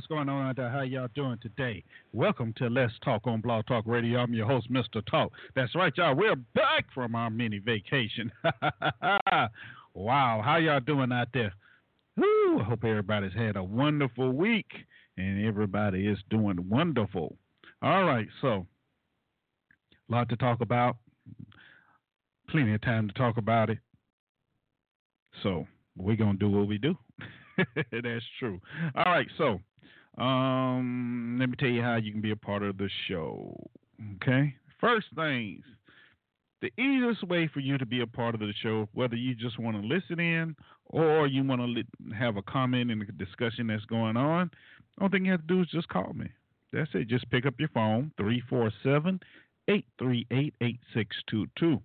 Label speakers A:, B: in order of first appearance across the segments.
A: what's going on out there? How y'all doing today? Welcome to Let's Talk on Blog Talk Radio. I'm your host, Mr. Talk. That's right, y'all. We're back from our mini vacation. wow, how y'all doing out there? Woo, I hope everybody's had a wonderful week and everybody is doing wonderful. All right, so a lot to talk about. Plenty of time to talk about it. So we're gonna do what we do. That's true. All right, so um, let me tell you how you can be a part of the show. Okay, first things, the easiest way for you to be a part of the show, whether you just want to listen in or you want to li- have a comment in the discussion that's going on, the only thing you have to do is just call me. That's it. Just pick up your phone, 347 838 8622.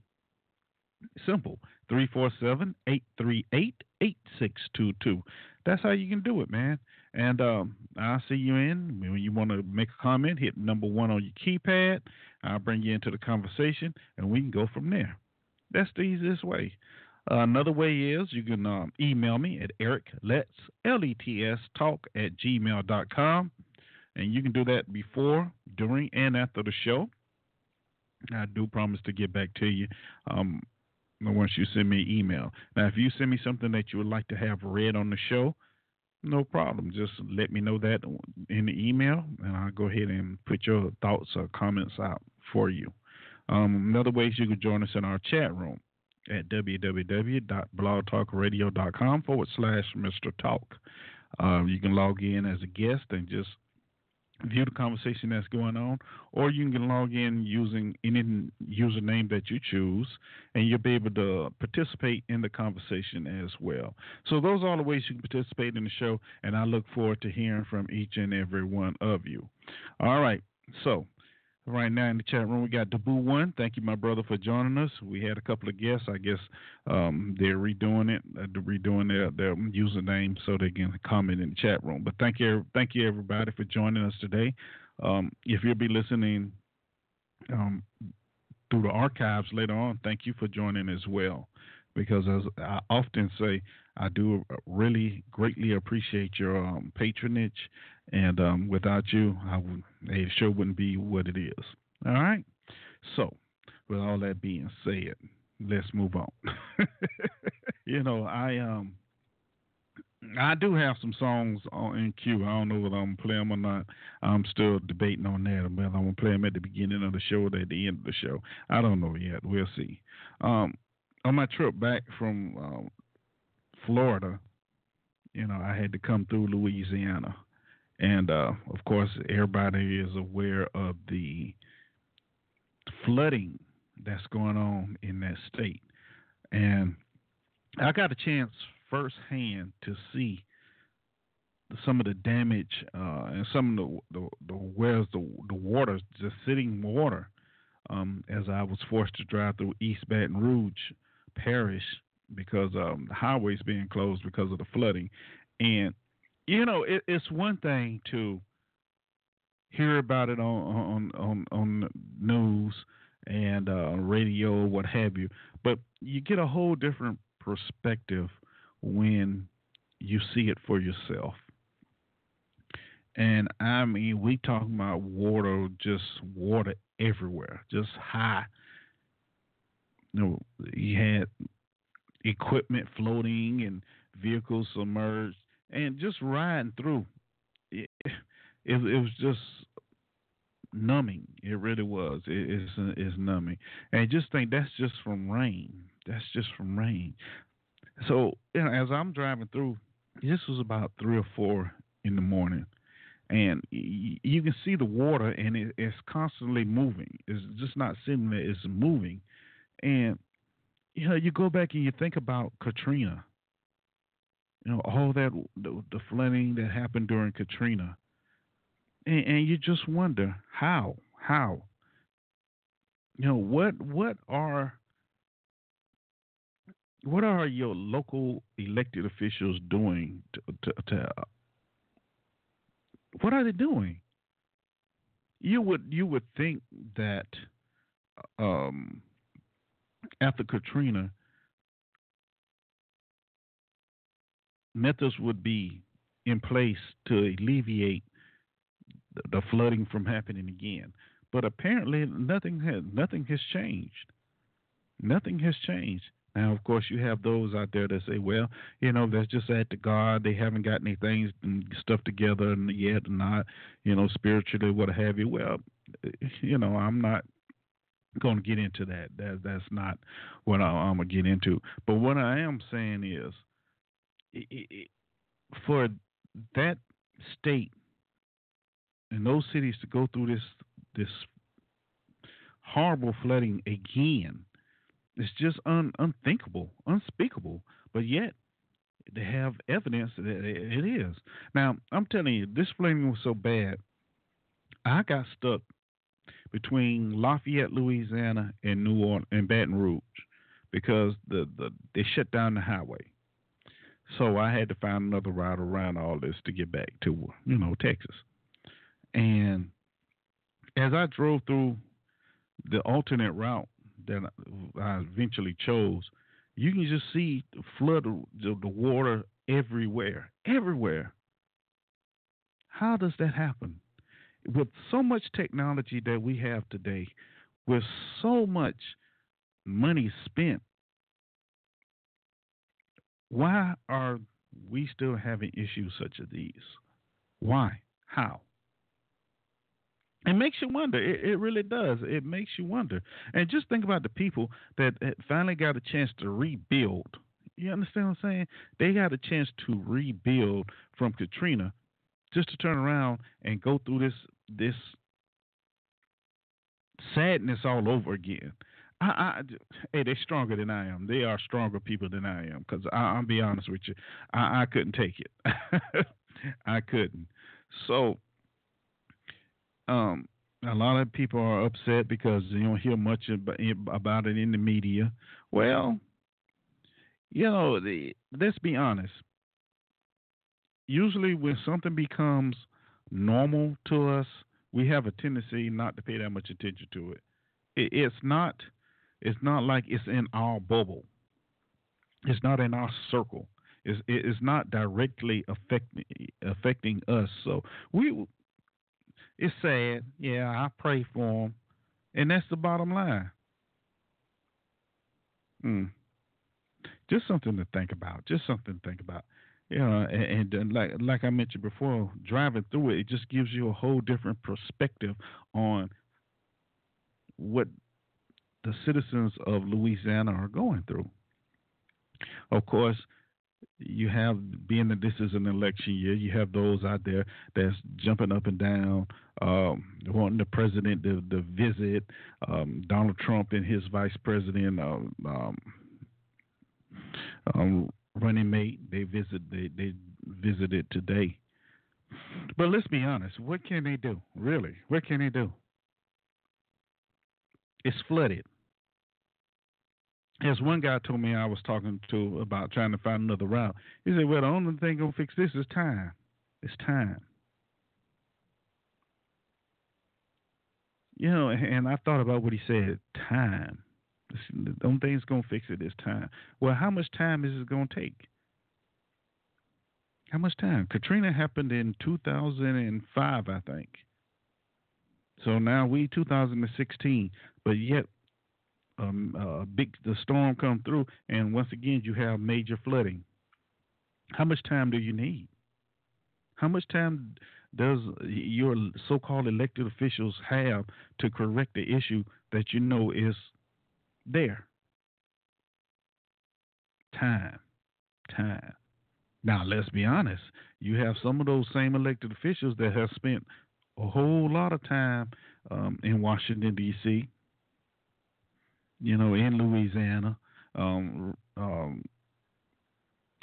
A: Simple. 347 838 8622. That's how you can do it, man. And um, I'll see you in. When you want to make a comment, hit number one on your keypad. I'll bring you into the conversation and we can go from there. That's the easiest way. Uh, another way is you can um, email me at ericlets, L-E-T-S, talk at gmail.com. And you can do that before, during, and after the show. I do promise to get back to you. Um, once you send me an email. Now, if you send me something that you would like to have read on the show, no problem. Just let me know that in the email, and I'll go ahead and put your thoughts or comments out for you. Um, another way you can join us in our chat room at www.blogtalkradio.com forward slash Mr. Talk. Uh, you can log in as a guest and just view the conversation that's going on, or you can log in using any username that you choose, and you'll be able to participate in the conversation as well. So those are all the ways you can participate in the show, and I look forward to hearing from each and every one of you. All right, so right now in the chat room. We got Debut One. Thank you, my brother, for joining us. We had a couple of guests. I guess um, they're redoing it, uh, redoing their, their username so they can comment in the chat room. But thank you, thank you everybody for joining us today. Um, if you'll be listening um, through the archives later on, thank you for joining as well. Because as I often say, I do really greatly appreciate your um, patronage and um, without you, I would, it sure wouldn't be what it is. All right. So, with all that being said, let's move on. you know, I um, I do have some songs on, in queue. I don't know whether I'm play them or not. I'm still debating on that. Whether I'm gonna play them at the beginning of the show or at the end of the show. I don't know yet. We'll see. Um, on my trip back from um, Florida, you know, I had to come through Louisiana and uh, of course, everybody is aware of the flooding that's going on in that state. And I got a chance firsthand to see some of the damage uh, and some of the, the, the where's the the water just sitting water um, as I was forced to drive through East Baton Rouge Parish because um, the highway's being closed because of the flooding, and you know, it, it's one thing to hear about it on on on, on news and uh, radio, what have you, but you get a whole different perspective when you see it for yourself. And I mean, we talking about water, just water everywhere, just high. You know, you had equipment floating and vehicles submerged and just riding through, it, it, it was just numbing. It really was. It, it's it's numbing, and just think that's just from rain. That's just from rain. So you know, as I'm driving through, this was about three or four in the morning, and you can see the water, and it, it's constantly moving. It's just not sitting there; it's moving, and you know, you go back and you think about Katrina you know all that the, the flooding that happened during Katrina, and, and you just wonder how how you know what what are what are your local elected officials doing to, to, to what are they doing? You would you would think that um, after Katrina, methods would be in place to alleviate the, flooding from happening again. But apparently, nothing has nothing has changed. Nothing has changed. Now, of course, you have those out there that say, well, you know, that's just at the God. They haven't got any things and stuff together and yet, not, you know, spiritually, what have you. Well, eh, you know, I'm not going to get into that. That that's not what I, am gonna get into. But what I am saying is, for that state and those cities to go through this this horrible flooding again, it's just un, unthinkable, unspeakable. But yet they have evidence that it is. Now I'm telling you, this flooding was so bad. I got stuck between Lafayette, Louisiana, and New Orleans and Baton Rouge because the, the they shut down the highway. So I had to find another route around all this to get back to you know Texas. And as I drove through the alternate route that I eventually chose, you can just see the flood of the water everywhere, everywhere. How does that happen? With so much technology that we have today, with so much money spent, why are we still having issues such as these? Why? How? It makes you wonder. It, it, really does. It makes you wonder. And just think about the people that finally got a chance to rebuild. You understand what I'm saying? They got a chance to rebuild from Katrina just to turn around and go through this this sadness all over again. I, I, hey, they're stronger than I am. They are stronger people than I am. Because I'll be honest with you, I, I couldn't take it. I couldn't. So, um, a lot of people are upset because you don't hear much about it in the media. Well, you know, the, let's be honest. Usually, when something becomes normal to us, we have a tendency not to pay that much attention to it. it it's not it's not like it's in our bubble. It's not in our circle. It's, it's not directly affecting affecting us. So we it's sad. Yeah, I pray for them, and that's the bottom line. Hmm. Just something to think about. Just something to think about. Yeah, and, and, like like I mentioned before, driving through it, it just gives you a whole different perspective on what the citizens of Louisiana are going through. Of course, you have being that this is an election year, you have those out there that's jumping up and down, um, wanting the president to, to visit um, Donald Trump and his vice president. Uh, um, um, running mate. They visit they they visited today. But let's be honest, what can they do? Really? What can they do? It's flooded. As one guy told me I was talking to about trying to find another route. He said, Well the only thing gonna fix this is time. It's time. You know, and I thought about what he said, time. The only thing that's going to fix it is time. Well, how much time is it to take? How much time? Katrina happened in 2005, I think. So now we 2016, but yet um, uh, big the storm come through, and once again you have major flooding. How much time do you need? How much time does your so-called elected officials have to correct the issue that you know is there. Time. Time. Now, let's be honest. You have some of those same elected officials that have spent a whole lot of time um, in Washington, D.C., you know, in Louisiana, um, um,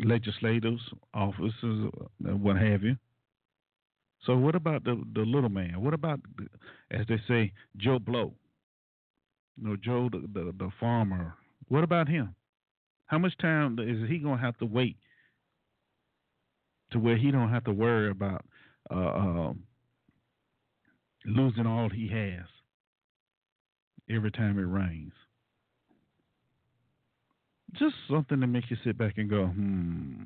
A: legislators, officers, uh, what have you. So, what about the the little man? What about, as they say, Joe Blow? You know, Joe the, the, the farmer. What about him? How much time is he to have to wait to where he don't have to worry about uh, uh, losing all he has every time it rains? Just something to make you sit back and go, hmm.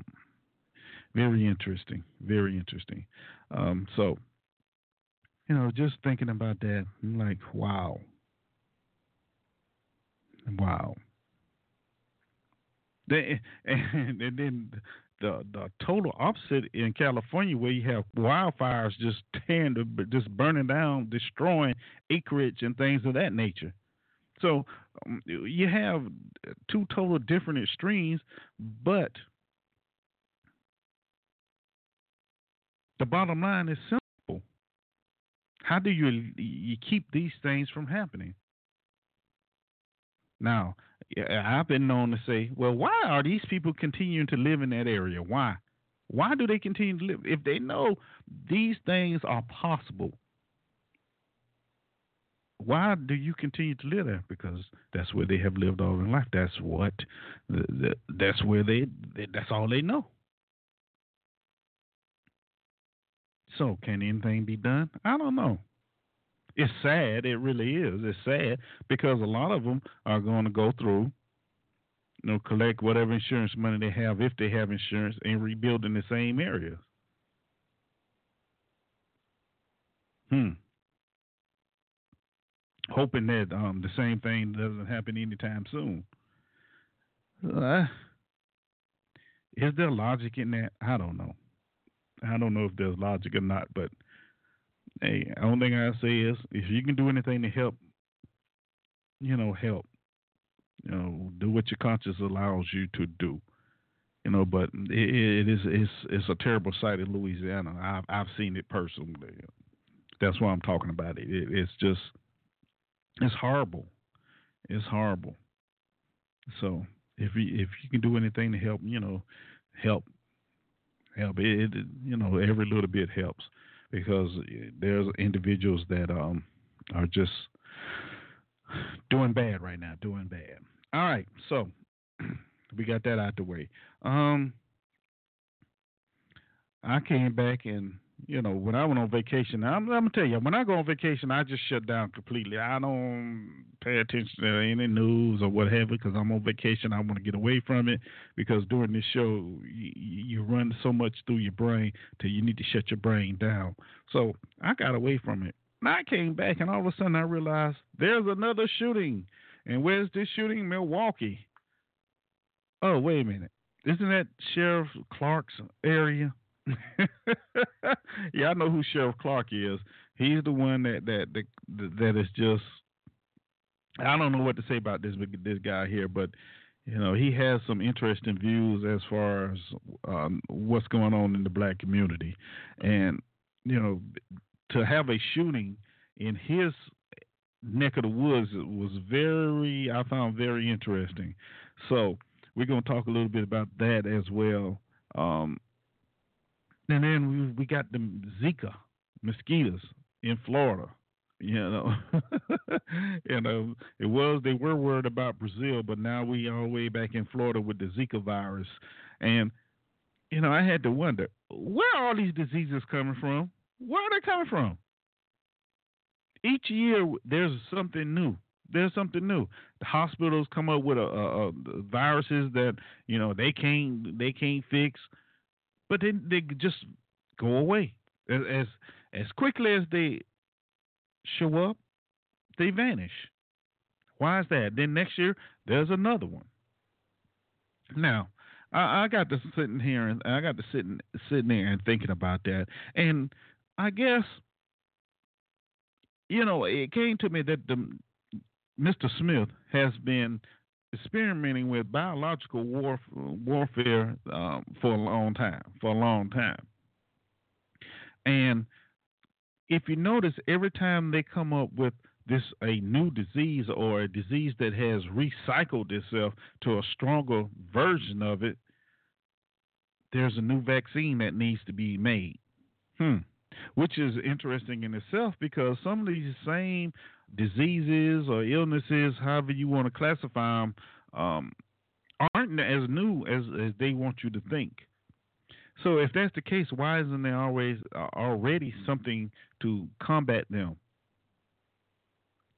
A: Very interesting. Very interesting. Um, so, you know, just thinking about that, I'm like, wow. Wow. They, and, and then the the total opposite in California, where you have wildfires just tearing, the, just burning down, destroying acreage and things of that nature. So um, you have two total different extremes, but the bottom line is simple. How do you you keep these things from happening? Now, I've been known to say, well, why are these people continuing to live in that area? Why? Why do they continue to live? If they know these things are possible, why do you continue to live there? Because that's where they have lived all their life. That's what, the, the, that's where they, that's all they know. So, can anything be done? I don't know. It's sad. It really is. It's sad because a lot of them are going to go through, you know, collect whatever insurance money they have if they have insurance and rebuild in the same areas. Hmm. Hoping that um, the same thing doesn't happen anytime soon. Uh, is there logic in that? I don't know. I don't know if there's logic or not, but hey, the only thing I say is if you can do anything to help, you know, help. You know, do what your conscience allows you to do. You know, but it, it is it's it's a terrible sight in Louisiana. I've I've seen it personally. That's why I'm talking about it. it it's just it's horrible. It's horrible. So if you if you can do anything to help, you know, help help it, it you know every little bit helps because there's individuals that um, are just doing bad right now, doing bad. All right, so we got that out the way. Um, I came back and you know, when I went on vacation, I'm, I'm, gonna tell you, when I go on vacation, I just shut down completely. I don't pay attention to any news or what have you because I'm on vacation. I want to get away from it because during this show, you, you run so much through your brain till you need to shut your brain down. So I got away from it. And I came back, and all of a sudden I realized there's another shooting. And where's this shooting? Milwaukee. Oh, wait a minute. Isn't that Sheriff Clarke's area? yeah, I know who Sheriff Clarke is. He's the one that that that, that is just. I don't know what to say about this this guy here, but you know he has some interesting views as far as um, what's going on in the black community, and you know to have a shooting in his neck of the woods was very I found very interesting. So we're going to talk a little bit about that as well. Um, and then we we got the Zika mosquitoes in Florida. You know, you know, um, it was they were worried about Brazil, but now we all way back in Florida with the Zika virus, and you know, I had to wonder where are all these diseases coming from? Where are they coming from? Each year there's something new. There's something new. The hospitals come up with a, a, a viruses that you know they can't they can't fix but then they just go away as as, as quickly as they show up, they vanish. Why is that? Then next year there's another one. Now, I, I got to sitting here and I got to sitting sitting there and thinking about that, and I guess you know it came to me that the Mr. Smith has been experimenting with biological warf- warfare um, for a long time, for a long time. And if you notice, every time they come up with this a new disease or a disease that has recycled itself to a stronger version of it, there's a new vaccine that needs to be made. Hmm. Which is interesting in itself because some of these same diseases or illnesses, however you want to classify them, um, aren't as new as, as they want you to think. So if that's the case, why isn't there always uh, already something to combat them?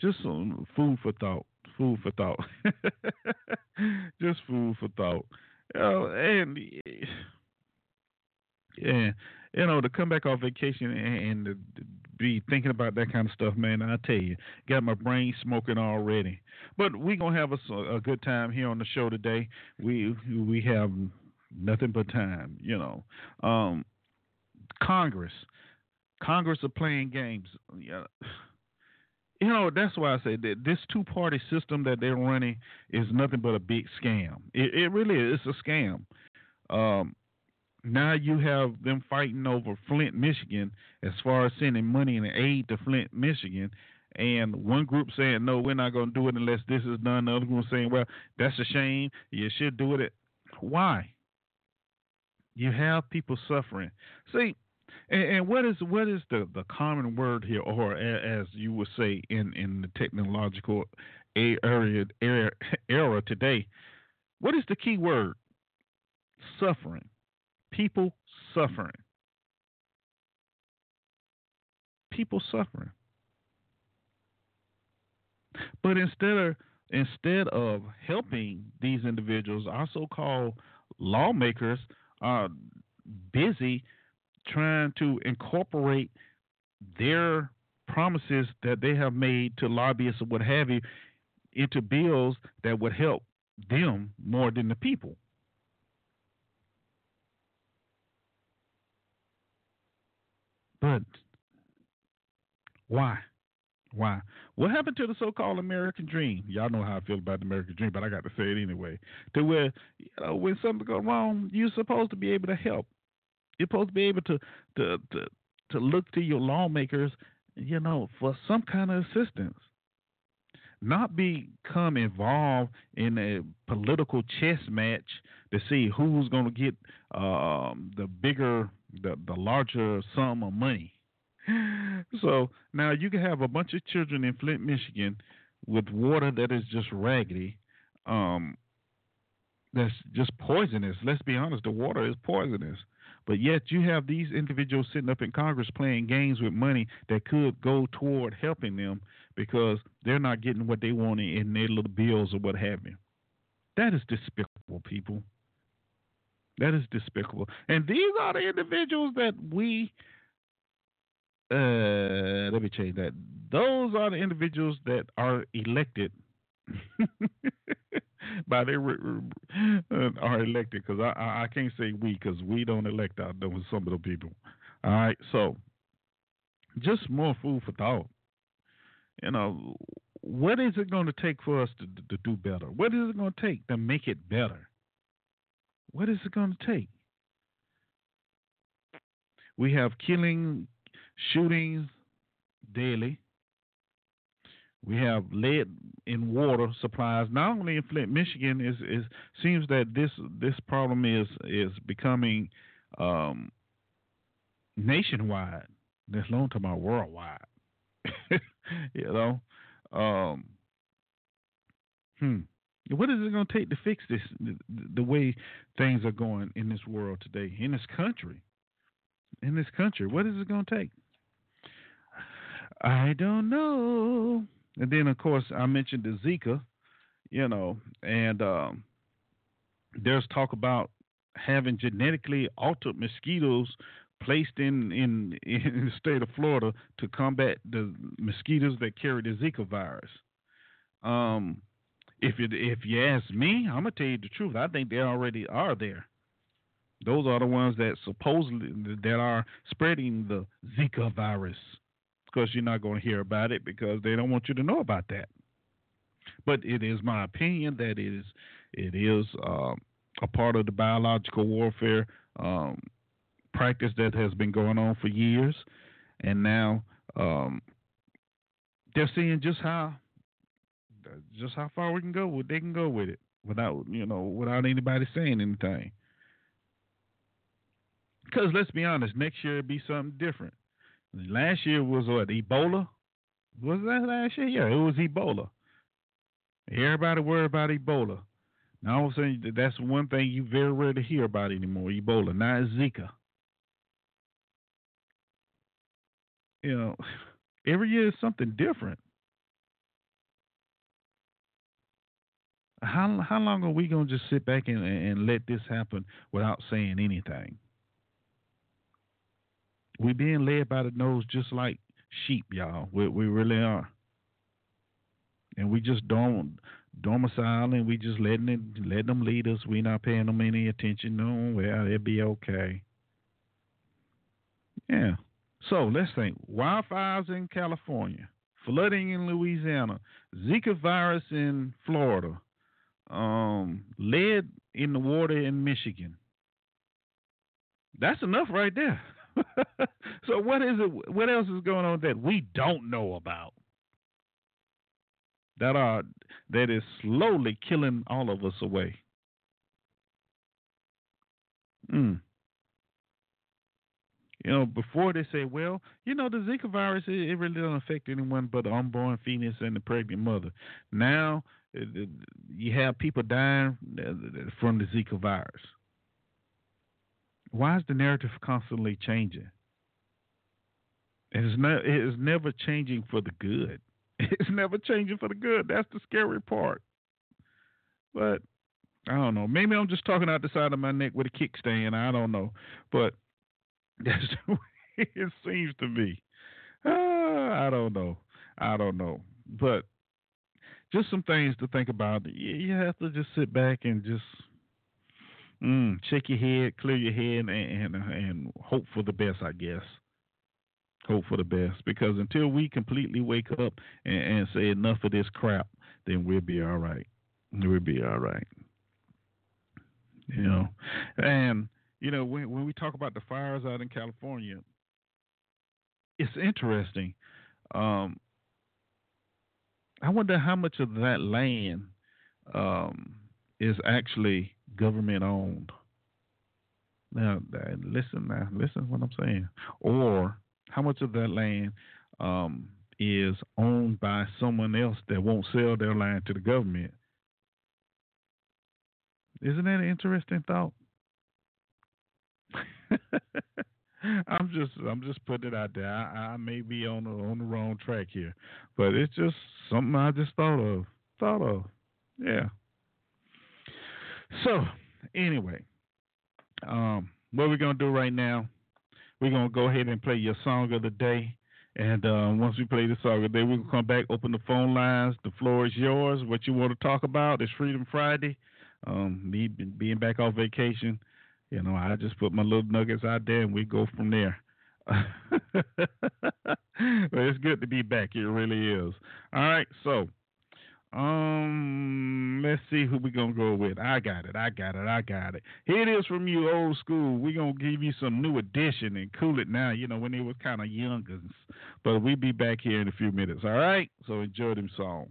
A: Just some food for thought. Food for thought. Just food for thought. and Yeah, you know, to come back off vacation and, and be thinking about that kind of stuff, man, I tell you, got my brain smoking already. But we're gonna have a, a good time here on the show today. We we have nothing but time, you know. Um, Congress, Congress are playing games. Yeah. You know, that's why I say that this two party system that they're running is nothing but a big scam. It, it really is. A scam. Um, now you have them fighting over Flint, Michigan, as far as sending money and aid to Flint, Michigan. And one group saying, no, we're not going to do it unless this is done. The other group saying, well, that's a shame. You should do it. Why? You have people suffering. See, and, and, what is what is the, the common word here, or as you would say in, in the technological area, era, era today? What is the key word? Suffering people suffering. People suffering. But instead of instead of helping these individuals, our so-called lawmakers are busy trying to incorporate their promises that they have made to lobbyists or what have you into bills that would help them more than the people. But why? Why? What happened to the so-called American dream? Y'all know how I feel about the American dream, but I got to say it anyway. To where, you know, when something goes wrong, you're supposed to be able to help. You're supposed to be able to to to, to look to your lawmakers, you know, for some kind of assistance. Not become involved in a political chess match to see who's going to get um, the bigger the the larger sum of money. So now you can have a bunch of children in Flint, Michigan, with water that is just raggedy, um, that's just poisonous. Let's be honest, the water is poisonous. But yet you have these individuals sitting up in Congress playing games with money that could go toward helping them because they're not getting what they want in their little bills or what have you. That is despicable, people. That is despicable. And these are the individuals that we uh, let me change that. Those are the individuals that are elected by their uh, are elected because I, I, I can't say we because we don't elect out with some of the people. All right, so just more food for thought. You know, what is it going to take for us to, to do better? What is it going to take to make it better? What is it going to take? We have killing, shootings daily. We have lead in water supplies. Not only in Flint, Michigan, is is seems that this this problem is is becoming um, nationwide. This long time about worldwide. you know, um, hmm. What is it going to take to fix this? The way things are going in this world today, in this country, in this country, what is it going to take? I don't know. And then, of course, I mentioned the Zika, you know, and um, there's talk about having genetically altered mosquitoes placed in, in in the state of Florida to combat the mosquitoes that carry the Zika virus. Um, if you if you ask me, I'm gonna tell you the truth. I think they already are there. Those are the ones that supposedly that are spreading the Zika virus. Of course, you're not going to hear about it because they don't want you to know about that. But it is my opinion that it is it is um, a part of the biological warfare um, practice that has been going on for years, and now um, they're seeing just how just how far we can go with they can go with it without you know without anybody saying anything. Because let's be honest, next year it'll be something different. Last year was what Ebola. Was that last year? Yeah, it was Ebola. Everybody worried about Ebola. Now all of a sudden, that's one thing you very rarely hear about anymore. Ebola, not Zika. You know, every year is something different. How how long are we gonna just sit back and, and let this happen without saying anything? we're being led by the nose just like sheep, y'all. We, we really are. And we just don't domicile and we just letting it letting them lead us. We not paying them any attention. No, well, it'll be okay. Yeah. So let's think. Wildfires in California, flooding in Louisiana, Zika virus in Florida, um, lead in the water in Michigan. That's enough right there. so what is it? What else is going on that we don't know about? That are that is slowly killing all of us away. Mm. You know, before they say, well, you know, the Zika virus, it, it really doesn't affect anyone but the unborn fetus and the pregnant mother. Now, you have people dying from the Zika virus. Why is the narrative constantly changing? It is, ne- it is never changing for the good. It's never changing for the good. That's the scary part. But I don't know. Maybe I'm just talking out the side of my neck with a kickstand. I don't know. But that's the way it seems to me. Uh, I don't know. I don't know. But just some things to think about. You have to just sit back and just mm, shake your head, clear your head, and, and and hope for the best. I guess hope for the best because until we completely wake up and, and say enough of this crap, then we'll be all right. We'll be all right. You know, and you know when when we talk about the fires out in California, it's interesting. Um, I wonder how much of that land um, is actually government owned. Now, listen, now, listen what I'm saying. Or how much of that land um, is owned by someone else that won't sell their land to the government? Isn't that an interesting thought? I'm just I'm just putting it out there. I, I may be on the on the wrong track here, but it's just something I just thought of. Thought of, yeah. So anyway, um, what we're gonna do right now, we're gonna go ahead and play your song of the day. And um, once we play the song of the day, gonna come back, open the phone lines. The floor is yours. What you want to talk about? It's Freedom Friday. Um, me being back off vacation you know, I just put my little nuggets out there and we go from there. but it's good to be back. It really is. All right, so um, let's see who we gonna go with. I got it. I got it. I got it. Here it is from you, old school. We gonna give you some new edition and cool it now. You know when it was kind of younger, but we be back here in a few minutes. All right. So enjoy them song.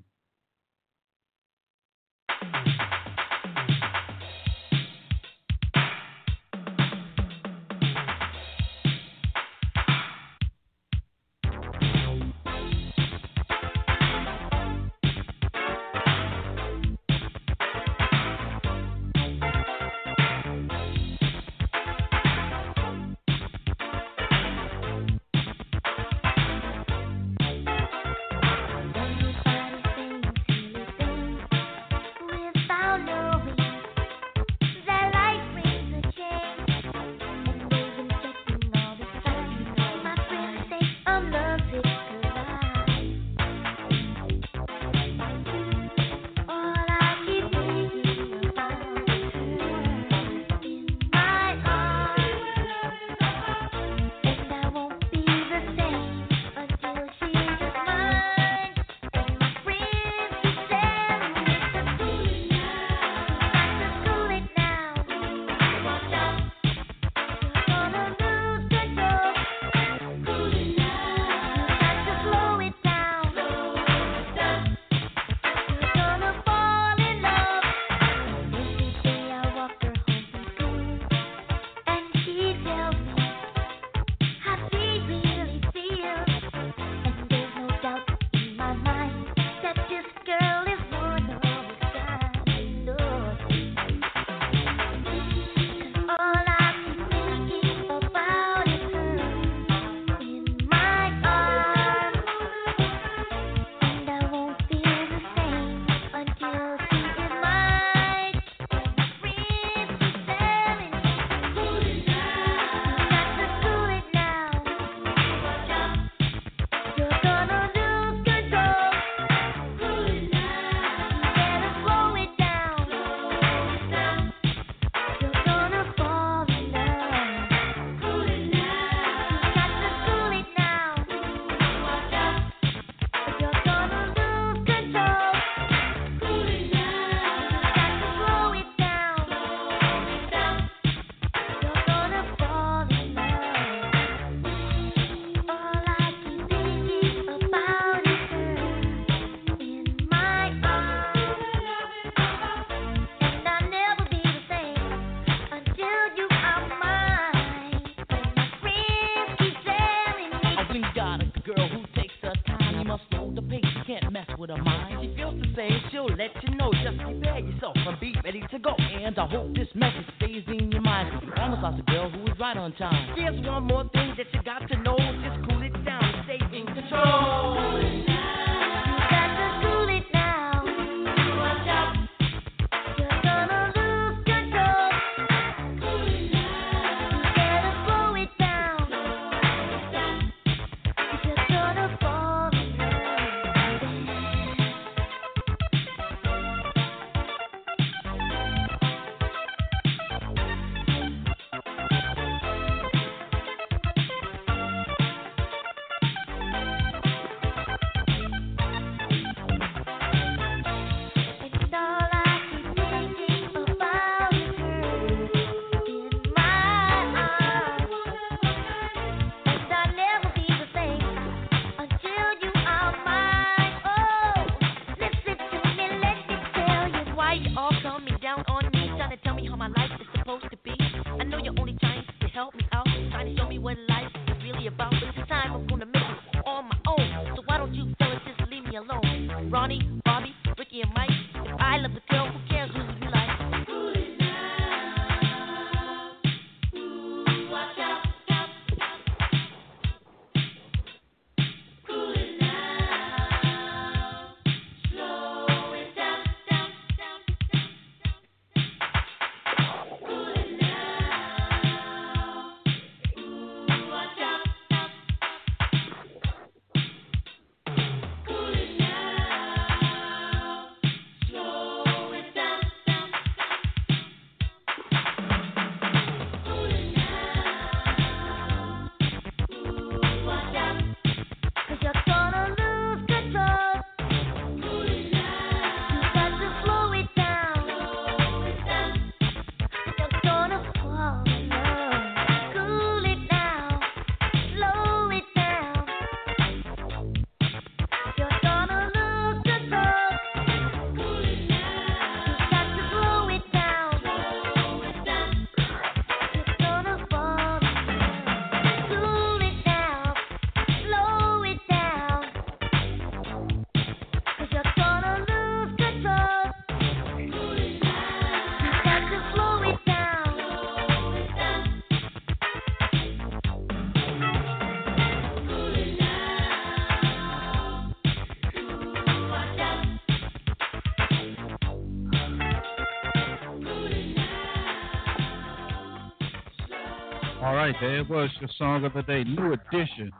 A: There it was your song of the day, New Edition,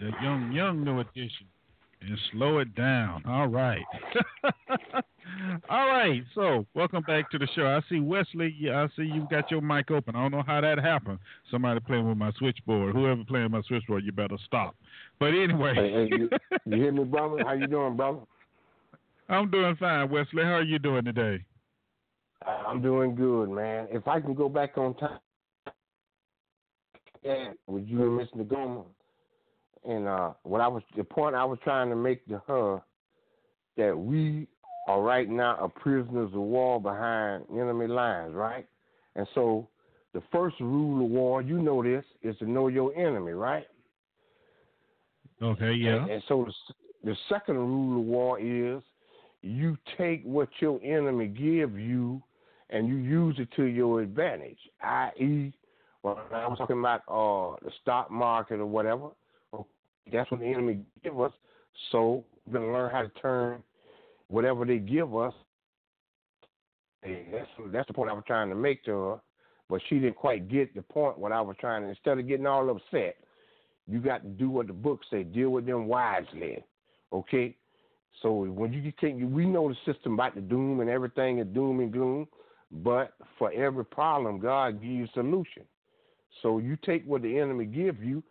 A: the young, young New Edition, and slow it down. All right, all right. So, welcome back to the show. I see Wesley. I see you got your mic open. I don't know how that happened. Somebody playing with my switchboard. Whoever playing my switchboard, you better stop. But anyway,
B: hey, hey, you, you hear me, brother? How you doing, brother?
A: I'm doing fine, Wesley. How are you doing today?
B: I'm doing good, man. If I can go back on time, that with you and Miss Nagoma. And uh, what I was the point I was trying to make to her that we are right now a prisoners of war behind enemy lines, right? And so the first rule of war, you know this, is to know your enemy, right?
A: Okay, yeah.
B: And, and so the, the second rule of war is you take what your enemy give you and you use it to your advantage, i.e., when I was talking about uh, the stock market or whatever, that's what the enemy give us. So we're gonna learn how to turn whatever they give us. That's that's the point I was trying to make to her, but she didn't quite get the point. What I was trying to instead of getting all upset, you got to do what the book say. Deal with them wisely, okay? So when you take, we know the system about the doom and everything is doom and gloom, but for every problem, God gives solution. So you take what the enemy give you,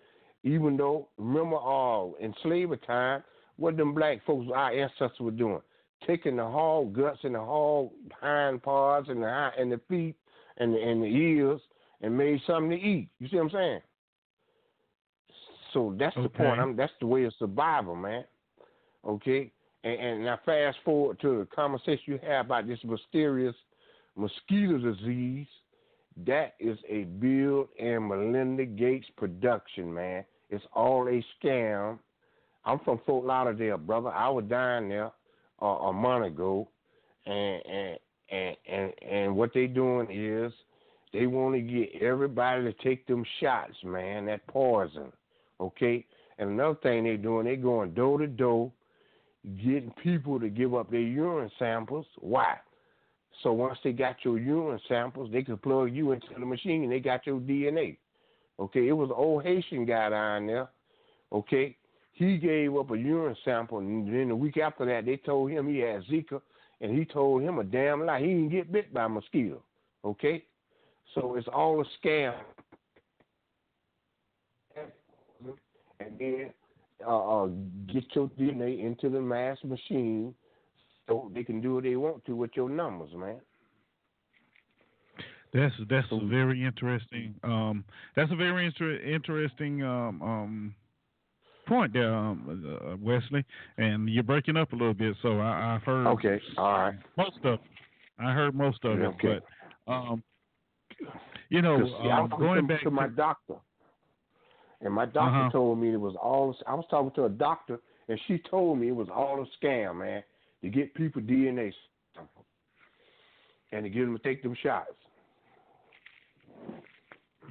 B: even though remember all uh, in slavery time, what them black folks, our ancestors were doing, taking the hog guts and the hog hind parts and the and the feet and the, and the ears and made something to eat. You see what I'm saying? So that's okay. the point. I'm, that's the way of survival, man. Okay, and, and now fast forward to the conversation you have about this mysterious mosquito disease that is a Bill and Melinda Gates production, man. It's all a scam. I'm from Fort Lauderdale, brother. I was down there uh, a month ago, and and and and, and what they doing is they want to get everybody to take them shots, man. That poison, okay. And another thing they doing, they going door to door, getting people to give up their urine samples. Why? So once they got your urine samples, they can plug you into the machine and they got your DNA. Okay, it was an old Haitian guy down there. Okay, he gave up a urine sample, and then the week after that, they told him he had Zika, and he told him a damn lie. He didn't get bit by a mosquito. Okay, so it's all a scam. And then uh, uh, get your DNA into the mass machine so they can do what they want to with your numbers, man.
A: That's that's a very interesting. Um, that's a very inter- interesting um, um, point there, um, uh, Wesley. And you're breaking up a little bit, so I, have heard.
B: Okay, all right.
A: Most of, I heard most of it, but um, you know,
B: see, um,
A: going
B: to,
A: back
B: to my doctor, and my doctor
A: uh-huh.
B: told me it was all. I was talking to a doctor, and she told me it was all a scam, man, to get people DNA and to get them to take them shots.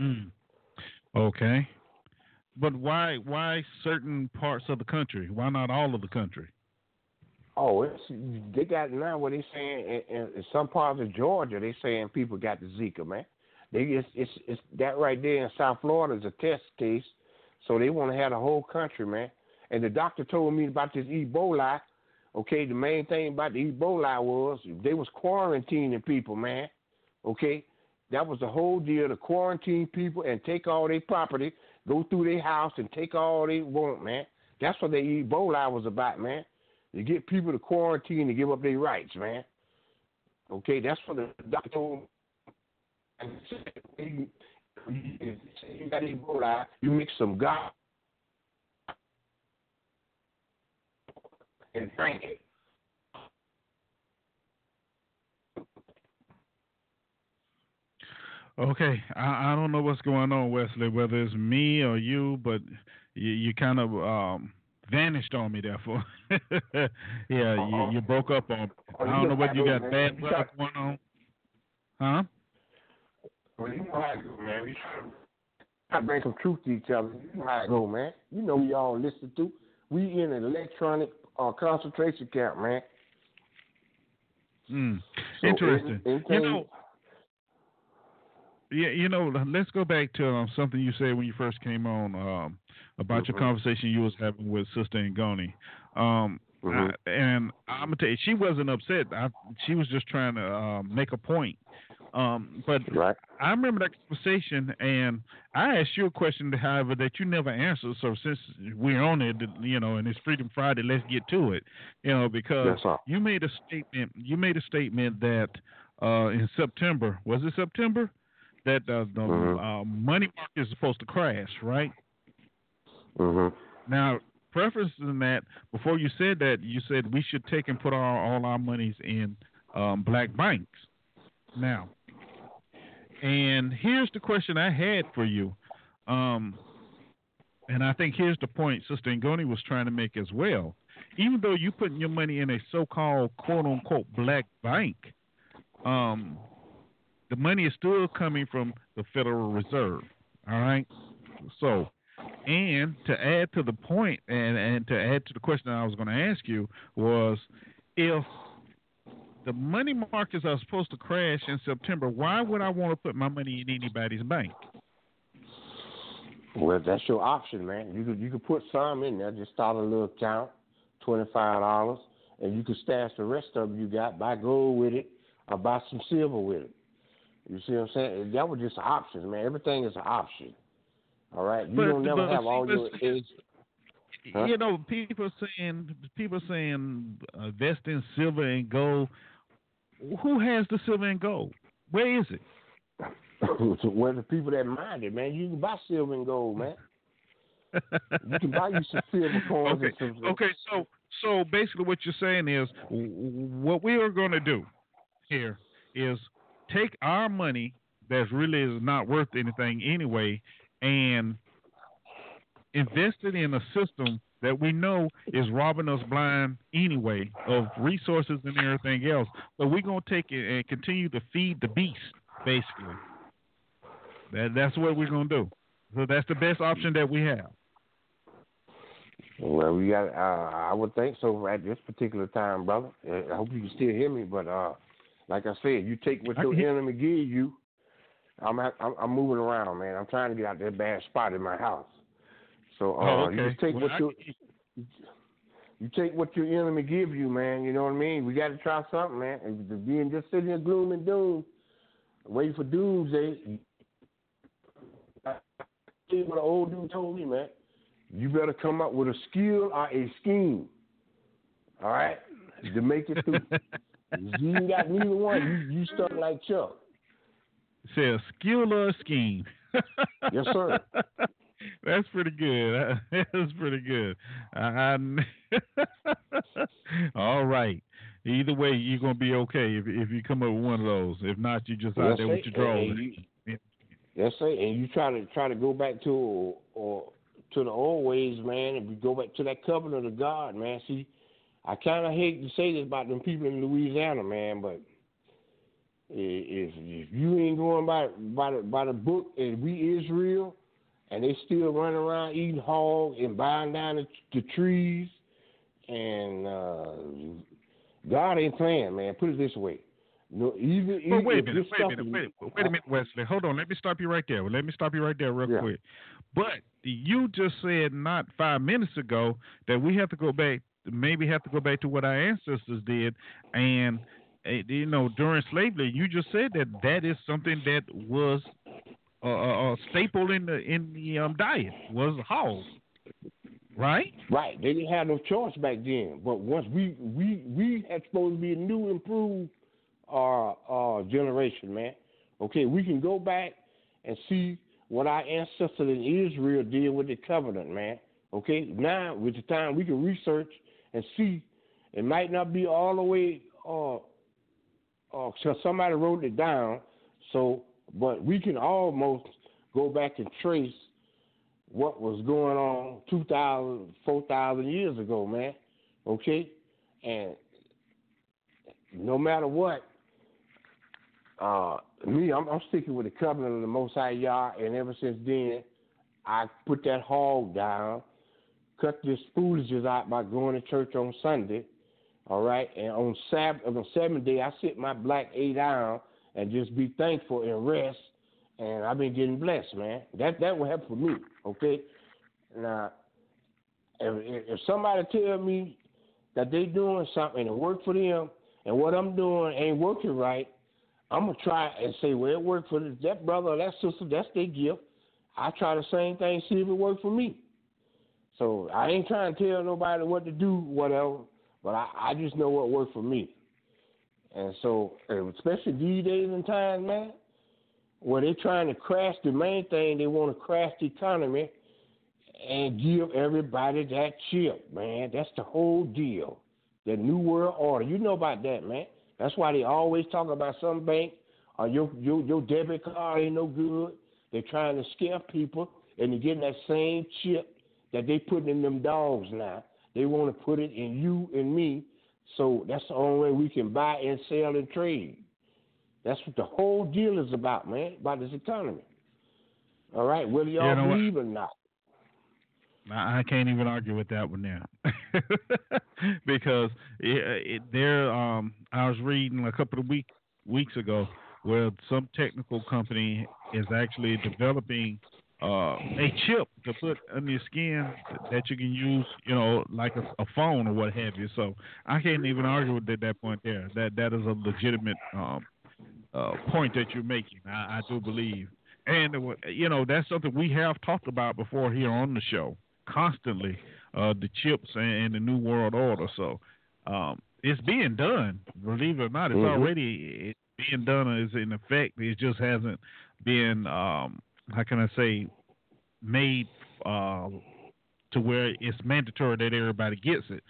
A: Mm. Okay. But why why certain parts of the country? Why not all of the country?
B: Oh, it's they got now what they saying in, in some parts of Georgia. They saying people got the Zika, man. They it's it's, it's that right there in South Florida is a test case, so they want to have the whole country, man. And the doctor told me about this Ebola. Okay, the main thing about the Ebola was they was quarantining people, man. Okay, that was the whole deal to quarantine people and take all their property, go through their house and take all they want, man. That's what the Ebola was about, man. To get people to quarantine and give up their rights, man. Okay, that's what the doctor told me. You got Ebola, you mix some God and drink it.
A: Okay, I, I don't know what's going on, Wesley. Whether it's me or you, but you, you kind of um, vanished on me. Therefore, yeah, you, you broke up on. Me. I don't know whether you got bad weather going on, huh?
B: Well, you know how it man. We try to bring some truth to each other. You know how it man. You know we all listen to. We in an electronic uh, concentration camp, man.
A: Mm. So Interesting. you know, yeah, you know, let's go back to um, something you said when you first came on um, about mm-hmm. your conversation you was having with Sister Ngoni. Um, mm-hmm. I, and I'm gonna tell you, she wasn't upset. I, she was just trying to um, make a point. Um, but
B: right.
A: I remember that conversation, and I asked you a question, however, that you never answered. So since we're on it, you know, and it's Freedom Friday, let's get to it. You know, because
B: yes,
A: you made a statement. You made a statement that uh, in September was it September? that uh, the mm-hmm. uh, money market is supposed to crash, right?
B: Mm-hmm.
A: Now, prefacing that, before you said that, you said we should take and put all, all our monies in um, black banks. Now, and here's the question I had for you. Um, and I think here's the point Sister Ngoni was trying to make as well. Even though you're putting your money in a so-called quote-unquote black bank, um, the money is still coming from the Federal Reserve. All right. So, and to add to the point, and and to add to the question I was going to ask you was, if the money markets are supposed to crash in September, why would I want to put my money in anybody's bank?
B: Well, that's your option, man. You could you could put some in there. Just start a little account, twenty five dollars, and you could stash the rest of it you got, buy gold with it, or buy some silver with it. You see what I'm saying? That was just options, man. Everything is an option. All right, you
A: but,
B: don't never have all your
A: eggs. Huh? You know, people saying people saying uh, invest in silver and gold. Who has the silver and gold? Where is it?
B: Where the people that mind it, man. You can buy silver and gold, man. you can buy you some silver coins.
A: Okay.
B: Some,
A: okay. So so basically, what you're saying is what we are going to do here is take our money that really is not worth anything anyway and invest it in a system that we know is robbing us blind anyway of resources and everything else. But we're gonna take it and continue to feed the beast, basically. That that's what we're gonna do. So that's the best option that we have.
B: Well, we got. Uh, I would think so at this particular time, brother. I hope you can still hear me. But uh, like I said, you take what your enemy gives you. I'm, I'm I'm moving around, man. I'm trying to get out of that bad spot in my house. So uh,
A: oh, okay.
B: you just take
A: well,
B: what you you take what your enemy gives you, man. You know what I mean? We got to try something, man. And being just sitting in gloom and doom, waiting for doomsday. I did what an old dude told me, man you better come up with a skill or a scheme. All right, to make it through. you ain't got neither one. You, you stuck like Chuck.
A: Say a skill or a scheme.
B: yes, sir.
A: That's pretty good. That's pretty good. I, all right. Either way, you're gonna be okay if if you come up with one of those. If not, you just out there with your drawing.
B: Yes, sir. And you try to try to go back to or, or to the old ways, man, if we go back to that covenant of God, man. See, I kind of hate to say this about them people in Louisiana, man, but if if you ain't going by by the by the book and we Israel, and they still running around eating hog and buying down the, the trees, and uh, God ain't playing, man. Put it this way. No, even,
A: well, wait a minute, wait a minute, wait, wait a minute, Wesley. Hold on, let me stop you right there. Let me stop you right there, real
B: yeah.
A: quick. But you just said not five minutes ago that we have to go back, maybe have to go back to what our ancestors did, and eh, you know during slavery, you just said that that is something that was a, a staple in the in the um, diet was hog, right?
B: Right. They didn't have no choice back then. But once we we we had supposed to be a new improved uh, uh, generation, man. Okay, we can go back and see what our ancestors in Israel did with the covenant, man. Okay, now with the time we can research and see. It might not be all the way. Uh, uh, so somebody wrote it down. So, but we can almost go back and trace what was going on 2,000, 4,000 years ago, man. Okay, and no matter what, uh, me, I'm, I'm, sticking with the covenant of the Most High Yah, and ever since then, I put that hog down, cut this foolishness out by going to church on Sunday, all right, and on Sabbath, on the seventh day, I sit my black eight down and just be thankful and rest, and I've been getting blessed, man. That that will help for me, okay. Now, if, if somebody tell me that they doing something and it work for them, and what I'm doing ain't working right, I'm gonna try and say, well, it worked for that brother or that sister. That's their gift. I try the same thing, see if it worked for me. So I ain't trying to tell nobody what to do, whatever. But I, I just know what worked for me. And so, especially these days and times, man, where they're trying to crash the main thing, they want to crash the economy and give everybody that chip, man. That's the whole deal. The New World Order. You know about that, man. That's why they always talk about some bank or your your your debit card ain't no good. They're trying to scare people, and they're getting that same chip that they putting in them dogs now. They want to put it in you and me, so that's the only way we can buy and sell and trade. That's what the whole deal is about, man, about this economy. All right, whether y'all
A: you know
B: believe
A: what?
B: or not.
A: I can't even argue with that one now, because it, it, there. Um, I was reading a couple of week weeks ago where some technical company is actually developing uh, a chip to put on your skin that you can use, you know, like a, a phone or what have you. So I can't even argue with that, that point there. That that is a legitimate um, uh, point that you're making. I, I do believe, and you know that's something we have talked about before here on the show constantly uh, the chips and, and, the new world order. So um, it's being done. Believe it or not, it's
B: mm-hmm.
A: already it's being done. Is in effect. It just hasn't been um, how can I say made uh, to where it's mandatory that everybody gets it.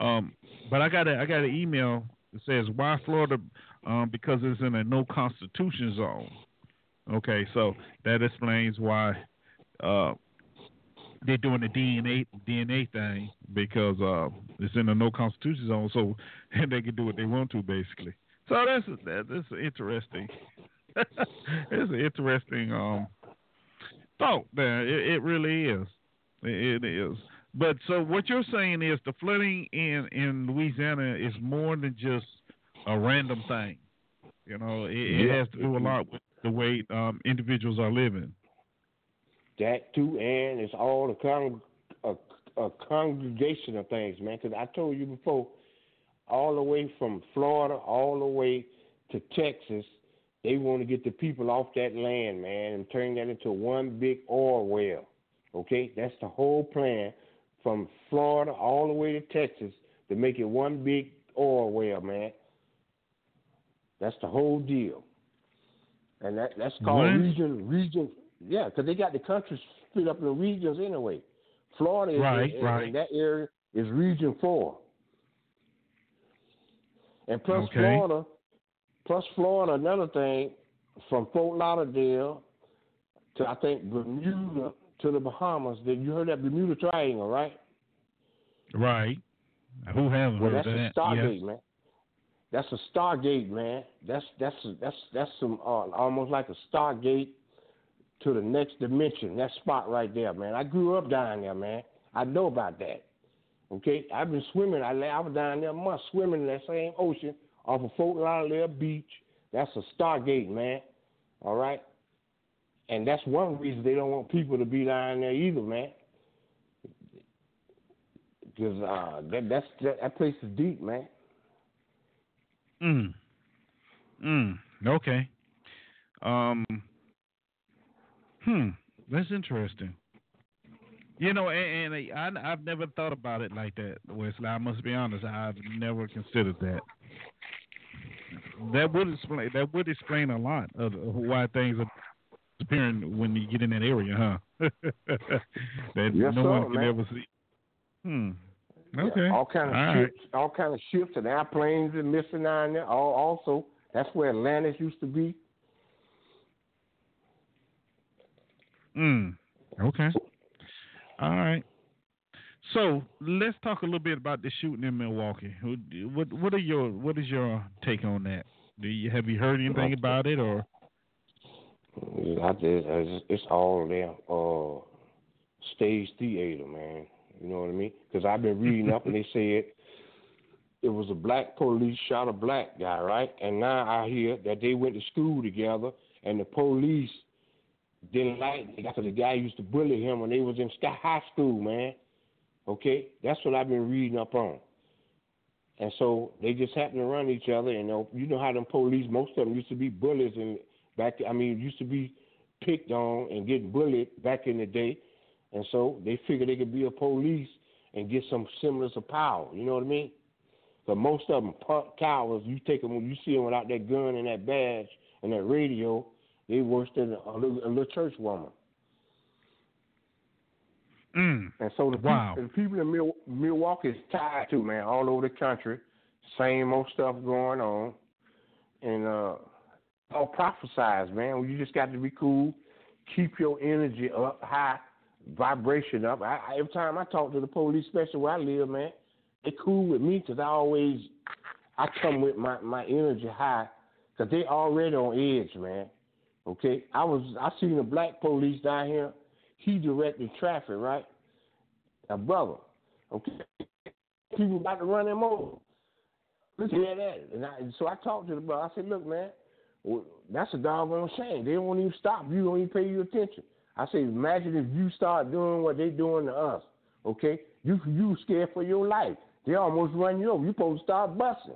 A: Um, but I got a, I got an email that says why Florida um, because it's in a no constitution zone. Okay, so that explains why uh, they're doing the DNA DNA thing because uh, it's in a no constitution zone, so they can do what they want to basically. So that's that, that's interesting. it's an interesting um, thought there. It, it really is. It, it is. But so what you're saying is the flooding in in Louisiana is more than just a random thing. You know, it, it has to do a lot with the way um, individuals are living.
B: That too, and it's all a, con- a, a congregation of things, man. Because I told you before, all the way from Florida all the way to Texas, they want to get the people off that land, man, and turn that into one big oil well. Okay, that's the whole plan from Florida all the way to Texas to make it one big oil well, man. That's the whole deal, and that that's called region region. Yeah, because they got the country split up in regions anyway. Florida is
A: Right,
B: in,
A: right.
B: in that area is region four, and plus
A: Okay.
B: Florida, plus Florida. Another thing, from Fort Lauderdale to I think Bermuda to the Bahamas. Did you heard that Bermuda Triangle, right?
A: Right. Who hasn't
B: Well,
A: heard
B: that's
A: of
B: a? Stargate, man. That's a Stargate, man. That's that's that's that's some uh, almost like a Stargate to the next dimension. That spot right there, man. I grew up down there, man. I know about that. Okay, I've been swimming. I, I was down there a month swimming in that same ocean off of Fort Lauderdale Beach. That's a Stargate, man. All right, and that's one reason they don't want people to be down there either, man. Because uh, that that's that, that place is deep, man.
A: Mm. Mm. Okay. Um. Hmm. That's interesting. You know, and, and I, I've never thought about it like that, Wesley. I must be honest. I've never considered that. That would explain. That would explain a lot of why things are disappearing when you get in that area, huh? that
B: Yes,
A: no
B: sir,
A: one can
B: man.
A: ever see. Hmm.
B: Yeah,
A: Okay.
B: all kind of
A: All right.
B: ships, all kind of ships and airplanes are missing down there. All, also, that's where Atlantis used to be.
A: Mm. Okay. All right. So let's talk a little bit about the shooting in Milwaukee. What what are your what is your take on that? Do you have you heard anything about it or?
B: I. It's, it's all there. Uh, stage theater, man. You know what I mean? Because I've been reading up, and they said it was a black police shot a black guy, right? And now I hear that they went to school together, and the police didn't like it because the guy used to bully him when they was in high school, man. Okay, that's what I've been reading up on. And so they just happen to run each other, and uh, you know how them police, most of them used to be bullies, and back, I mean, used to be picked on and getting bullied back in the day, and so they figured they could be a police and get some semblance of power. You know what I mean? But most of them punk cowards. You take them when you see them without that gun and that badge and that radio, they worse than a little, a little church woman.
A: Mm.
B: And so the,
A: Wow.
B: people, the people in Mil- Milwaukee is tired too, man. All over the country, same old stuff going on, and uh, all prophesized, man. You just got to be cool, keep your energy up, high vibration up. I, I, every time I talk to the police, especially where I live, man, they cool with me because I always I come with my my energy high because they already on edge, man. Okay, I was I seen a black police down here. He directed traffic, right? A brother. Okay, people about to run him over. Listen to that. And, I, so I talked to the brother. I said, "Look, man, well, that's a doggone shame. They won't even stop. You don't even pay you attention." I said, "Imagine if you start doing what they're doing to us. Okay, you you scared for your life. They almost run you over. You supposed to start busting."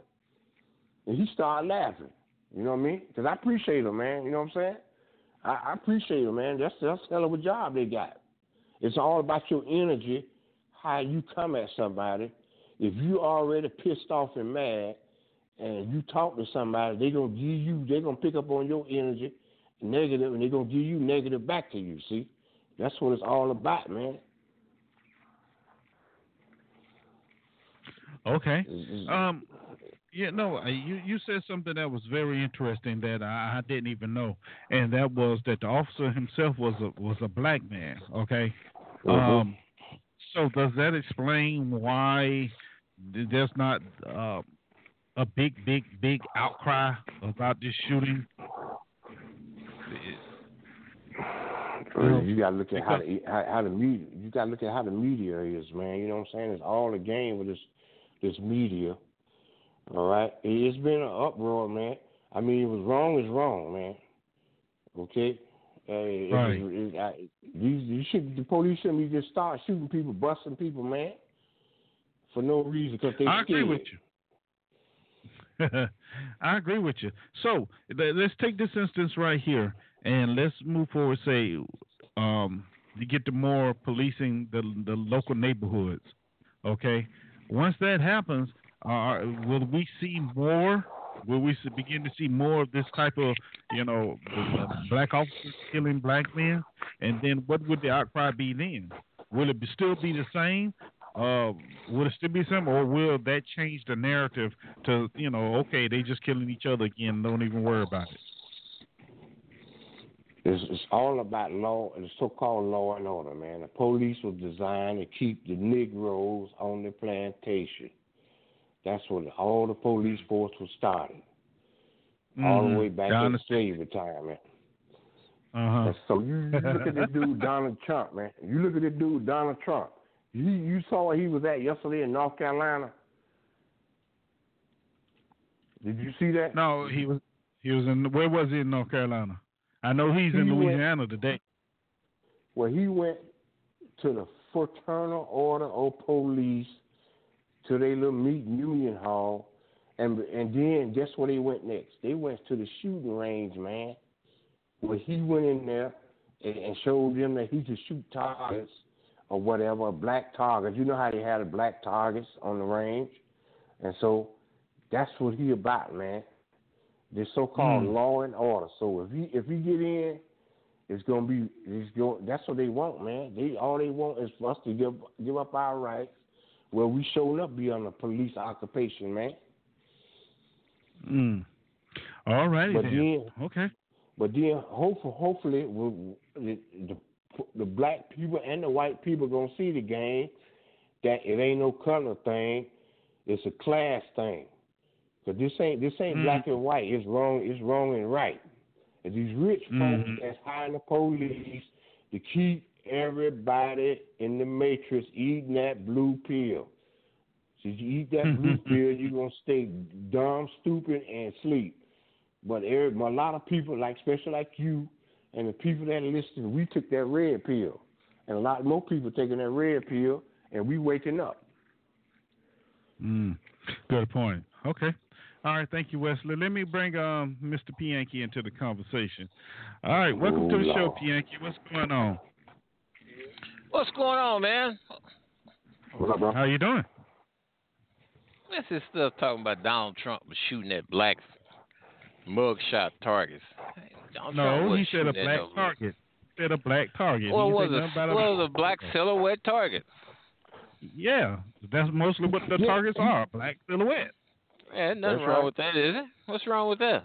B: And he started laughing. You know what I mean? Because I appreciate him, man. You know what I'm saying? I, I appreciate him, man. That's that's a hell of a job they got. It's all about your energy, how you come at somebody. If you already pissed off and mad, and you talk to somebody, they're gonna give you, they're gonna pick up on your energy, negative, and they're gonna give you negative back to you. See, that's what it's all about, man.
A: Okay. Um. Yeah. No. uh, You you said something that was very interesting that I, I didn't even know, and that was that the officer himself was a was a black man. Okay.
B: Mhm.
A: Um, so does that explain why there's not uh, a big, big, big outcry about this shooting?
B: You gotta look at how the how, how the media. You gotta look at how the media is, man. You know what I'm saying? It's all a game with this this media. All right, it's been an uproar, man. I mean, it was wrong is wrong, man. Okay. It
A: Right.
B: was- it- I, these you should the police shouldn't be just start shooting people, busting people, man, for no reason because they
A: I agree with you. I agree with you. So th- let's take this instance right here, and let's move forward. Say, um, to get to more policing the the local neighborhoods. Okay, once that happens, uh, will we see more? Will we begin to see more of this type of, you know, black officers killing black men? And then what would the outcry be then? Will it be, still be the same? Uh, will it still be the same, or will that change the narrative to, you know, okay, they just killing each other again, don't even worry about it?
B: It's, it's all about law, the so-called law and order, man. The police was designed to keep the Negroes on the plantation. That's when all the police force was started, all the
A: Mhm.
B: way back
A: I
B: in time, man.
A: Uh-huh.
B: So you, you look at this dude Donald Trump, man. You look at this dude Donald Trump. You you saw where he was at yesterday in North Carolina. Did you see that?
A: No, he was he was in where was he in North Carolina? I know he's in
B: He went-
A: Louisiana today.
B: Well, he went to the Fraternal Order of Police to their little meeting union hall, and and then guess where they went next? They went to the shooting range, man. Where he went in there and, and showed them that he could shoot targets or whatever, black targets. You know how they had the black targets on the range, and so that's what he about, man. The so-called
A: Mm.
B: law and order. So if he if he get in it's gonna be. It's going. That's what they want, man. They all they want is for us to give give up our rights. Where we showing up beyond under police occupation, man.
A: Mm. All righty
B: But
A: then.
B: then,
A: Okay.
B: but then, hopefully, hopefully, the, the the black people and the white people gonna see the game that it ain't no color thing. It's a class thing. Cause this ain't this ain't
A: Mm.
B: black and white. It's wrong. It's wrong and right. And these rich folks
A: Mhm.
B: that's hiring the police to keep everybody in the matrix eating that blue pill. So you eat that blue pill, you're gonna stay dumb, stupid, and sleep. But every, a lot of people, like especially like you and the people that are listening, we took that red pill, and a lot more people taking that red pill, and we waking up.
A: Mm. Good point. Okay. All right, thank you, Wesley. Let me bring um Mr. Pianki into the conversation. All right, welcome to the
B: Oh,
A: show,
B: Lord.
A: Pianki. What's going on?
C: What's going on, man?
B: What up, bro?
A: How you doing?
C: This is stuff talking about Donald Trump was shooting at black mugshot targets. Donald Trump
A: No, he
C: wasn't
A: said a black
C: no-
A: target. Said a black target.
C: Well,
A: He
C: it was
A: said
C: a
A: nothing about
C: it was a black silhouette target.
A: Yeah, that's mostly what the
B: Yeah.
A: targets are. Black silhouette.
C: Yeah, nothing
B: That's
C: wrong
B: right.
C: with that, is it? What's wrong with that?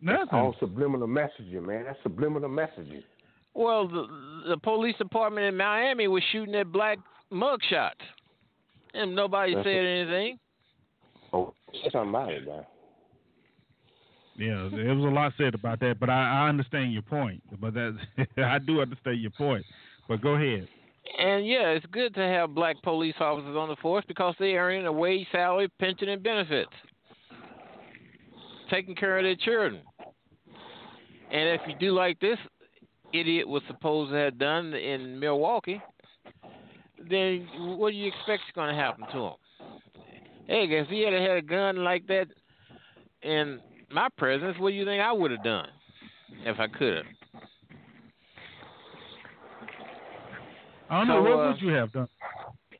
A: Nothing.
B: All subliminal messaging, man. That's subliminal messaging.
C: Well, the the police department in Miami was shooting at black mugshots, and nobody
B: That's
C: said
B: what-
C: anything.
B: Oh, say something about it, man.
A: Yeah, there was a lot said about that, but I, I understand your point. But that I do understand your point. But go ahead.
C: And yeah, it's good to have black police officers on the force because they earn a wage, salary, pension, and benefits, taking care of their children. And if you do like this idiot was supposed to have done in Milwaukee, then what do you expect is going to happen to him? Hey, if he had had a gun like that in my presence, what do you think I would have done if I could have?
A: I don't know. What
C: uh,
A: would you have done?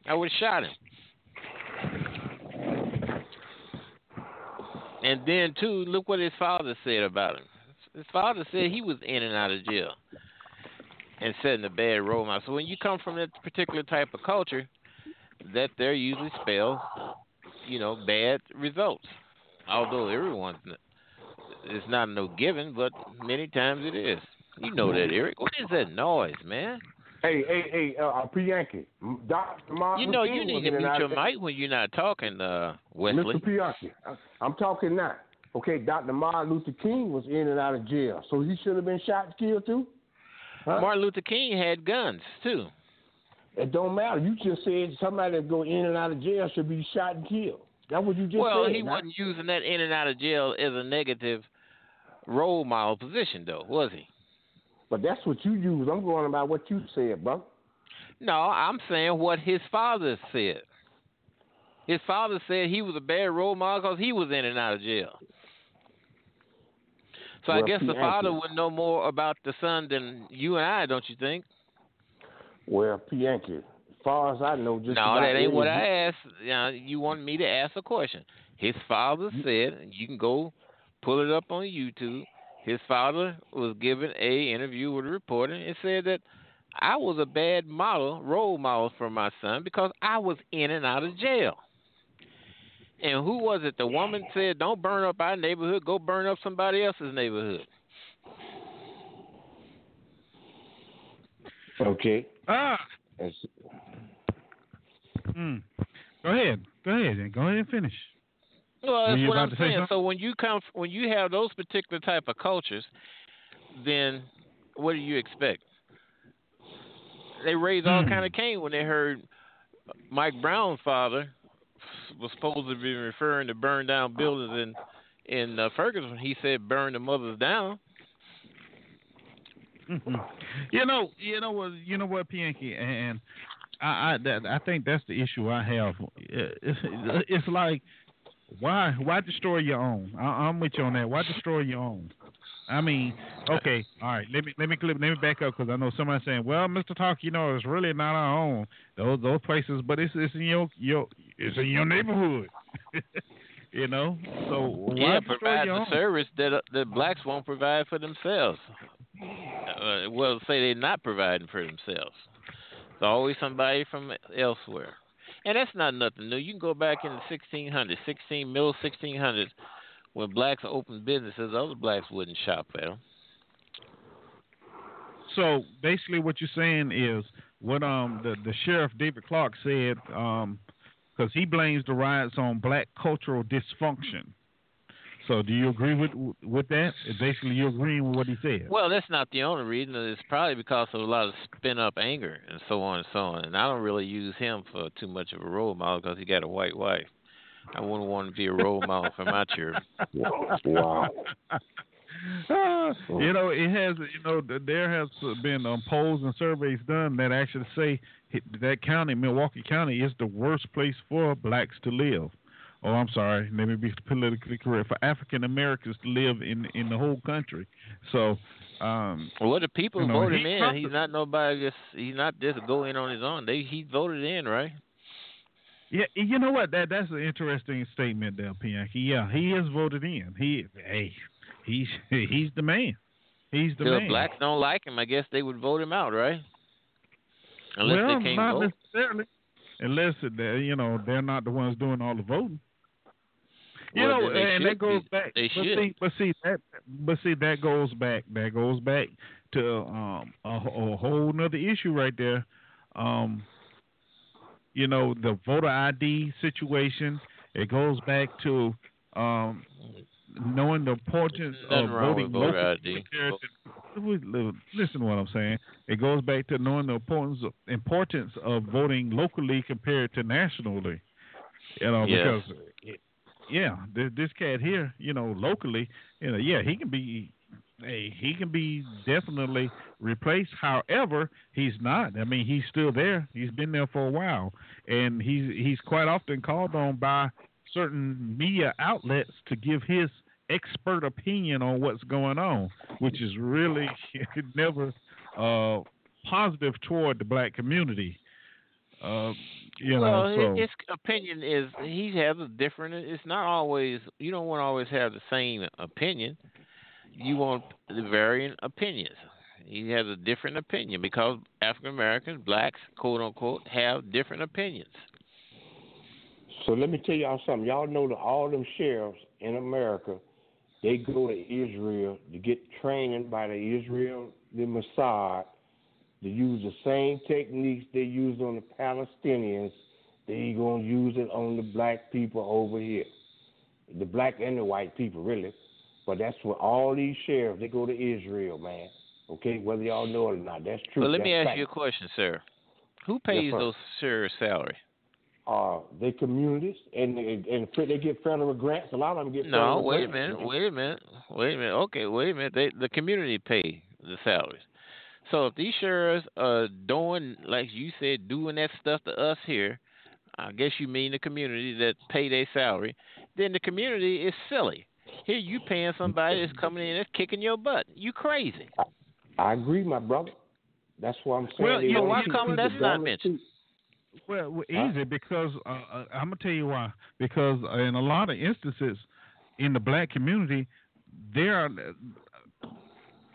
C: I would have shot him. And then too, look what his father said about him. His father said he was in and out of jail and setting a bad role model. So when you come from that particular type of culture, that there usually spells, you know, bad results. Although everyone's it's not no given, but many times it is. You know that, Eric. What is that noise, man?
B: Hey, hey, hey, uh, Pianki, Dr. Martin
C: You know, you need to mute your mic when you're not talking, uh, Wesley.
B: Mr. Pianki, I- I'm talking now. Okay, Dr. Martin Luther King was in and out of jail, so he should have been shot and killed too. Huh?
C: Martin Luther King had guns too.
B: It don't matter. You just said somebody that go in and out of jail should be shot and killed. That's what you just
C: well,
B: said.
C: Well, he
B: now.
C: wasn't using that in and out of jail as a negative role model position, though, was he?
B: But that's what you use. I'm going about what you said, bro.
C: No, I'm saying what his father said. His father said he was a bad role model because he was in and out of jail. So I guess the father would know more about the son than you and I, don't you think?
B: Well, Pianki, as far as I know, just
C: no, that ain't what I asked. You, know, you want me to ask a question. His father said, and you can go pull it up on YouTube. His father was given a interview with a reporter and said that I was a bad model, role model for my son because I was in and out of jail. And who was it? The woman said, "Don't burn up our neighborhood. Go burn up somebody else's neighborhood."
B: Okay.
A: Ah,
B: It's,
A: mm. go ahead, go ahead, and go ahead and finish.
C: Well, that's what I'm
A: to say
C: saying. So when you come, when you have those particular type of cultures, then what do you expect? They raised all
A: Hmm.
C: kind of Cain when they heard Mike Brown's father was supposed to be referring to burn down buildings in in uh, Ferguson. He said burn the mothers down.
A: You know, you know what, you know what, Pianki, and I, I, that, I think that's the issue I have. It's, it's like, why, why destroy your own? I, I'm with you on that. Why destroy your own? I mean, okay, all right. Let me let me clip, let me back up because I know somebody saying, "Well, Mr. Talk, you know, it's really not our own those those places, but it's it's in your your it's in your neighborhood." you know, so why
C: yeah, provide the
A: own?
C: service that uh, that blacks won't provide for themselves. Uh, well, say they're not providing for themselves. It's always somebody from elsewhere, and that's not nothing new. You can go back in the 1600s, 16 middle 1600s, when blacks opened businesses. Other blacks wouldn't shop at them.
A: So basically, what you're saying is what um the the sheriff David Clarke said um because he blames the riots on black cultural dysfunction. So do you agree with with that? Basically, you're agreeing with what he said.
C: Well, that's not the only reason. It's probably because of a lot of spin up anger and so on and so on. And I don't really use him for too much of a role model because he got a white wife. I wouldn't want to be a role model for my children.
B: wow.
A: You know, it has. You know, there has been um, polls and surveys done that actually say that county, Milwaukee County, is the worst place for blacks to live. Oh, I'm sorry. Let me be politically correct. For African Americans to live in in the whole country. So, um,
C: Well, the people
A: You know,
C: voted him in. He's not nobody just. He's not just go in on his own. They he voted in, right?
A: Yeah, you know what? That that's an interesting statement there, Pianki. Yeah, he is voted in. He, hey, he's he's the man. He's the
C: So
A: man.
C: if blacks don't like him, I guess they would vote him out, right? Unless
A: well,
C: they can't
A: not
C: vote.
A: necessarily, unless they, you know they're not the ones doing all the voting. You
C: Well,
A: know, and that goes
C: be.
A: back.
C: They
A: but
C: should.
A: see, but see that, but see that goes back. That goes back to um a, a whole nother issue right there. Um, you know the voter ID situation. It goes back to um knowing the importance
C: Nothing
A: of voting
C: voter
A: locally
C: ID.
A: compared to- Listen to what I'm saying. It goes back to knowing the importance of, importance of voting locally compared to nationally. You know,
C: Yes.
A: because yeah, this, this cat here, you know, locally, you know, yeah, he can be, hey, he can be definitely replaced. However, he's not. I mean, he's still there. He's been there for a while, and he's he's quite often called on by certain media outlets to give his expert opinion on what's going on, which is really never uh, positive toward the black community. Uh, you
C: well,
A: know, so
C: his opinion is he has a different. It's not always. You don't want to always have the same opinion. You want the varying opinions. He has a different opinion because African Americans, blacks, quote unquote, have different opinions.
B: So let me tell y'all something. Y'all know that all them sheriffs in America, they go to Israel to get training by the Israel, the Mossad, to use the same techniques they used on the Palestinians, they gonna use it on the black people over here, the black and the white people, really. But that's what all these sheriffs they go to Israel, man. Okay, whether y'all know it or not, that's true.
C: Well, let
B: that's
C: me ask
B: fact.
C: you a question, sir. Who pays
B: sir.
C: those sheriff's salary?
B: Uh, they communities and and they get federal grants. A lot of them get
C: No, wait a minute, wait a minute, wait a minute. Okay, wait a minute. They, the community pay the salaries. So if these sheriffs are doing, like you said, doing that stuff to us here, I guess you mean the community that pay their salary, then the community is silly. Here you paying somebody that's coming in that's kicking your butt. You crazy.
B: I agree, my brother. That's why I'm saying.
A: Well,
B: they
A: you know, why
C: come that's not
B: dumb
C: mentioned?
B: shit.
A: Well, well,
B: Huh?
A: easy because uh, uh, I'm gonna tell you why. Because in a lot of instances in the black community, there are,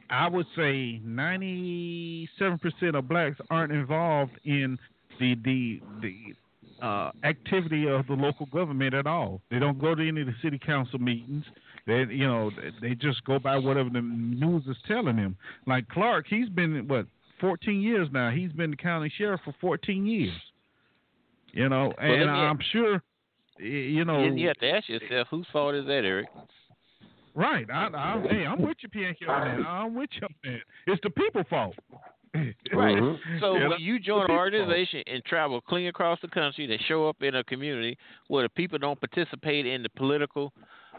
A: I would say, 97 percent of blacks aren't involved in the the the uh, activity of the local government at all. They don't go to any of the city council meetings. They, you know, they just go by whatever the news is telling them. Like Clarke, he's been what 14 years now. He's been the county sheriff for 14 years. You know,
C: let
A: and I'm sure, you know,
C: Then you have to ask yourself, whose fault is that, Eric?
A: right? I, I, hey, I'm with you, Pianki on that. I'm with you on that. It's the people fault.
C: Right.
B: Mhm.
C: So
A: Yeah,
C: when you join an organization and travel clean across the country to show up in a community where the people don't participate in the political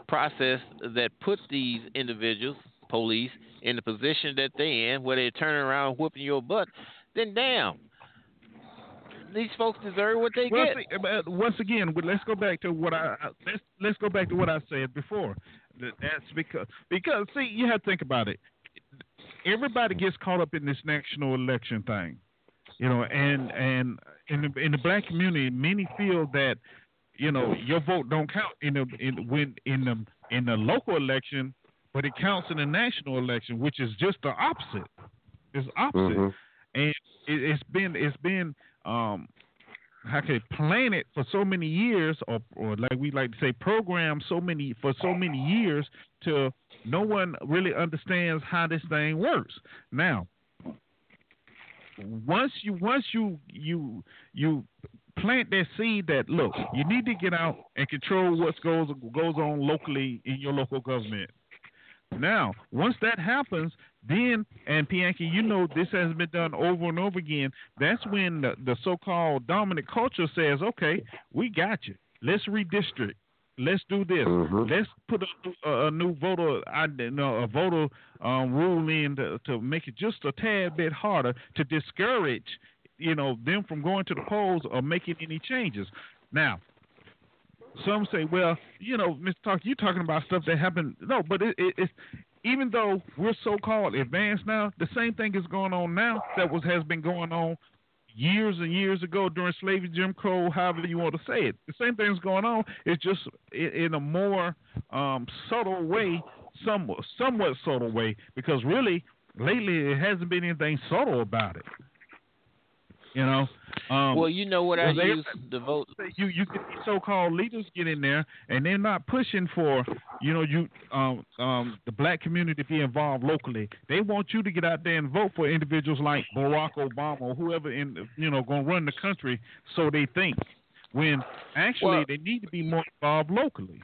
C: process that put these individuals, police, in the position that they in, where they're turning around whooping your butt, then damn, these folks deserve what they
A: well,
C: get.
A: see, but uh, once again, let's go back to what I I- let's let's go back to what I said before. That's because because see, you have to think about it. Everybody gets caught up in this national election thing, you know, and and in the in the black community, many feel that you know your vote don't count in the in when in the in the local election, but it counts in the national election, which is just the opposite. It's opposite
B: Mhm.
A: and it, it's been it's been um how can I planted for so many years or or like we like to say programmed so many for so many years to no one really understands how this thing works now once you once you you you plant that seed that look you need to get out and control what goes goes on locally in your local government now, once that happens, then and Pianki, you know this has been done over and over again. That's when the, the so-called dominant culture says, "Okay, we got you. Let's redistrict. Let's do this.
B: Mhm.
A: Let's put a, a, a new voter, I know, a voter um, rule in to, to make it just a tad bit harder to discourage, you know, them from going to the polls or making any changes." Now, some say, well, you know, Mr. Talk, you're talking about stuff that happened. No, but it, it, it's even though we're so-called advanced now, the same thing is going on now that was has been going on years and years ago during slavery, Jim Crow, however you want to say it. The same thing's going on. It's just in, a more um, subtle way, somewhat, somewhat subtle way, because really lately it hasn't been anything subtle about it. You know. Um,
C: well, you know what I
A: they-
C: use the vote.
A: you you get these so-called leaders get in there and they're not pushing for you know you um um the black community to be involved locally. They want you to get out there and vote for individuals like Barack Obama or whoever in you know going to run the country. So they think when actually
C: Well-
A: they need to be more involved locally.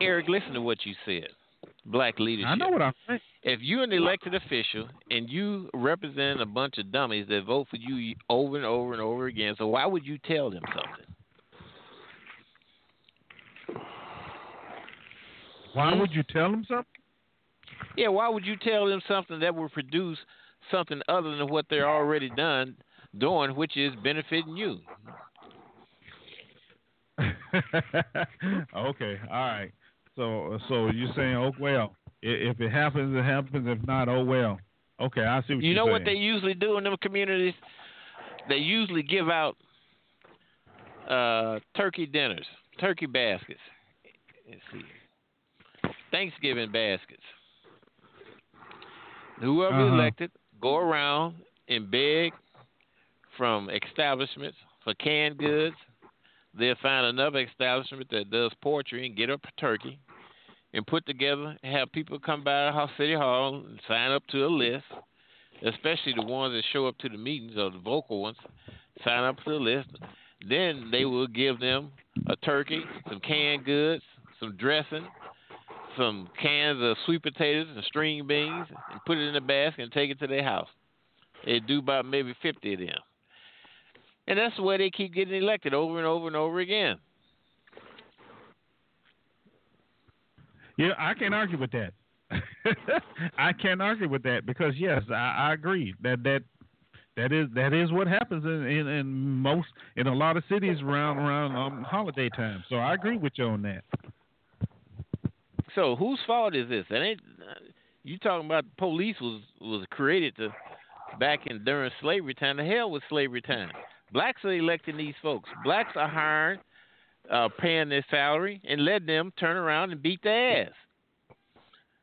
C: Eric, listen to what you said. Black leadership.
A: I know what I'm saying.
C: if you're an elected official and you represent a bunch of dummies that vote for you over and over and over again, so why would you tell them something?
A: Why would you tell them something?
C: Yeah, why would you tell them something that would produce something other than what they're already done doing, which is benefiting you?
A: okay, all right. So, so you're saying, oh well, if it happens, it happens. If not, oh well. Okay, I see what
C: You know what they usually do in them communities? They usually give out uh, turkey dinners, turkey baskets. Let's see, Thanksgiving baskets. Whoever
A: Uh-huh.
C: elected go around and beg from establishments for canned goods. They'll find another establishment that does poultry and get up a turkey and put together, have people come by our city hall and sign up to a list especially the ones that show up to the meetings or the vocal ones, sign up to the list. Then they will give them a turkey, some canned goods, some dressing, some cans of sweet potatoes and string beans, and put it in a basket and take it to their house. They do about maybe 50 of them. And that's the way they keep getting elected over and over and over again.
A: Yeah, I can't argue with that. I can't argue with that because yes, I, I agree that that that is that is what happens in, in, in most in a lot of cities around around um, holiday time. So I agree with you on that.
C: So whose fault is this? And ain't you talking about the police was was created to back in during slavery time? The hell with slavery time. Blacks are electing these folks. Blacks are hiring, uh, paying their salary, and letting them turn around and beat their ass.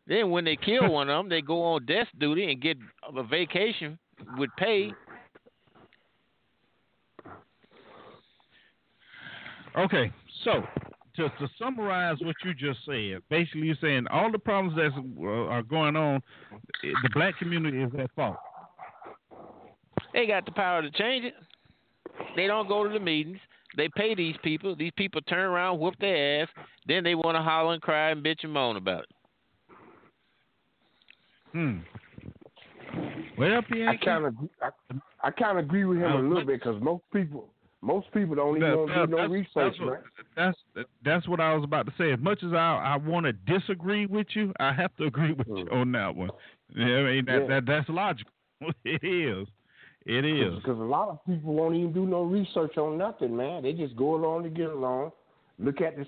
C: Then when they kill one of them, they go on death duty and get a vacation with pay.
A: Okay, so to, to summarize what you just said, basically you're saying all the problems that uh, are going on, the black community is at fault.
C: They got the power to change it. They don't go to the meetings. They pay these people. These people turn around, whoop their ass. Then they want to holler and cry and bitch and moan about it.
A: Hmm. Well,
B: I kind of I, I kind of agree with him a little bit because most people most people don't even that, do no research,
A: that's what, That's that's what I was about to say. As much as I I want to disagree with you, I have to agree with you hmm. on that one. Yeah, I mean that, yeah. that that's logical. it is. It is
B: because a lot of people won't even do no research on nothing, man. They just go along to get along. Look at this,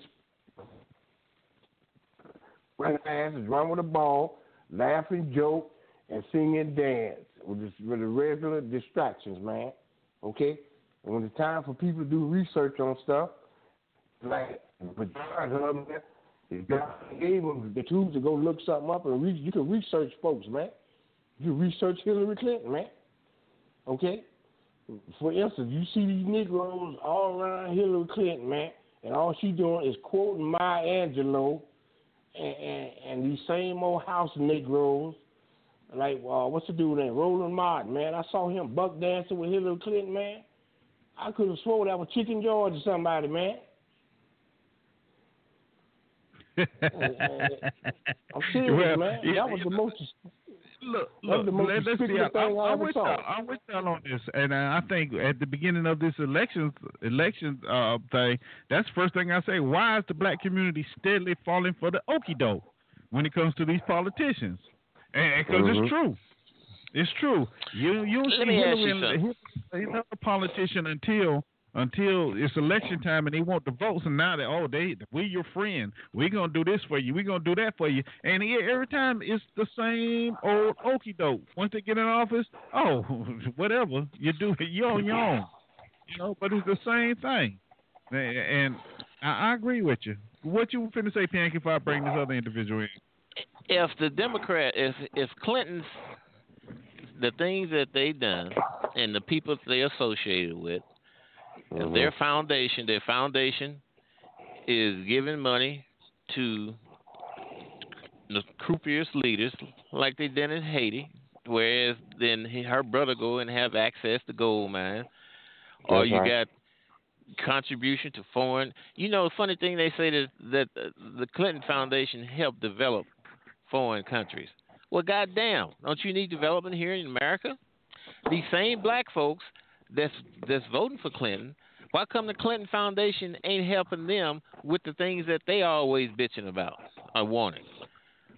B: run asses, run with a ball, laugh and joke, and sing and dance with, this, with the regular distractions, man. Okay, and when it's time for people to do research on stuff, like them, God gave them the tools to go look something up and read. You can research folks, man. You can research Hillary Clinton, man. Okay? For instance, you see these Negroes all around Hillary Clinton, man, and all she doing is quoting Maya Angelou and, and, and these same old house Negroes, like, uh, what's the dude name? Roland Martin, man. I saw him buck dancing with Hillary Clinton, man. I could have swore that was Chicken George or somebody, man. and, and, I'm serious, well, man. Yeah, that was the most
A: look, look, let, us see. I, I, am with y'all. I'm with y'all on this, and I think at the beginning of this election election uh, thing, that's the first thing I say. Why is the black community steadily falling for the okey doke when it comes to these politicians? And because mm-hmm. it's true, it's true. You you don't see Hillary another politician until until it's election oh. time and they want the votes and now they oh they we your friend. We gonna do this for you. We gonna do that for you. And every time it's the same old okey doke. Once they get in office oh whatever. You do you on your own. You know but it's the same thing. And I, I agree with you. What you finna say Pianki if I bring this other individual in?
C: If the Democrat if if Clinton's the things that they done and the people they associated with Mm-hmm. Their foundation, their foundation is giving money to the croupiers leaders like they did in Haiti, whereas then he, her brother go and have access to gold mine. Or you got contribution to foreign. You know, funny thing they say that that the Clinton Foundation helped develop foreign countries. Well, goddamn, don't you need development here in America? These same black folks that's that's voting for Clinton, why come the Clinton Foundation ain't helping them with the things that they always bitching about or wanting?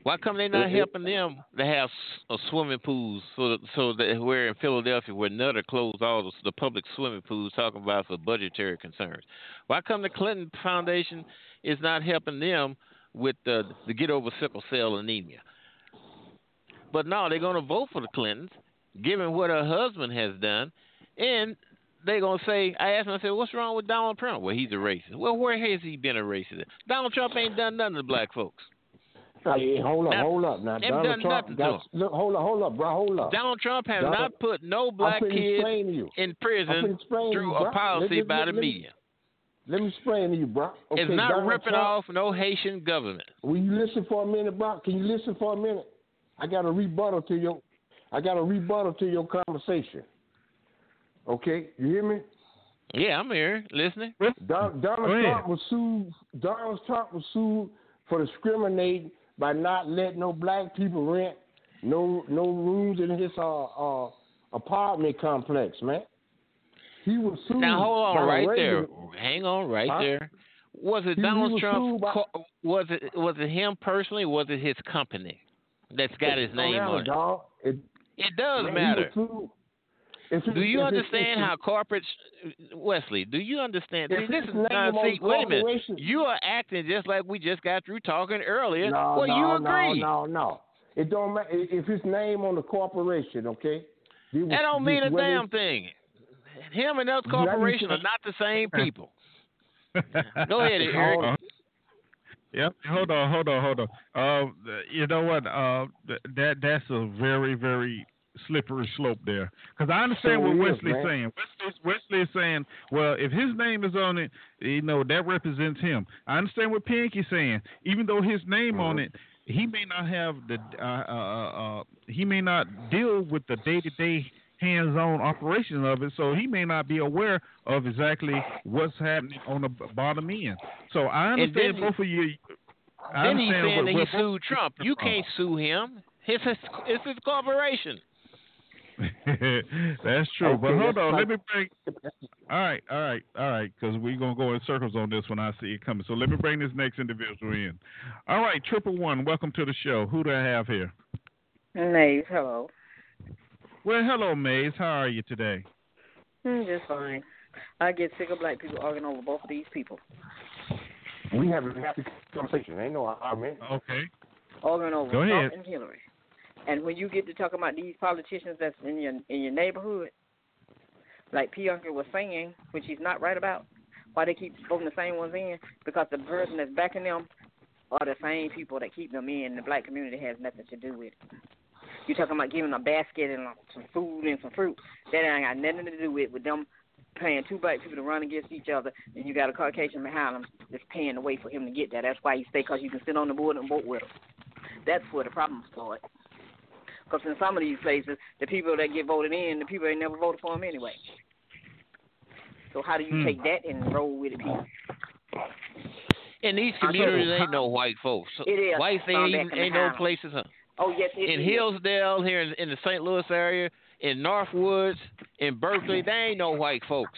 C: Why come they not helping them to have a swimming pools so that, so that we're in Philadelphia where Nutter closed all the, the public swimming pools talking about for budgetary concerns? Why come the Clinton Foundation is not helping them with the, the get over sickle cell anemia? But no, they're going to vote for the Clintons, given what her husband has done, and they're gonna say, I asked him, I said, what's wrong with Donald Trump? Well, he's a racist. Well, where has he been a racist? Donald Trump ain't done nothing to black folks.
B: Hey, hold up, now, hold up. Now, Donald Trump, got, look, hold up, hold up, bro, hold up.
C: Donald Trump has Donald, not put no black kids in prison through you, a policy let, let, by let, the media.
B: Let me explain to you, bro.
C: Okay, it's not Donald ripping Trump, off no Haitian government.
B: Will you listen for a minute, bro? Can you listen for a minute? I got a rebuttal to your I got a rebuttal to your conversation. Okay, you hear me?
C: Yeah, I'm here listening.
B: Don, Donald Trump was sued. Donald Trump was sued for discriminating by not letting no black people rent no no rooms in his uh, uh, apartment complex, man. He was sued.
C: Now hold on right there. Hang on right
B: Huh?
C: there. Was it
B: He- he
C: Donald
B: was
C: Trump?
B: by-
C: co- was it was it him personally? Was it his company that's got his
B: It don't
C: name
B: matter,
C: on it?
B: dog. It
C: It does
B: man,
C: matter.
B: He was sued. If
C: Do you
B: if
C: understand
B: if
C: how corporates, Wesley? Do you understand? See, this is
B: name
C: see.
B: the
C: Wait a minute. You are acting just like we just got through talking earlier.
B: No,
C: well,
B: no,
C: you agree.
B: no, no, no. It don't matter if his name on the corporation. Okay. He was-
C: That don't mean a
B: whether-
C: damn thing. Him and us
B: You
C: corporation are not the same people. Go ahead, Eric.
A: Uh, Yep. Hold on. Hold on. Hold on. Uh, you know what? Uh, that that's a very very slippery slope there. Because I understand
B: So
A: what
B: it is,
A: Wesley's
B: man.
A: saying. Wesley, Wesley is saying, well, if his name is on it, you know that represents him. I understand what Pianki's saying. Even though his name on
B: Mhm.
A: it, he may not have the uh, uh, uh, he may not deal with the day to day hands-on operation of it, so he may not be aware of exactly what's happening on the bottom end. So I understand
C: then-
A: both of you. I
C: Then he's
A: understand
C: saying
A: where-
C: that he sued Trump. You can't sue him. It's his, it's his corporation.
A: That's true. but hold on, let me bring. All right, all right, all right, because we're gonna go in circles on this when I see it coming. So let me bring this next individual in. All right, triple one, welcome to the show. Who do I have here?
D: Maze, hello.
A: Well, hello, Maze. How are you today?
D: Mm, just fine. I get sick of black people arguing over both of these people.
B: We have a happy conversation. Ain't no argument.
A: Okay.
D: Arguing over
A: Go ahead.
D: Trump and Hillary. And when you get to talk about these politicians that's in your in your neighborhood, like Pianki was saying, which he's not right about, why they keep voting the same ones in, because the person that's backing them are the same people that keep them in. The black community has nothing to do with it. You're talking about giving a basket and uh, some food and some fruit. That ain't got nothing to do with with them paying two black people to run against each other, and you got a Caucasian behind them that's paying the way for him to get that. That's why he stay, because you can sit on the board and vote with him. That's where the problem start. Because in some of these places, the people that get voted in, the people ain't never voted for them anyway. So how do you
A: Hmm.
D: take that and roll with it, people?
C: In these communities, ain't no white folks.
D: So It is.
C: Whites ain't, even- ain't no places. Huh?
D: Oh yes, it
C: In
D: is.
C: Hillsdale, here in, in the St. Louis area, in Northwoods, in Berkeley, there ain't no white folks.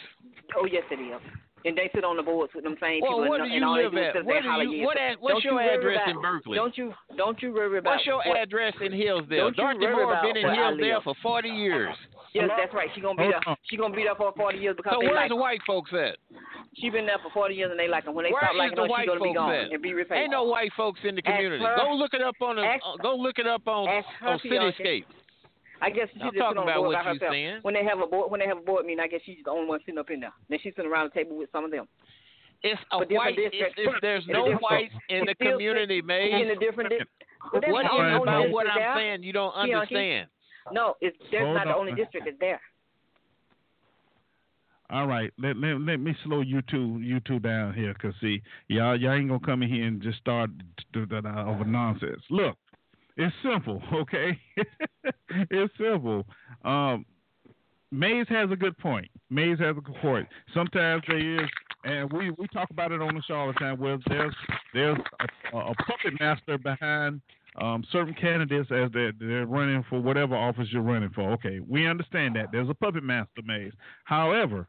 D: Oh yes, it is. And they sit on the boards with them same
C: Well,
D: people.
C: where
D: and,
C: do you live
D: they do is
C: at?
D: there
C: do you- what ad- what's
D: Don't you
C: your
D: worry
C: address
D: about-
C: in Berkeley?
D: Don't you don't you worry about
C: What's your
D: what,
C: address in Hillsdale?
D: You
C: Dorothy
D: worry
C: Moore
D: about
C: been in Hillsdale for 40 years.
D: Yes, that's right. She gonna be there. She gonna be there for forty years because
C: So where's
D: like
C: the white folks at?
D: She been there for forty years and they like her. When they
C: Where
D: stop liking
C: the
D: her, she gonna be gone
C: at?
D: and be replaced.
C: Ain't no white folks in the community.
D: her-
C: Go look it up on the.
D: ask-
C: uh, go look it up on on. Cityscape.
D: I guess she
C: I'm
D: just sit
C: talking
D: on the
C: about
D: board
C: what
D: by
C: you
D: herself.
C: saying.
D: When they have a board, when they have a board meeting, I guess she's the only one sitting up in there. Then she's sitting around the table with some of them.
C: It's a
D: But
C: white. If,
D: districts.
C: if there's no whites in the
D: It's still-
C: community,
D: In a different. Di- but that's
C: what
D: not
C: is
D: the
C: about
D: district
C: what I'm
D: there.
C: saying you don't
D: Pianki?
C: understand?
D: No, it's there's
A: Hold
D: not the only district that's there.
A: All right, let, let let me slow you two you two down here, cause see y'all y'all ain't gonna come in here and just start to do that over nonsense. Look, it's simple, okay? it's simple. Um, Mays has a good point. Mays has a good point. Sometimes there is, and we, we talk about it on the show all the time. Where there's there's a, a puppet master behind um, certain candidates as they're, they're running for whatever office you're running for. Okay, we understand that there's a puppet master, Mays. However,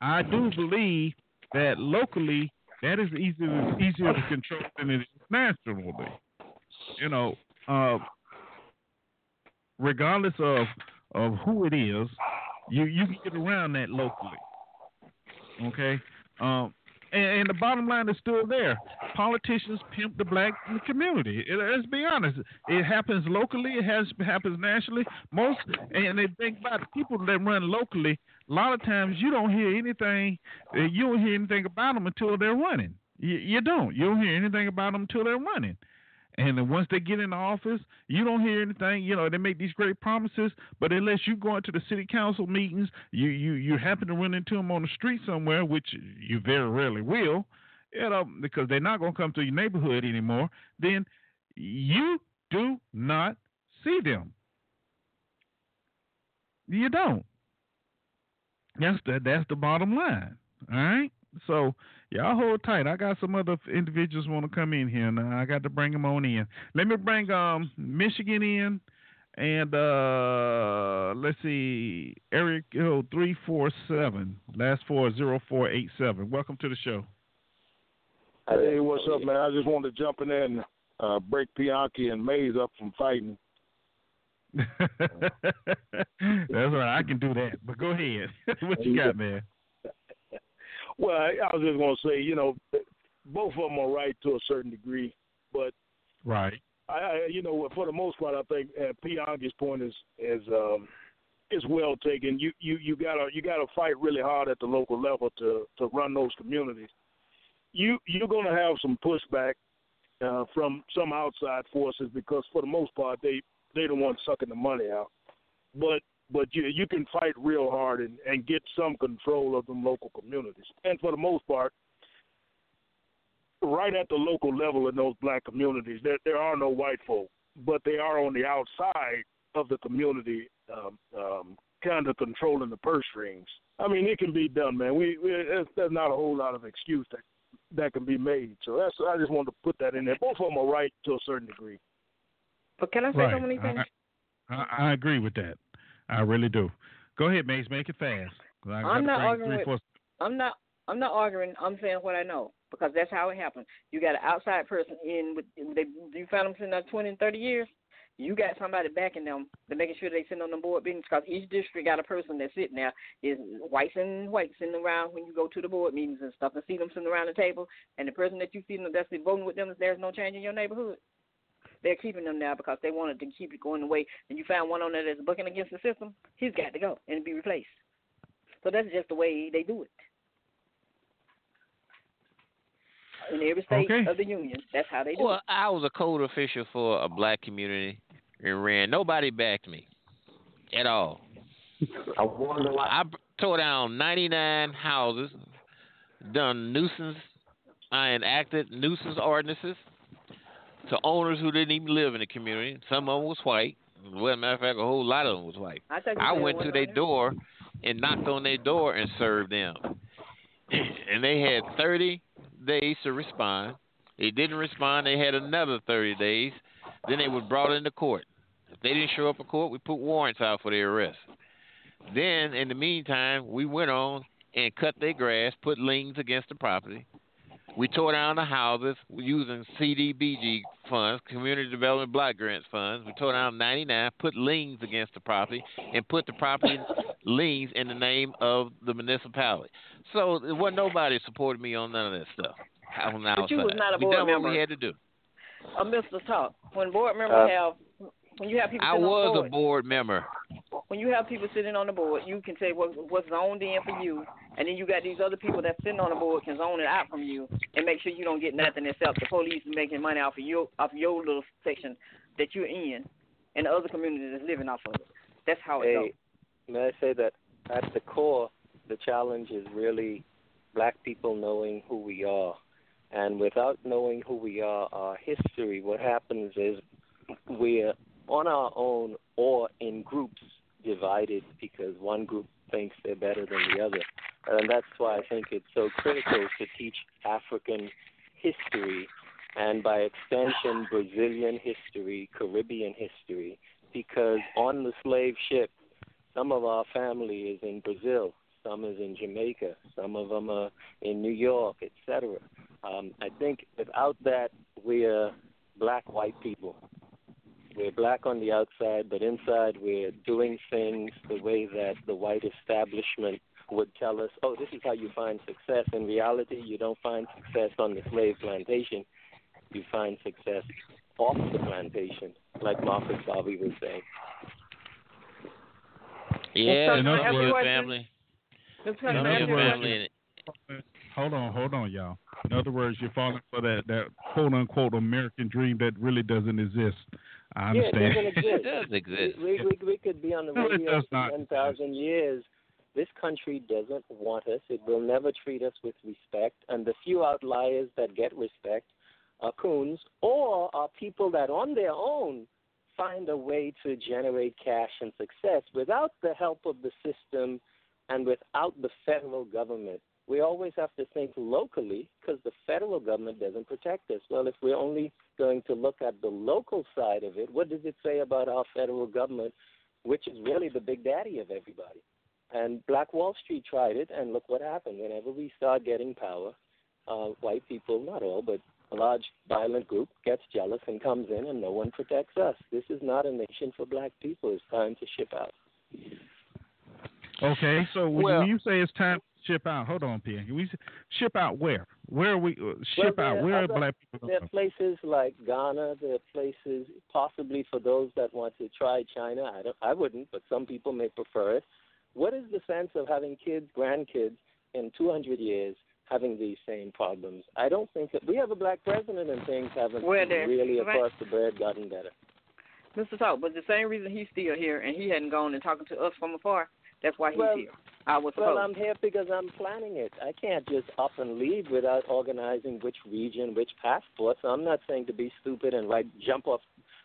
A: I do believe that locally that is easier easier to control than it is nationally. You know, uh, regardless of of who it is, you you can get around that locally. Okay, um, and, the bottom line is still there. Politicians pimp the black community. It, let's be honest. It happens locally. It has happens nationally. Most and they think about the people that run locally. A lot of times you don't hear anything. uh, You don't hear anything about them until they're running. You, you don't. You don't hear anything about them until they're running. And then once they get in the office, you don't hear anything. You know, they make these great promises, but unless you go into the city council meetings, you you you happen to run into them on the street somewhere, which you very rarely will, you know, because they're not going to come to your neighborhood anymore. Then you do not see them. You don't. That's the that's the bottom line. All right. So y'all hold tight. I got some other individuals want to come in here, and I got to bring them on in. Let me bring um Michigan in, and uh let's see, Eric oh, three four seven last four zero four eight seven. Welcome to the show.
E: Hey, what's up, man? I just wanted to jump in there and uh, break Pianki and Mays up from fighting.
A: That's right. I can do that. But go ahead. what you got, man?
E: Well, I, I was just going to say, you know, both of them are right to a certain degree, but
A: right.
E: I, I you know, for the most part, I think uh, Pianki's point is is um, is well taken. You you you gotta you gotta fight really hard at the local level to to run those communities. You you're going to have some pushback uh, from some outside forces because for the most part they they the ones sucking the money out. But but you you can fight real hard and, and get some control of them local communities. And for the most part, right at the local level in those black communities, there there are no white folk, but they are on the outside of the community, um, um, kind of controlling the purse strings. I mean, it can be done, man. We, we there's not a whole lot of excuse that that can be made. So that's I just wanted to put that in there. Both of them are right to a certain degree.
D: But can I say
A: right.
D: so many things?
A: I, I, I, agree with that. I really do. Go ahead, Mace. Make it fast.
D: I'm not arguing. With, I'm not. I'm not arguing. I'm saying what I know because that's how it happened. You got an outside person in with they. You found them sitting there 20 and 30 years. You got somebody backing them to making sure they sit on the board meetings because each district got a person that's sitting there is whites and whites sitting around when you go to the board meetings and stuff and see them sitting around the table and the person that you see them that's voting with them there's no change in your neighborhood. They're keeping them now because they wanted to keep it going the way. And you found one on there that's bucking against the system. He's got to go and be replaced. So that's just the way they do it. In every state
A: okay.
D: of the union, that's how they do
C: well,
D: it.
C: Well, I was a code official for a black community and ran. Nobody backed me at all.
B: I wonder why.
C: I tore down 99 houses, done nuisance. I enacted nuisance ordinances to owners who didn't even live in the community. Some of them was white. Well, as a matter of fact, a whole lot of them was white.
D: I,
C: I went to their door and knocked on their door and served them. and they had 30 days to respond. They didn't respond. They had another 30 days. Then they were brought into court. If they didn't show up in court, we put warrants out for their arrest. Then, in the meantime, we went on and cut their grass, put liens against the property, we tore down the houses using CDBG funds, Community Development Block Grants funds. We tore down 99, put liens against the property, and put the property liens in the name of the municipality. So there wasn't nobody supported me on none of that stuff. On the
D: but you was not a
C: we
D: board
C: done
D: member.
C: what we had to do.
D: Uh, Mr. Talk, when board members
B: Uh,
D: have, when you have people
C: I
D: sitting on
C: was
D: board,
C: a board member.
D: when you have people sitting on the board, you can say what what's zoned in for you, and then you got these other people that's sitting on the board can zone it out from you and make sure you don't get nothing except the police making money off of your off your little section that you're in, and the other community that's living off of it. That's how it goes.
F: May I say that at the core, the challenge is really black people knowing who we are. And without knowing who we are, our history, what happens is we're on our own or in groups divided because one group thinks they're better than the other. And that's why I think it's so critical to teach African history and by extension Brazilian history, Caribbean history, because on the slave ship, some of our family is in Brazil, some is in Jamaica, some of them are in New York, etc. Um, I think without that, we're black white people. We're black on the outside, but inside we're doing things the way that the white establishment would tell us, oh, this is how you find success. In reality, you don't find success on the slave plantation. You find success off the plantation, like Marcus Garvey was saying.
C: Yeah,
A: In other
C: some
A: words-
C: family.
D: Let's
A: In other
C: of
D: your
A: words,
C: family.
A: Hold on, hold on, y'all. In other words, you're falling for that that quote unquote American dream that really doesn't exist. I
F: Yeah, it doesn't
C: It
F: exist.
C: does exist.
F: We, we, we could be on the
A: No,
F: radio
A: does
F: for
A: not
F: 10,000 years. This country doesn't want us. It will never treat us with respect. And the few outliers that get respect are coons or are people that on their own find a way to generate cash and success without the help of the system and without the federal government. We always have to think locally because the federal government doesn't protect us. Well, if we're only going to look at the local side of it, what does it say about our federal government, which is really the big daddy of everybody? And Black Wall Street tried it, and look what happened. Whenever we start getting power, uh, white people, not all, but a large violent group gets jealous and comes in, and no one protects us. This is not a nation for black people. It's time to ship out.
A: Okay, so when,
C: Well-
A: when you say it's time to ship out, hold on, Pierre. We ship out where? Where are we uh, ship
F: Well,
A: out? Where
F: are
A: are
F: other-
A: black people?
F: There are places like Ghana. There are places possibly for those that want to try China. I don't. I wouldn't, but some people may prefer it. What is the sense of having kids, grandkids in 200 years having these same problems? I don't think that we have a black president and things haven't
D: there-
F: really
D: right.
F: across the board gotten better.
D: Mr. Talk, but the same reason he's still here and he hadn't gone and talking to us from afar, that's why he's
F: Well-
D: here. I was
F: Well. I'm here because I'm planning it. I can't just up and leave without organizing which region, which passport. So I'm not saying to be stupid and right jump off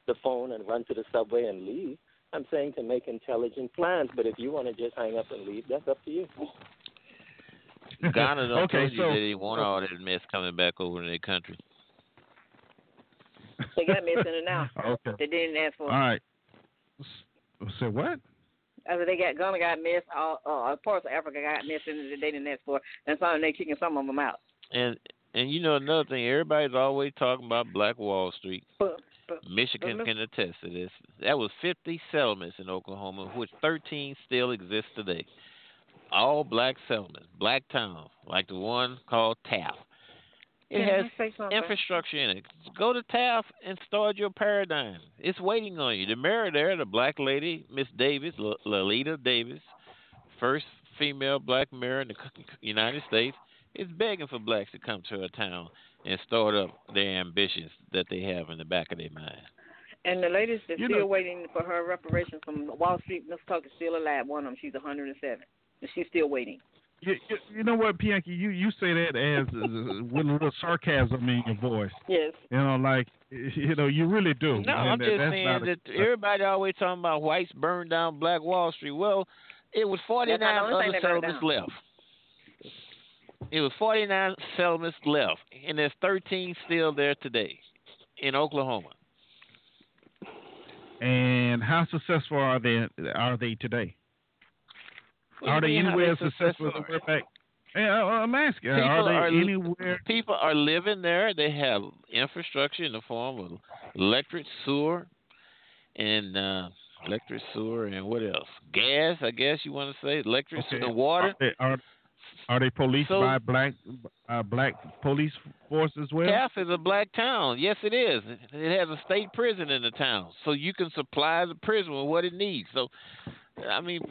F: the phone and run to the subway and leave. I'm saying to make intelligent plans. But if you want to just hang up and leave, that's up to you.
C: Ghana done
A: okay,
C: told you
A: so
C: that they want all that mess coming back over in their country.
D: they got mess in it now.
A: okay,
D: They didn't ask for.
A: all right. S- Say what?
D: After they got Ghana got mess, all uh, parts of Africa got mess and they didn't ask for, and some they kicking some of them out.
C: And and you know another thing, everybody's always talking about Black Wall Street.
D: But, but
C: Michigan
D: But
C: can attest to this. That was 50 settlements in Oklahoma, of which 13 still exist today. All black settlements, black towns, like the one called Taft. It has
D: I say something?
C: infrastructure in it. Go to Taft and start your paradigm. It's waiting on you. The mayor there, the black lady, Miss Davis, L- Lolita Davis, first female black mayor in the United States, is begging for blacks to come to her town and start up their ambitions that they have in the back of their mind.
D: And the lady that's
A: You
D: still
A: know-
D: waiting for her reparations from Wall Street. Mr. Talk is still alive. One of them, she's 107, and she's still waiting.
A: You, you, you know what, Pianki? You you say that as uh, with a little sarcasm in your voice.
D: Yes.
A: You know, like you know, you really do.
C: No,
A: And
C: I'm
A: that-
C: just saying
A: not a-
C: that everybody always talking about whites burned down Black Wall Street. Well, it was 49
D: That's not the only
C: other
D: thing
C: settlements left. It was 49 settlements left, and there's 13 still there today in Oklahoma.
A: And how successful are they? Are they today? Are they anywhere as successful as back? Yeah, I'm asking.
C: People
A: are they
C: are-
A: anywhere?
C: People are living there. They have infrastructure in the form of electric, sewer, and uh, electric, sewer, and what else? Gas, I guess you want to say, electric,
A: Okay.
C: and water.
A: Are they, are, are they policed
C: So-
A: by black uh, black police force as well?
C: Taft is a black town. Yes, it is. It has a state prison in the town, so you can supply the prison with what it needs. So, I mean,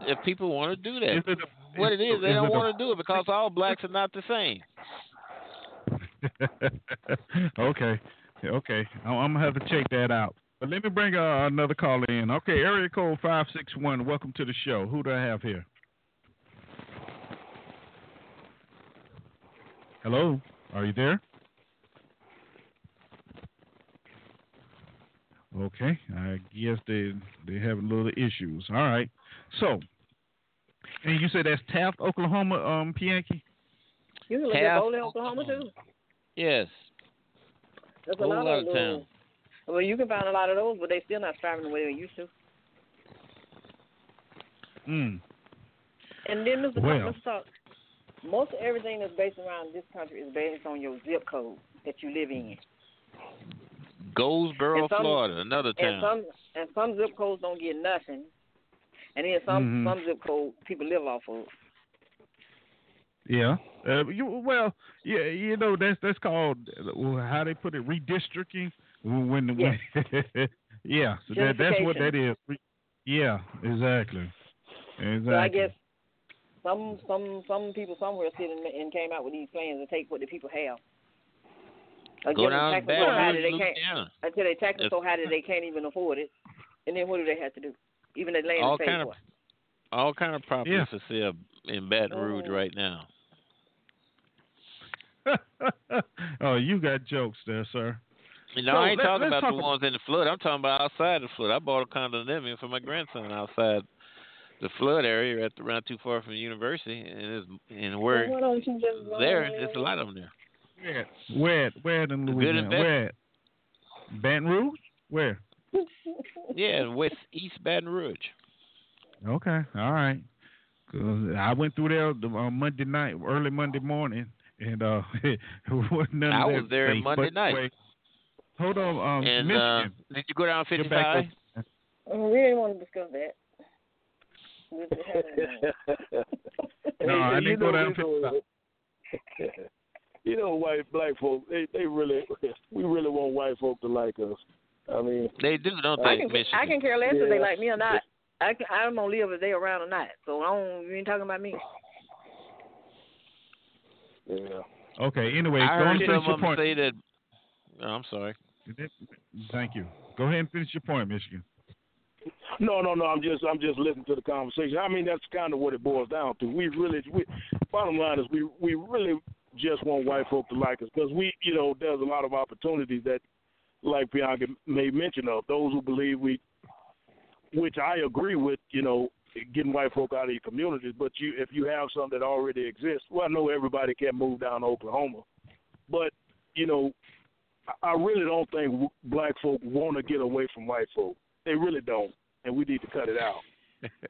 C: if people want to do that,
A: it a-
C: what it is, they
A: is
C: don't want to do it because all blacks are not the same.
A: okay, okay. I'm, I'm gonna have to check that out. But let me bring uh, another caller in. Okay, area code five six one. Welcome to the show. Who do I have here? Hello, are you there? Okay, I guess they they have a little issues. All right, so and you said that's Taft, Oklahoma, um, Pianki.
D: You can look at Boley, Oklahoma too.
C: Yes,
D: There's a lot,
C: lot
D: of
C: of
D: those.
C: towns.
D: Well, you can find a lot of those, but they still not striving the way they used to.
A: Mm.
D: And then, Mr.
A: Well.
D: Talk, Mr. Talk, most of everything that's based around this country is based on your zip code that you live in.
C: Goldsboro,
D: some-
C: Florida, another town.
D: And
C: town.
D: some and some zip codes don't get nothing, and then some
A: Mhm.
D: some zip code people live off of.
A: Yeah. Uh, you well, yeah, you know that's that's called uh, how they put it redistricting. When, when
D: Yeah.
A: yeah, so that, that's what that
D: Gentrification.
A: is. Re- Yeah, exactly. Exactly.
D: So I guess some some some people somewhere sitting and came out with these plans to take what the people have. Or
C: Go
D: give them
C: down to
D: taxes so high
C: Baton
D: that they can't until they tax them so high that they can't even afford it. And then what do they have to do? Even the land
C: All
D: is paid
C: kind of
D: for.
C: all kind of properties
A: Yeah.
C: for sale in Baton Rouge
D: Oh.
C: right now.
A: oh, you got jokes there, sir.
C: No,
A: So,
C: I ain't
A: let-
C: talking about
A: talk
C: the ones in the flood. I'm talking about outside the flood. I bought a condominium for my grandson outside the flood area, at the, around too far from the university, and it's, and where
D: Well, why don't you just go
C: there, there's a lot of them there.
A: Where? Where? Where in Louisiana? Where? Baton Rouge? Where?
C: Yeah, West East Baton Rouge.
A: Okay, all right. 'Cause I went through there the, on Monday night, early Monday morning, and uh, wasn't none of
C: I
A: that
C: was there
A: safe.
C: Monday night.
A: anyway, hold on, um,
C: and uh, did you go down
A: get back
C: 55?
A: up-
D: Oh, we didn't want to discuss that. We just had a-
A: No, I didn't go
E: know,
A: down
E: you know, you know, white black folk, they they really, we really want white folk to like us. I mean,
C: They do, don't
D: I
C: they,
D: can
C: Michigan?
D: I can care less if they like me or not. I can, I'm gonna live if they around or not. So I don't. You ain't talking about me.
E: yeah.
A: Okay, anyway,
C: I
A: go
C: heard
A: and finish
C: some
A: your point.
C: say that. Oh, I'm sorry.
A: Thank you. Go ahead and finish your point, Michigan.
E: No, no, no. I'm just, I'm just listening to the conversation. I mean, that's kind of what it boils down to. We really, we, bottom line is, we, we really just want white folk to like us because we, you know, there's a lot of opportunities that, like Pianki made mention of, those who believe we, which I agree with, you know, getting white folk out of your communities. But you, if you have something that already exists, well, I know everybody can't move down to Oklahoma, but you know, I really don't think black folk want to get away from white folk. They really don't, and we need to cut it out.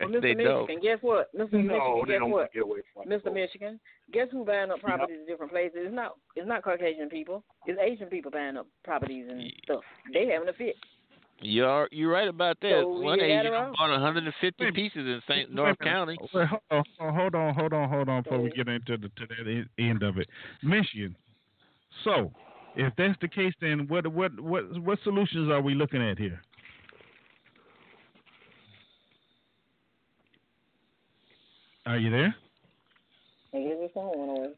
D: Well, Mr.
C: they
D: Michigan,
C: don't.
D: guess what? Mr.
E: No,
D: Michigan,
E: they
D: guess
E: don't
D: what?
E: get away from
D: Mr.
E: folk.
D: Michigan, guess who buying up properties in different places? It's not it's not Caucasian people. It's Asian people buying up properties and stuff. They having a fit.
C: You're you're right about that.
D: So
C: One Asian
D: add
C: bought 150
A: Wait,
C: pieces in St. North
A: minute.
C: County.
A: Wait, hold on, hold on, hold on, hold on, before we get into the to that end of it. Michigan. So, if that's the case, then what what what what solutions are we looking at here? Are you there?
D: I guess it's on away.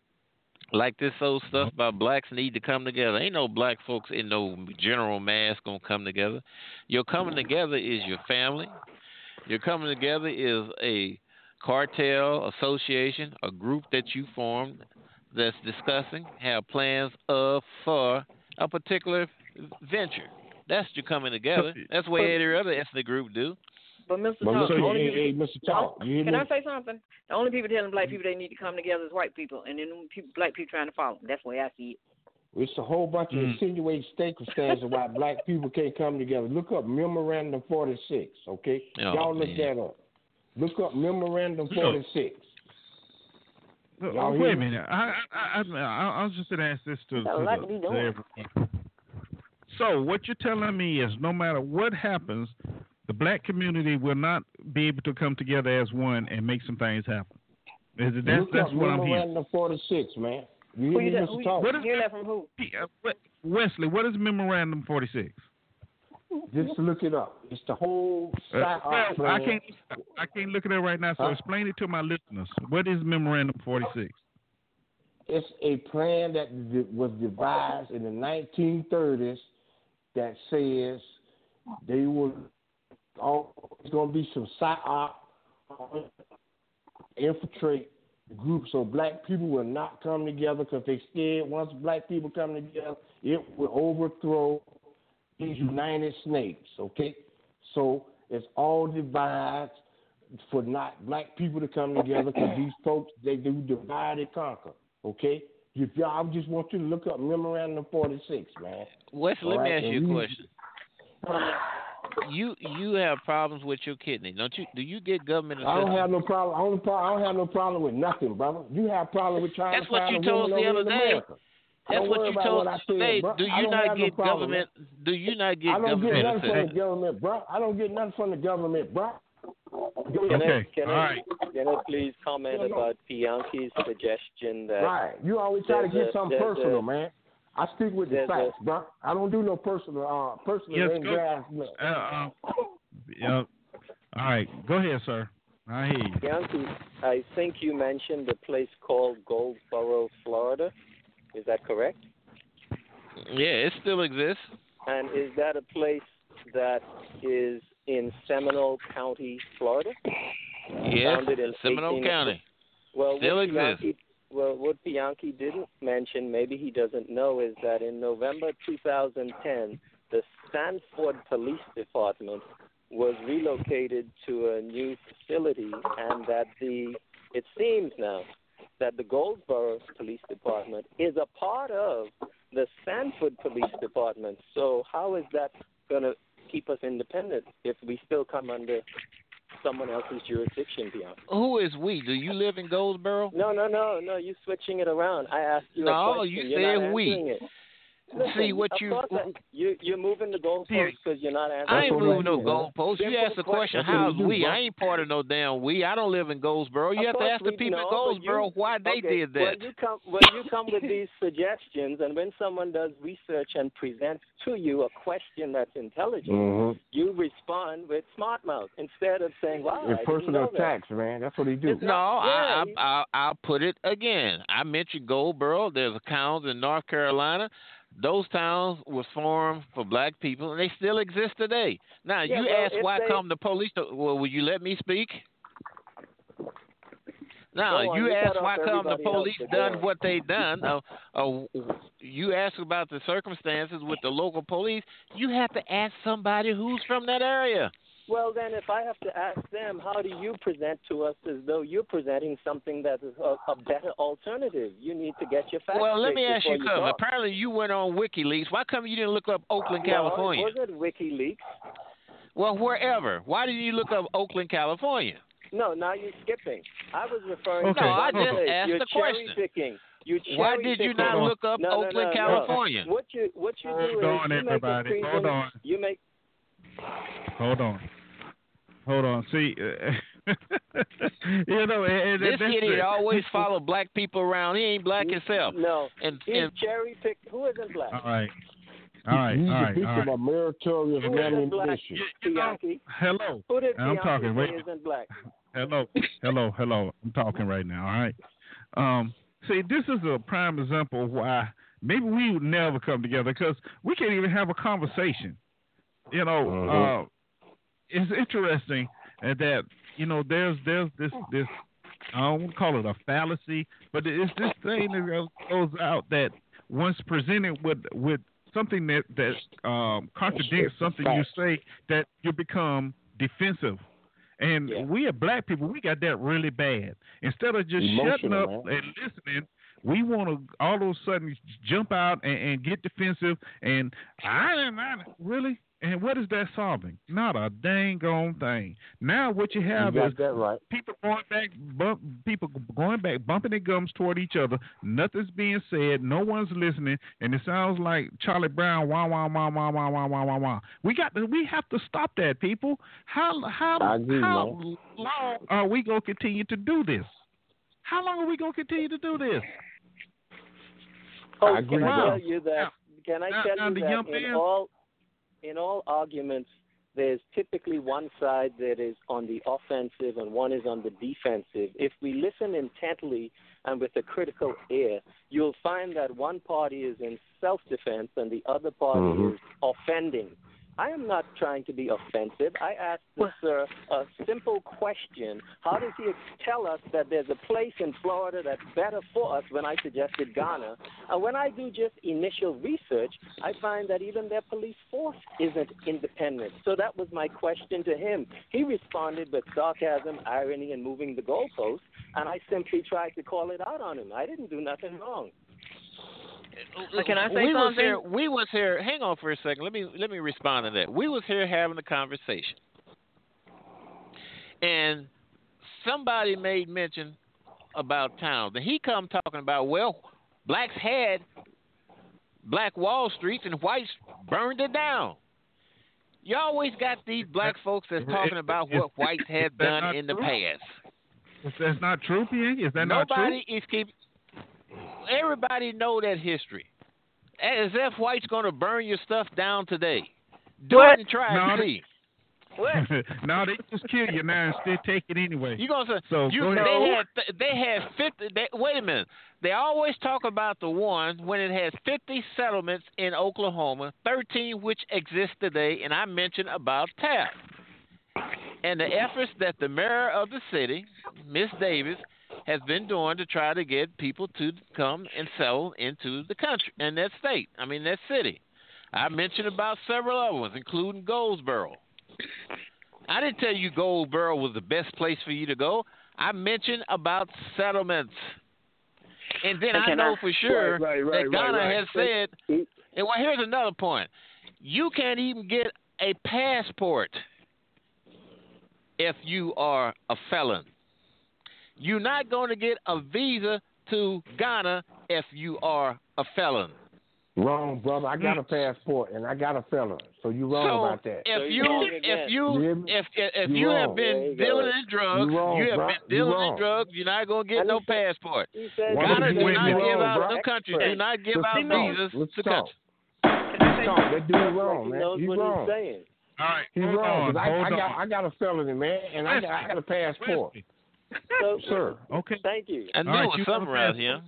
C: Like this old stuff about blacks need to come together. Ain't no black folks in no general mass gonna come together. Your coming together is your family. Your coming together is a cartel, association, a group that you formed that's discussing, have plans of for a particular venture. That's your coming together. That's what every other ethnic group do.
D: But Mr.
B: But
D: Talk,
B: Mr.
D: only
B: Hey, hey, Mr. Talk, you
D: can
B: me?
D: I say something? The only people telling black people they need to come together is white people, and then people, black people trying to follow. them. That's the way I see it.
B: It's a whole bunch of
A: Mm.
B: insinuating circumstances why black people can't come together. Look up Memorandum 46, okay?
C: Oh,
B: Y'all look
C: man.
B: that up. Look up Memorandum 46.
A: Oh,
B: Y'all
A: wait a minute. I I I, I, I was just going to ask this to, to,
D: lot
A: the,
D: to be
A: to
D: doing.
A: everyone. So what you're telling me is, no matter what happens, the black community will not be able to come together as one and make some things happen. Is it, that's that's what I'm hearing.
B: Memorandum 46, man. You
D: Who you,
B: me,
D: who
B: Talk?
A: What is
D: hear that from who?
A: Uh, Wesley, what is Memorandum 46?
B: Just look it up. It's the whole
A: Uh, well, I can't I can't look at it right now. So
B: Huh?
A: explain it to my listeners. What is Memorandum 46?
B: It's a plan that was devised in the 1930s that says they will all it's going to be some psyop infiltrate group so black people will not come together because they scared once black people come together it will overthrow these united snakes okay? So it's all devised for not black people to come together because these folks they do divide and conquer okay? If y'all I just want you to look up memorandum 46 man.
C: Wesley, let
B: All
C: me
B: right,
C: ask you a question. You you have problems with your kidney, don't you? Do you get government Assistance?
B: I don't have no problem. I don't, I don't have no problem with nothing, brother. You have problem with trying
C: That's
B: to
C: what
B: find
C: you told
B: woman
C: us the other day.
B: America.
C: That's
B: Don't
C: what you told us
B: said,
C: today.
B: bro.
C: Do you
B: don't
C: not
B: have no
C: get government? Do you not get
B: I don't get
C: government
B: nothing from the government, bro. I don't get nothing from the government, bro.
F: Can
A: Okay,
F: I, can
A: all
F: I,
A: right.
F: Can I please comment about Pianki's suggestion that
B: Right. You always try to
F: There's
B: get
F: a-
B: something personal,
F: a-
B: man. I speak with the
F: there's a-
B: facts, bro. I don't do no personal, uh, personal
A: Yes,
B: and
A: go-
B: grass.
A: Uh, uh, yeah. All right, go ahead, sir. I hear you.
F: Pianki, I think you mentioned a place called Goldsboro, Florida. Is that correct?
C: Yeah, it still exists.
F: And is that a place that is in Seminole County, Florida?
C: Yes,
F: Founded in
C: Seminole
F: 18
C: County.
F: Well,
C: Still exists.
F: Pianki, well, what Pianki didn't mention, maybe he doesn't know, is that in November 2010, the Sanford Police Department was relocated to a new facility, and that the it seems now that the Goldsboro Police Department is a part of the Sanford Police Department. So how is that going to keep us independent if we still come under someone else's jurisdiction beyond?
C: Who is we? Do you live in Goldsboro?
F: No, no, no, no. You're switching it around. I asked you
C: No, you
F: You're
C: said we.
F: It. Listen,
C: See what you,
F: you you're moving the goalposts because you're not answering.
C: I ain't moving no
F: question.
C: goalposts. You
F: Simple
C: asked the question,
F: question.
C: how's
B: That's what you
C: we? I ain't part of no damn we. I don't live in Goldsboro. You
F: Of
C: have to ask the people in
F: know, but
C: Goldsboro
F: you-
C: why they
F: okay,
C: did that.
F: When you come when you come with these suggestions, and when someone does research and presents to you a question that's intelligent,
B: Mm-hmm.
F: you respond with smart mouth instead of saying, "Wow, I
B: personal
F: know that."
B: attacks, man. That's what he do.
F: It's
C: No, I, I, I I'll put it again. I mentioned Goldsboro. There's towns in North Carolina. Those towns was formed for black people, and they still exist today. Now,
F: Yeah,
C: you
F: well,
C: ask why
F: they-
C: come the police? Well, will you let me speak? Now,
F: on,
C: you
F: you
C: ask why come the police done what they done. Uh, uh, you ask about the circumstances with the local police. You have to ask somebody who's from that area.
F: Well, then, if I have to ask them, how do you present to us as though you're presenting something that is a, a better alternative? You need to get your facts
C: Well, let me ask you
F: before
C: something. Apparently, you went on WikiLeaks. Why come you didn't look up Oakland,
F: No,
C: California?
F: it wasn't WikiLeaks.
C: Well, wherever. Why didn't you look up Oakland, California?
F: No, now you're skipping. I was referring
A: Okay,
F: to
A: No, I just
F: place.
C: asked
F: you're
C: the
F: cherry
C: question.
F: picking. You
C: Why did you not look up
F: no, no,
C: Oakland,
F: no, no.
C: California?
F: What you what you
A: Hold
F: do is
A: on,
F: you
A: everybody.
F: make a
A: Hold on.
F: You make
A: Hold on. Hold on. See, you know, and, and
C: This
A: that's
C: idiot always follow black people around. He ain't black himself.
F: no.
C: And,
F: He's
C: and
F: cherry picked. Who isn't black?
A: All right. All right.
B: He's
A: All
B: a
A: right.
B: piece
A: All right.
B: of a meritorious
F: Who isn't black?
B: ammunition.
A: You know, hello.
F: Who did
A: I'm
F: Pianki
A: talking.
F: say
A: Wait.
F: isn't black?
A: Hello, hello, hello. I'm talking right now. All right. Um, see, this is a prime example of why maybe we would never come together because we can't even have a conversation. You know,
B: Mhm.
A: uh, it's interesting that you know there's there's this this I don't want to call it a fallacy, but it's this thing that goes- out that once presented with with something that that um, contradicts something you say, that you become defensive. And
F: Yeah.
A: we are black people, we got that really bad. Instead of just shutting up
B: man.
A: and listening, we want to all of a sudden jump out and, and get defensive. And I I really. And what is that solving? Not a dang on thing. Now what you
B: You
A: have
B: got
A: is
B: that right.
A: people going back, bump, people going back, bumping their gums toward each other. Nothing's being said. No one's listening, and it sounds like Charlie Brown. Wah wah wah wah wah wah wah wah wah. We got to. We have to stop that, people. How how
B: I agree,
A: how
B: man.
A: long are we gonna continue to do this? How long are we gonna continue to do this?
F: Oh,
B: I agree,
F: can I tell you that? Can I
A: Now-
F: tell
A: now
F: you
A: the
F: that
A: young
F: in
A: man-
F: all in all arguments, there's typically one side that is on the offensive and one is on the defensive. If we listen intently and with a critical ear, you'll find that one party is in self-defense and the other party
B: Mhm.
F: is offending. I am not trying to be offensive. I asked the sir a simple question. How does he tell us that there's a place in Florida that's better for us when I suggested Ghana? And when I do just initial research, I find that even their police force isn't independent. So that was my question to him. He responded with sarcasm, irony, and moving the goalpost, and I simply tried to call it out on him. I didn't do nothing wrong.
D: But can I say
C: we was
D: something?
C: here. We was here. Hang on for a second. Let me let me respond to that. We was here having a conversation, and somebody made mention about towns, and he come talking about well, blacks had black Wall Streets and whites burned it down. You always got these black folks that's talking about what whites had
A: Is that
C: done in the
A: true?
C: past.
A: Is that not true, P.A.? Is that not true?
C: Nobody is keep. Everybody know that history. As if whites gonna burn your stuff down today. Do
D: What?
C: it and try
A: No,
C: and
A: they-
C: see.
A: no, they just kill you now and still take it anyway.
C: You gonna say
A: So
C: you,
A: go ahead.
C: they had they had fifty. They, wait a minute. They always talk about the one when it has fifty settlements in Oklahoma, thirteen which exist today, and I mentioned about Taft and the efforts that the mayor of the city, Miss Davis, has been doing to try to get people to come and settle into the country and that state. I mean that city. I mentioned about several other ones, including Goldsboro. I didn't tell you Goldsboro was the best place for you to go. I mentioned about settlements. And then I know for sure
E: Right, right, right,
C: that Ghana has said, and well, here's another point. You can't even get a passport if you are a felon. You're not going to get a visa to Ghana if you are a felon.
B: Wrong, brother. I got a mm. passport and I got a felon. So you wrong
C: so
B: about that.
C: if
F: So
C: you
F: you're wrong again.
C: if you
B: You hear me?
C: if if, if
B: You
C: you have been
F: you
C: dealing in drugs,
B: You wrong,
C: have
B: bro.
C: been dealing in drugs. You're not going to get no
F: said-
C: passport.
F: He said
B: Why
C: Ghana
B: would
C: do not
B: me
C: give
B: wrong,
C: out
B: bro?
C: them countries. Do not give
B: Let's
C: out
B: talk.
C: visas
B: Let's
C: to
B: talk.
C: countries.
B: Let's talk. That dude wrong,
F: he
B: man.
F: knows
B: He's
F: what
B: wrong.
F: he's saying.
A: All right,
B: He's
A: hold
B: wrong.
A: on,
B: 'cause I,
A: hold
B: I got
A: on.
B: I got a felony, man, and I got I got a passport,
A: Wesley.
F: So,
B: sir.
A: Okay.
F: Thank you.
C: I knew
A: All right,
C: it was
A: you got a
C: something around here.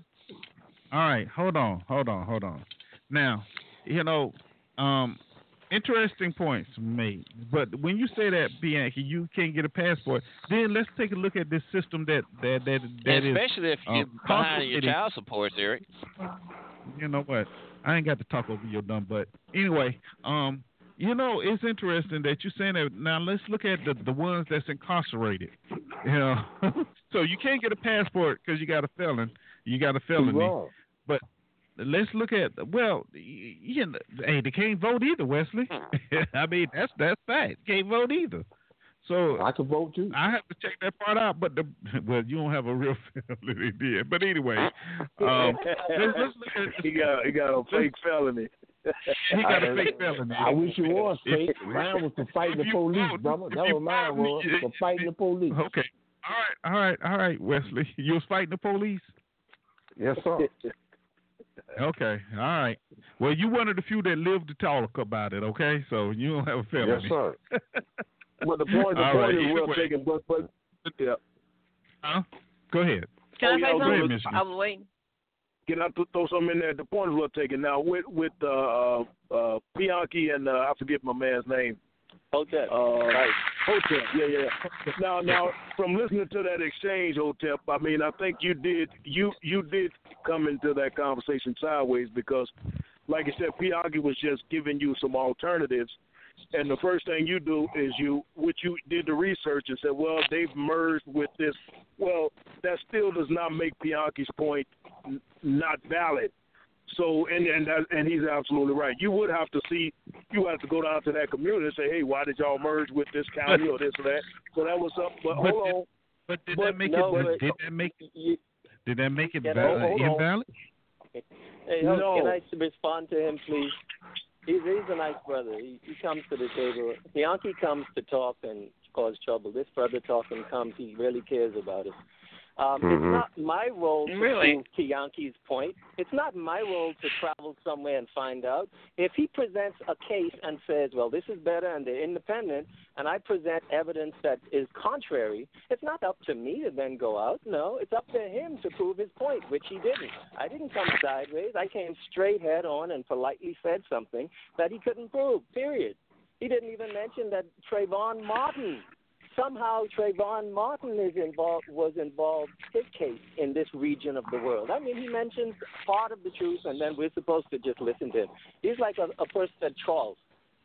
A: All right, hold on, hold on, hold on. Now, you know, um, interesting points made. But when you say that, Pianki, you can't get a passport, then let's take a look at this system that that that that is.
C: Especially if
A: uh,
C: you're behind your
A: complicated.
C: child support, Eric.
A: You know what? I ain't got to talk over your dumb butt. Anyway, um, you know, it's interesting that you're saying that. Now let's look at the the ones that's incarcerated. You know, so you can't get a passport because you got a felon. You got a felony.
B: wrong.
A: let's look at well, you know, hey, they can't vote either, Wesley. I mean, that's that's fact. Can't vote either. So
B: I can vote too.
A: I have to check that part out. But the well, you don't have a real felony, did. But anyway, um, let's, let's look at
E: he got he got a fake felony.
A: he got a fake felony.
B: I wish it was
A: If-
B: fake. Mine was for fighting the police, brother. That was mine
A: vote,
B: was for fighting the police.
A: Okay. All right, all right, all right, Wesley. You was fighting the police?
B: Yes, sir.
A: Okay, all right. Well, you one of the few that lived to talk about it. Okay, so you don't have a felony.
B: Yes, sir.
E: well, the point the
A: All
E: point
A: right,
E: is
A: either
E: well
A: way.
E: taken. But but yeah.
A: Huh? Go ahead.
D: Can
E: Oh,
D: I say
E: go
A: Go ahead,
D: something? I was waiting.
E: Can I th- throw something in there? The point is well taken. Now with with uh, uh, uh, Pianki and uh, I forget my man's name.
F: Hotep.
E: Uh,
F: right.
E: Hotep, yeah, yeah. Now, now, from listening to that exchange, Hotep, I mean, I think you did, you you did come into that conversation sideways because, like you said, Pianki was just giving you some alternatives, and the first thing you do is you, which you did the research and said, well, they've merged with this. Well, that still does not make Pianki's point not valid. So and and that, and he's absolutely right. You would have to see, you have to go down to that community and say, hey, why did y'all merge with this county or this or that? So that was something. But,
A: But
E: hold
A: did-
E: on,
A: But did
E: But
A: that make
F: no,
A: it?
F: but-
A: did that make?
F: You,
A: Did that make it
F: Yeah,
A: val- invalid?
F: hey,
E: No.
F: can I respond to him, please? He's, he's a nice brother. He, he comes to the table. Pianki comes to talk and cause trouble. This brother talking comes. He really cares about us. Um,
B: Mhm.
F: It's not my role to
D: Really?
F: to Pianki's point. It's not my role to travel somewhere and find out. If he presents a case and says, well, this is better and they're independent, and I present evidence that is contrary, it's not up to me to then go out. No, it's up to him to prove his point, which he didn't. I didn't come sideways. I came straight head on and politely said something that he couldn't prove, period. He didn't even mention that Trayvon Martin somehow Trayvon Martin is involved was involved his case in this region of the world. I mean, he mentions part of the truth, and then we're supposed to just listen to him. He's like a, a person that Charles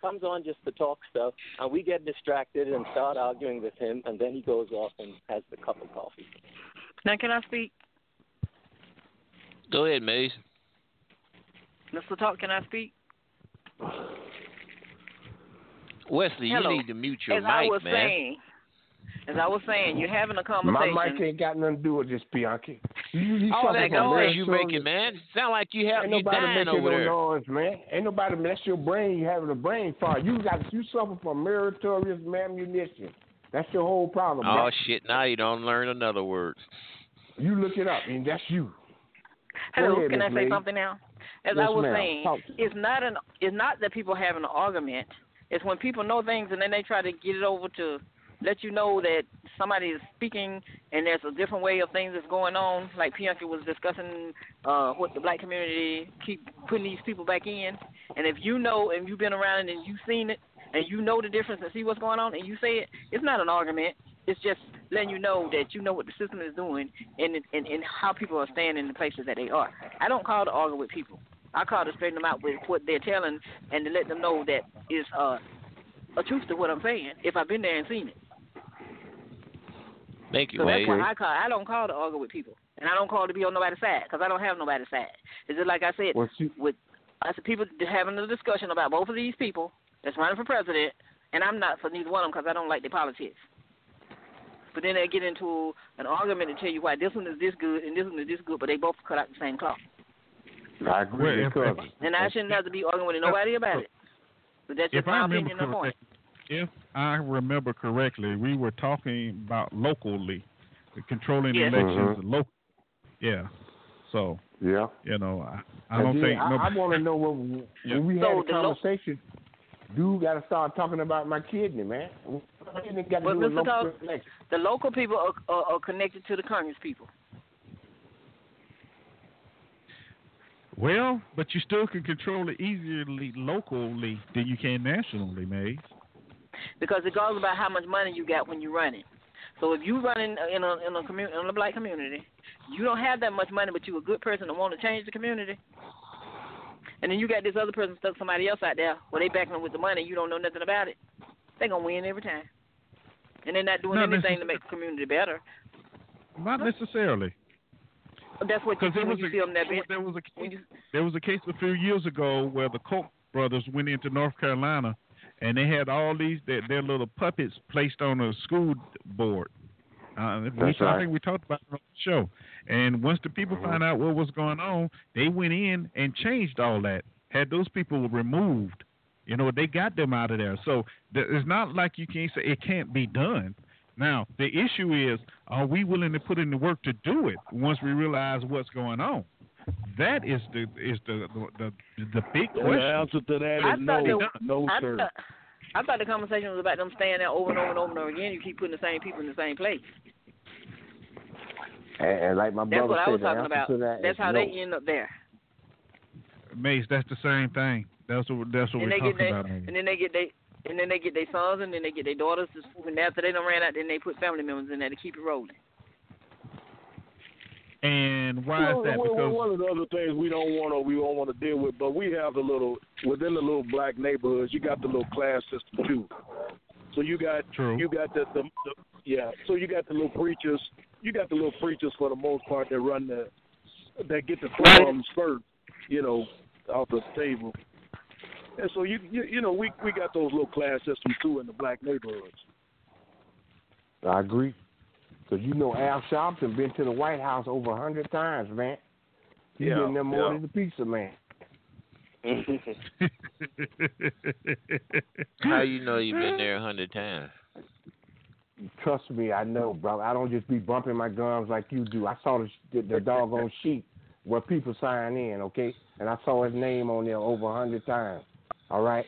F: comes on just to talk stuff, and we get distracted and start arguing with him, and then he goes off and has the cup of coffee.
D: Now, can I speak?
C: Go ahead, Maze.
D: Mr. Talk, can I speak?
C: Wesley,
D: Hello.
C: you need to mute your
D: as
C: mic,
D: I was
C: man.
D: saying, as I was saying, you're having a conversation.
B: My
D: conversation.
B: mic ain't got nothing to do with this, Pianki. You, you
C: All that noise you
B: marathon-
C: making, man. Sound like you have
B: Ain't
C: you
B: nobody
C: dying
B: making
C: over
B: no
C: there.
B: noise, man. Ain't nobody. That's your brain. You having a brain fart. You got. You suffer from meritorious ammunition. That's your whole problem.
C: Oh
B: man.
C: shit! Now you don't learn another word.
B: You look it up, and that's you. Go
D: Hello,
B: ahead,
D: can I say
B: Lee.
D: something now? As
B: Yes,
D: I was
B: ma'am.
D: saying, it's not an it's not that people having an argument. It's when people know things and then they try to get it over to let you know that somebody is speaking and there's a different way of things that's going on. Like Pianki was discussing uh, what the black community keep putting these people back in. And if you know and you've been around and you've seen it and you know the difference and see what's going on and you say it, it's not an argument. It's just letting you know that you know what the system is doing and and, and how people are staying in the places that they are. I don't call to argue with people. I call to straighten them out with what they're telling and to let them know that is uh, a truth to what I'm saying if I've been there and seen it.
C: Thank you,
D: So that's why I call. I don't call to argue with people, and I don't call to be on nobody's side because I don't have nobody's side. It's just like I said
B: Well, see,
D: with I said people having a discussion about both of these people that's running for president, and I'm not for neither one of them because I don't like their politics. But then they get into an argument and tell you why this one is this good and this one is this good, but they both cut out the same cloth.
B: I agree
A: Well,
B: because
D: And I shouldn't have to be arguing with nobody about it. But that's just
A: if I
D: my
A: remember
D: opinion on the point.
A: correctly, if I remember correctly, we were talking about locally, controlling
D: Yes.
A: elections,
B: Mhm.
A: local. Yeah. So
B: yeah.
A: you know, I, I don't
B: then
A: think
B: I,
A: no.
B: I want to know when,
A: Yeah.
B: when we
D: So
B: had a
D: the lo-
B: conversation. dude got to start talking about my kidney, man. What kidney got to
D: But
B: do
D: Mr.
B: local
D: Dawes- The local people are, are, are connected to the Congress people.
A: Well, but you still can control it easily locally than you can nationally, Maze.
D: because it goes about how much money you got when you run it. So if you running in a in a community in a black community, you don't have that much money, but you're a good person and want to change the community. And then you got this other person stuck somebody else out there where they backing them with the money. You don't know nothing about it. They gonna win every time, and they're not doing
A: Not
D: anything to make the community better.
A: Not necessarily,
D: That's what you
A: because there
D: when
A: was
D: you
A: a
D: see that big.
A: there was a case,
D: you,
A: there was a case a few years ago where the Koch brothers went into North Carolina and they had all these their, their little puppets placed on a school board. Uh, we,
B: That's
A: I
B: right.
A: think we talked about it on the show. And once the people
B: Mhm.
A: found out what was going on, they went in and changed all that. Had those people removed. You know, they got them out of there. So th- it's not like you can't say it can't be done. Now the issue is, are we willing to put in the work to do it once we realize what's going on? That is the is the the the, the big
E: And the answer to that
D: I
E: is
D: thought
E: no,
D: that-
E: no,
D: I
E: sir.
D: thought, I thought the conversation was about them staying there over and over and over and over again. You keep putting the same people in the same place.
B: And, and like my brother
D: That's
B: brother
D: what I was talking about.
B: that
D: That's how
B: no.
D: they end up there.
A: Mace, that's the same thing. That's what that's what
D: and
A: we're talking
D: they,
A: about.
D: And then they get they and then they get their sons and then they get their daughters to school and after they don't ran out then they put family members in there to keep it rolling.
A: And why is
E: Well,
A: that?
E: well, well,
A: Because
E: one of the other things we don't want to we don't want to deal with, but we have the little within the little black neighborhoods. You got the little class system too. So you got
A: True.
E: you got the, the, the yeah. So you got the little preachers. You got the little preachers for the most part that run the that get the crumbs first. You know, off the table. And so you you, you know we we got those little class systems too in the black neighborhoods.
B: I agree. Because you know Al Sharpton been to the White House over a hundred times, man. He
E: Yeah,
B: been there more
E: yeah.
B: than the pizza man.
C: How you know you've been there a hundred times?
B: Trust me, I know, bro. I don't just be bumping my gums like you do. I saw the, the, the doggone sheet where people sign in, okay? And I saw his name on there over a hundred times. All right.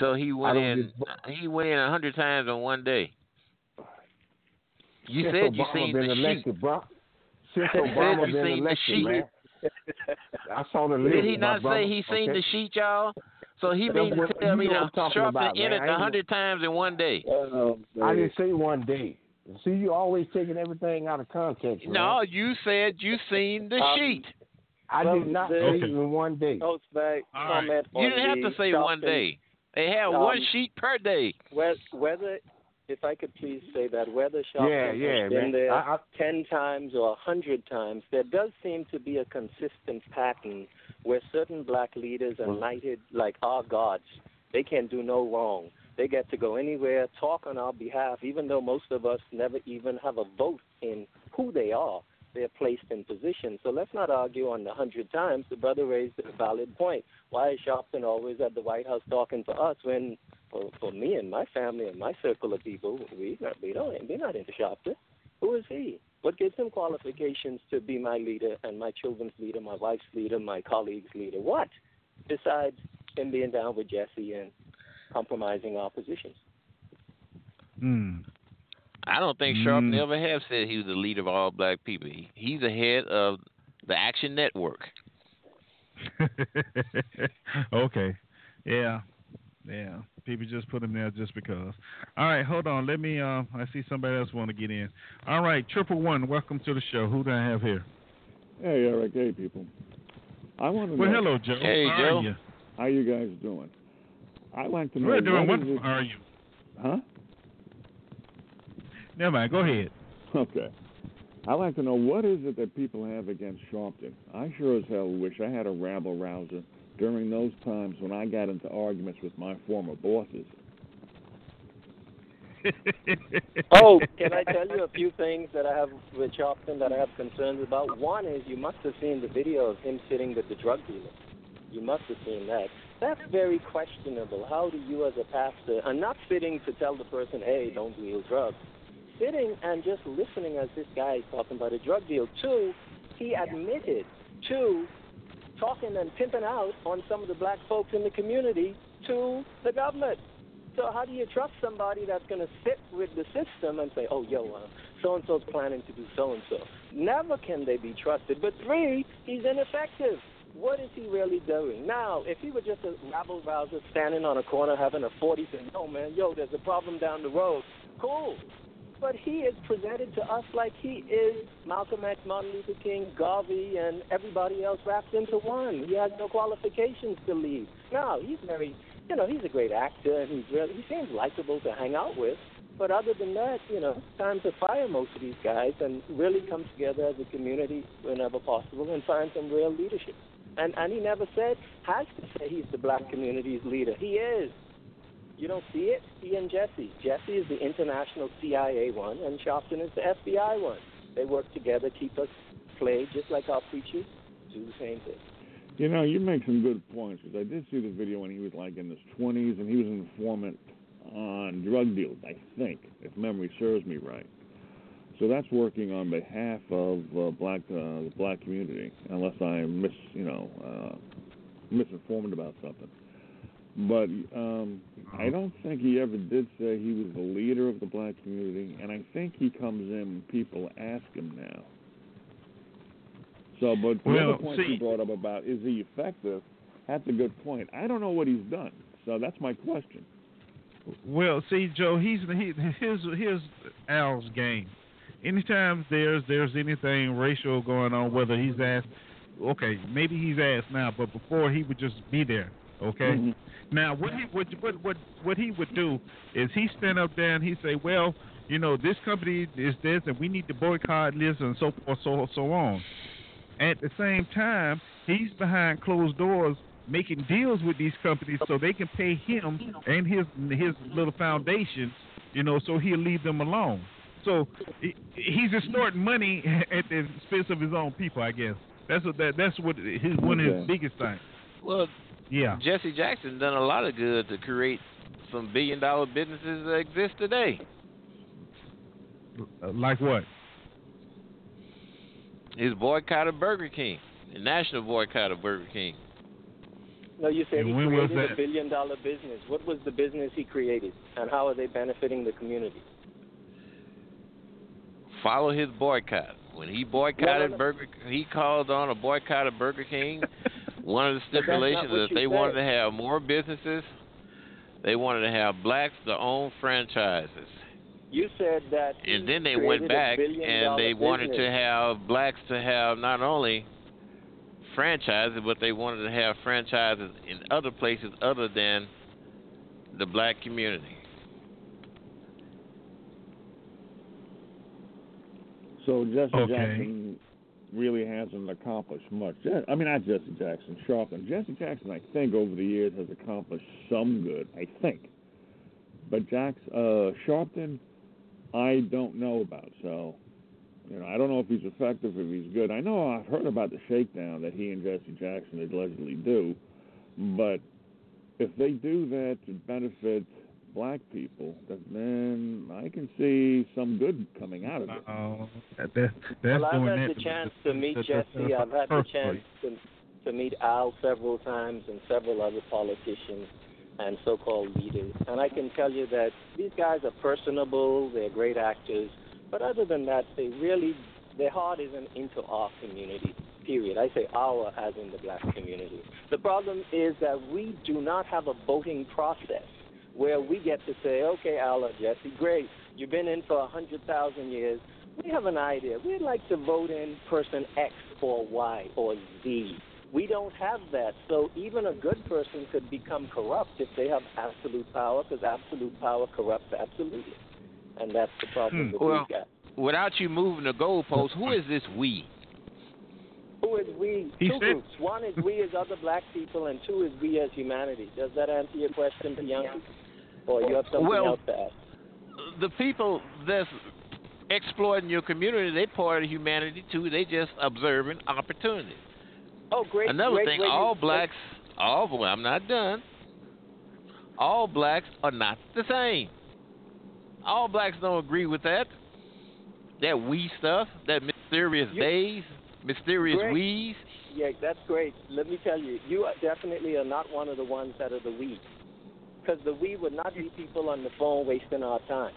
C: So he went in.
B: just-
C: He went in a hundred times in one day. You
B: Since
C: said you seen
B: been
C: the sheet.
B: elected, bro. Since
C: said
B: Obama
C: you
B: been
C: seen the
B: elected,
C: sheet.
B: man. I saw the list.
C: Did he
B: my
C: not
B: brother,
C: say he seen
B: okay?
C: the sheet, y'all? So he
B: That's
C: means to tell me
B: know what I'm
C: that
B: talking
C: Sharpton
B: about, man.
C: entered
B: I
C: a hundred times in one day.
B: I didn't say one day. See, you always taking everything out of context. man.
C: No, you said you seen the
F: Um,
C: sheet.
B: I
F: Well,
B: did not
F: the-
B: say
A: Okay.
B: in one day.
F: Goes back
A: All right.
F: comment
C: You didn't have to say one day. They have
F: Um,
C: one sheet per day.
F: Whe- Whether, if I could please say that, whether Sharpton
B: Yeah, yeah,
F: has been
B: man.
F: there
B: I, I,
F: ten times or a hundred times, there does seem to be a consistent pattern where certain black leaders are knighted like our gods. They can do no wrong. They get to go anywhere, talk on our behalf, even though most of us never even have a vote in who they are. They're placed in position. So let's not argue on the hundred times. The brother raised a valid point. Why is Sharpton always at the White House talking to us when, for, for me and my family and my circle of people, we not, we don't, we're not into Sharpton. Who is he? What gives him qualifications to be my leader and my children's leader, my wife's leader, my colleagues' leader? What? Besides him being down with Jesse and compromising our positions.
A: Hmm.
C: I don't think Sharpton
A: Mm.
C: ever have said he was the leader of all black people. He, he's the head of the Action Network.
A: okay. Yeah. Yeah. People just put him there just because. All right, hold on. Let me. Uh, I see somebody else want to get in. All right, triple one. Welcome to the show. Who do I have here?
G: Hey, Eric. Hey, people. I want to
A: Well,
G: know
A: hello, Joe.
C: Hey,
A: How
C: Joe.
A: are you?
G: how you guys doing. I like to know.
A: We're doing
G: what is
A: wonderful. How are you?
G: Huh?
A: Never mind. Go ahead.
G: Okay. I'd like to know what is it that people have against Sharpton. I sure as hell wish I had a rabble rouser during those times when I got into arguments with my former bosses.
F: Oh, can I tell you a few things that I have with Sharpton that I have concerns about? One is you must have seen the video of him sitting with the drug dealer. You must have seen that. That's very questionable. How do you, as a pastor, and not sitting to tell the person, hey, don't deal drugs, sitting and just listening as this guy is talking about a drug deal. Two, he admitted to talking and pimping out on some of the black folks in the community to the government. So how do you trust somebody that's going to sit with the system and say, "Oh, yo, uh, so and so's planning to do so and so"? Never can they be trusted. But three, he's ineffective. What is he really doing now? If he were just a rabble rouser standing on a corner having a forty, saying, "No, man, yo, there's a problem down the road," cool. But he is presented to us like he is Malcolm X, Martin Luther King, Garvey, and everybody else wrapped into one. He has no qualifications to lead. No, he's very, you know, he's a great actor, and he's really, he seems likable to hang out with. But other than that, you know, it's time to fire most of these guys and really come together as a community whenever possible and find some real leadership. And and he never said, has to say he's the black community's leader. He is. You don't see it? He and Jesse. Jesse is the international CIA one, and Sharpton is the FBI one. They work together, keep us played, just like our preachers do the same thing.
G: You know, you make some good points because I did see the video when he was like in his 20s and he was an informant on drug deals, I think, if memory serves me right. So that's working on behalf of uh, black uh, the black community, unless I'm mis you know uh, misinformed about something. But um, I don't think he ever did say he was the leader of the black community, and I think he comes in when people ask him now. So, but the
A: Well,
G: other point
A: see-
G: you brought up about is he effective? That's a good point. I don't know what he's done, so that's my question.
A: Well, see, Joe, he's he, here's here's Al's game. Anytime there's there's anything racial going on, whether he's asked, okay, maybe he's asked now, but before he would just be there. Okay.
G: Mhm.
A: Now, what he what what what what he would do is he stand up there and he say, well, you know, this company is this, and we need to boycott this, and so forth, so so on. At the same time, he's behind closed doors making deals with these companies so they can pay him and his his little foundation, you know, so he'll leave them alone. So he, he's extorting money at the expense of his own people, I guess. That's what that that's what his one of his biggest things.
C: Well,
A: Yeah.
C: Jesse Jackson done a lot of good to create some billion dollar businesses that exist today.
A: Uh, Like what?
C: His boycott of Burger King, the national boycott of Burger King.
F: No, you said
A: And
F: he
A: when was
F: created a billion dollar business. What was the business he created, and how are they benefiting the community?
C: Follow his boycott. When he boycotted
F: no.
C: Burger, he called on a boycott of Burger King. One of the
F: But that's not
C: stipulations
F: what
C: is that
F: you
C: they wanted to have more businesses. They wanted to have blacks to own franchises.
F: You said that.
C: and then they went back
F: and
C: and
F: dollar
C: they wanted to have blacks to have not only franchises but they wanted to have franchises in other places other than the black community.
G: So Jesse
A: Okay.
G: Jackson really hasn't accomplished much. I mean, not Jesse Jackson, Sharpton. Jesse Jackson, I think, over the years has accomplished some good. I think, but Jacks, uh, Sharpton, I don't know about. So, you know, I don't know if he's effective, if he's good. I know I've heard about the shakedown that he and Jesse Jackson allegedly do, but if they do that to benefit black people, then I can see some good coming out of it.
A: Uh, that, that, that's
F: well, I've had the chance to meet
A: the- the-
F: Jesse. I've had the chance to, to meet Al several times and several other politicians and so-called leaders. And I can tell you that these guys are personable. They're great actors. But other than that, they really their heart isn't into our community. Period. I say our as in the black community. The problem is that we do not have a voting process. Where we get to say, okay, Allah, Jesse, great, you've been in for a hundred thousand years. We have an idea. We'd like to vote in person X or Y or Z. We don't have that. So even a good person could become corrupt if they have absolute power, because absolute power corrupts absolutely. And that's the problem
C: Hmm.
F: that
C: Well-
F: we got.
C: Without you moving the goalpost, who is this we?
F: Who is we?
A: He
F: two
A: said-
F: groups. One is we as other black people, and two is we as humanity. Does that answer your question, Pianki? Or you have something
C: Well-
F: else to?
C: The people that's exploiting your community, they're part of humanity too. They just observing opportunity.
F: Oh, great.
C: Another
F: great
C: thing,
F: you-
C: all blacks, all well, I'm not done. All blacks are not the same. All blacks don't agree with that. That we stuff, that mysterious
F: You-
C: days, mysterious
F: Great.
C: we's.
F: Yeah, that's great. Let me tell you, you are definitely are not one of the ones that are the we. Because the we would not be people on the phone wasting our time.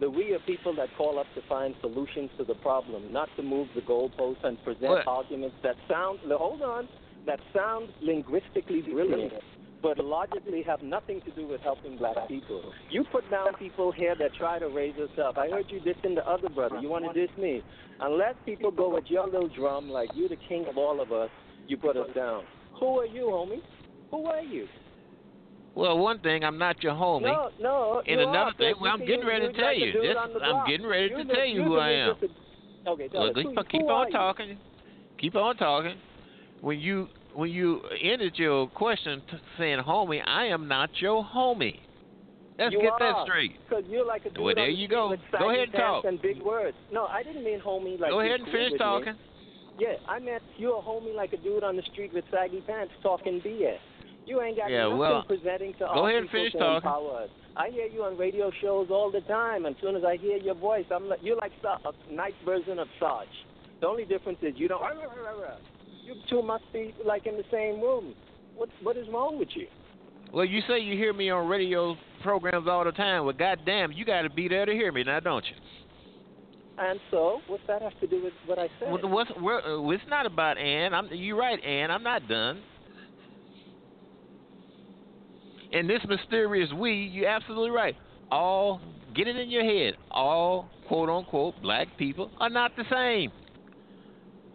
F: The we are people that call up to find solutions to the problem, not to move the goalposts and present
C: What?
F: arguments that sound, hold on, that sound linguistically brilliant, but logically have nothing to do with helping black people. You put down people here that try to raise us up. I heard you dissing the other brother. You want to diss me. Unless people go with your little drum like you the king of all of us, you put us down. Who are you, homie? Who are you?
C: Well, one thing, I'm not your homie.
F: No, no.
C: And another
F: are,
C: thing, well, I'm getting ready to tell
F: like
C: you. This- I'm getting ready to tell you who I am.
F: biggest- Okay,
C: Look,
F: us.
C: keep,
F: Who-
C: keep
F: who
C: on
F: are you?
C: talking. Keep on talking. When you when you ended your question t- saying homie, I am not your homie. Let's
F: You
C: get
F: are,
C: that straight.
F: Because you're like a dude
C: Well, there
F: the
C: you go.
F: with
C: Go ahead and talk.
F: And big words. No, I didn't mean homie like
C: Go ahead and finish
F: with me.
C: talking.
F: Yeah, I meant you're a homie like a dude on the street with saggy pants talking BS. You ain't got
C: Yeah,
F: nothing
C: well,
F: presenting to
C: go ahead and finish talking.
F: empower us. I hear you on radio shows all the time. and As soon as I hear your voice, I'm like, you're like a nice version of Sarge. The only difference is you don't. You two must be like in the same room. What what is wrong with you?
C: Well, you say you hear me on radio programs all the time. Well, goddamn, you got to be there to hear me now, don't you?
F: And so, what's that have to do with what I said?
C: Well, what's, uh, it's not about Ann. I'm, you're right, Ann. I'm not done. And this mysterious we, you're absolutely right. All, get it in your head, all quote unquote black people are not the same.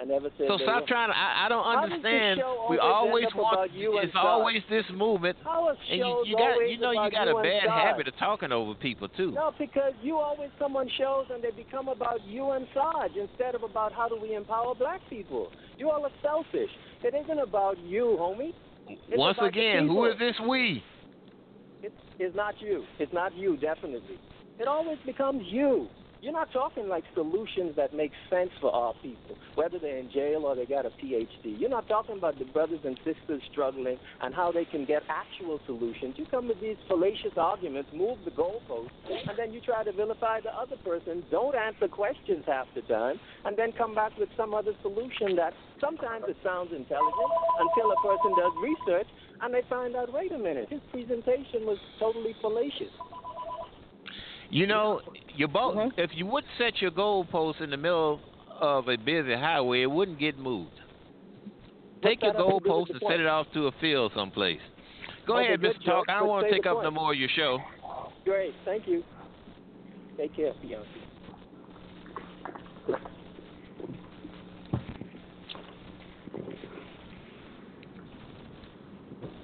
F: I never said
C: So stop
F: were.
C: trying to. I, I don't
F: How does this
C: understand. We
F: always
C: always
F: end up
C: want.
F: about you and
C: It's always this movement, and you, you got. You know, you got a bad habit of talking over people too.
F: No, because you always come on shows and they become about you and Sarge instead of about how do we empower black people. You all are selfish. It isn't about you, homie. It's
C: Once again, who is this we?
F: It's, it's not you. It's not you, definitely. It always becomes you. You're not talking like solutions that make sense for our people, whether they're in jail or they got a PhD. You're not talking about the brothers and sisters struggling and how they can get actual solutions. You come with these fallacious arguments, move the goalposts, and then you try to vilify the other person, don't answer questions half the time, and then come back with some other solution that sometimes it sounds intelligent until a person does research and they find out, wait a minute, his presentation was totally fallacious.
C: You know, your boat.
F: Uh-huh.
C: If you would set your goalpost in the middle of a busy highway, it wouldn't get moved. Take your
F: that have to do with
C: goalpost and set it off to a field someplace. Go
F: Okay,
C: ahead, Mr. Talk. I don't want to take up
F: point.
C: no more of your show.
F: Great, thank you. Take care, Pianki.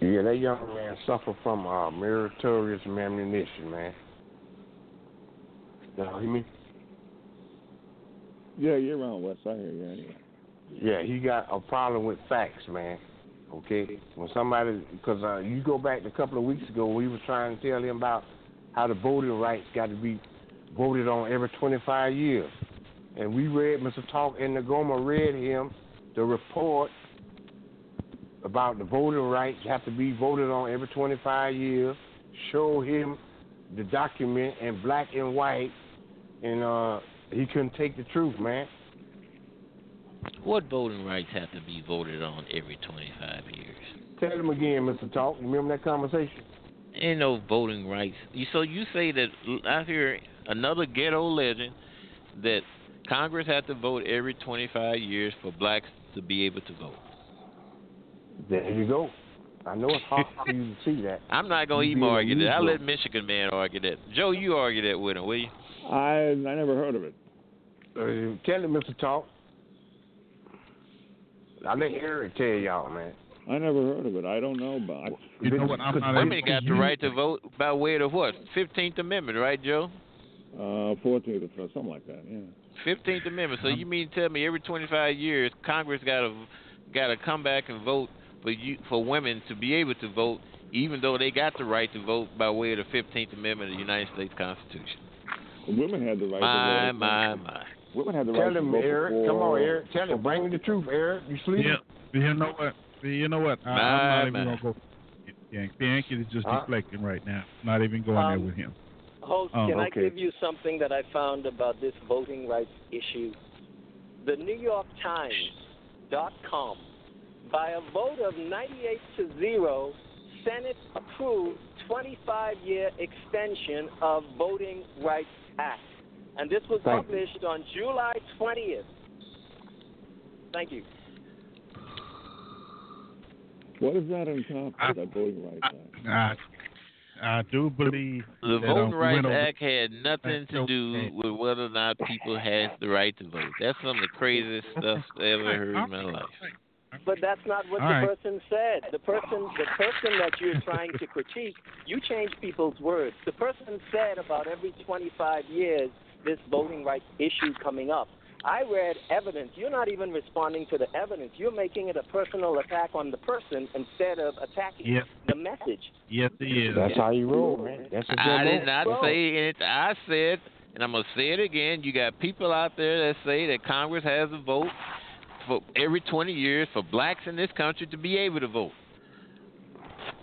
B: Yeah, that young man suffer from uh, meritorious ammunition, man. Y'all hear me?
G: Yeah, you're wrong, Wes. I hear you anyway.
B: Yeah, he got a problem with facts, man. Okay, when somebody, because uh, you go back a couple of weeks ago, we were trying to tell him about how the voting rights got to be voted on every 25 years, and we read Mr. Talk and Nagoma read him the report about the voting rights have to be voted on every 25 years. Show him the document in black and white, and uh, he couldn't take the truth, man.
C: What voting rights have to be voted on every 25 years?
B: Tell him again, Mr. Talk. Remember that conversation?
C: Ain't no voting rights. You, so you say that I hear another ghetto legend that Congress had to vote every 25 years for blacks to be able to vote.
B: There you go. I know it's hard for you to see that.
C: I'm not gonna
B: You
C: even argue that. I
B: Negro.
C: let Michigan man argue that. Joe, you argue that with him, will you?
G: I I never heard of it.
B: Uh, tell him, Mr. Talk. I let Eric tell y'all, man.
G: I never heard of it. I don't know about. it.
A: You know what? I'm not
C: Women
A: able
C: got the right to vote by way of what? Fifteenth Amendment, right, Joe?
G: Uh, 14th or something like that. Yeah.
C: Fifteenth Amendment. So you mean to tell me every twenty five years Congress got to got to come back and vote for you for women to be able to vote, even though they got the right to vote by way of the Fifteenth Amendment of the United States Constitution.
G: Women had the right
C: My
G: to vote.
C: my my.
G: Women had the
B: Tell
G: right to
B: him, Eric.
G: before,
B: Come on, Eric. Tell him. Bring him the truth, Eric. You sleep?
A: Yeah. You know what? You know what? I,
C: My,
A: I'm not even
C: my.
A: gonna go. Yeah, Pianki is just
B: Huh?
A: deflecting right now. Not even going there
F: Um,
A: with him.
F: Host,
A: Oh,
F: can I give you something that I found about this voting rights issue? The New York Times.com, by a vote of 98 to 0, Senate approved 25 year extension of Voting Rights Act. And this was
B: Thank you.
F: published on July 20th. Thank you.
G: What is that encompass?
A: I-
G: that voting rights
A: I,
G: act?
A: I, I do believe
C: The Voting
A: uh,
C: Rights Act had nothing to do with whether or not people had the right to vote. That's some of the craziest stuff I ever heard in my life.
F: But that's not what
A: All
F: the
A: right.
F: person said. The person, the person that you're trying to critique, you change people's words. The person said about every 25 years this voting rights issue coming up. I read evidence. You're not even responding to the evidence. You're making it a personal attack on the person instead of attacking
A: Yep.
F: the message.
A: Yes, it is.
B: That's how you roll, man. That's what
C: I did not
F: Bro.
C: say it. I said, and I'm gonna say it again. You got people out there that say that Congress has a vote for every 20 years for blacks in this country to be able to vote.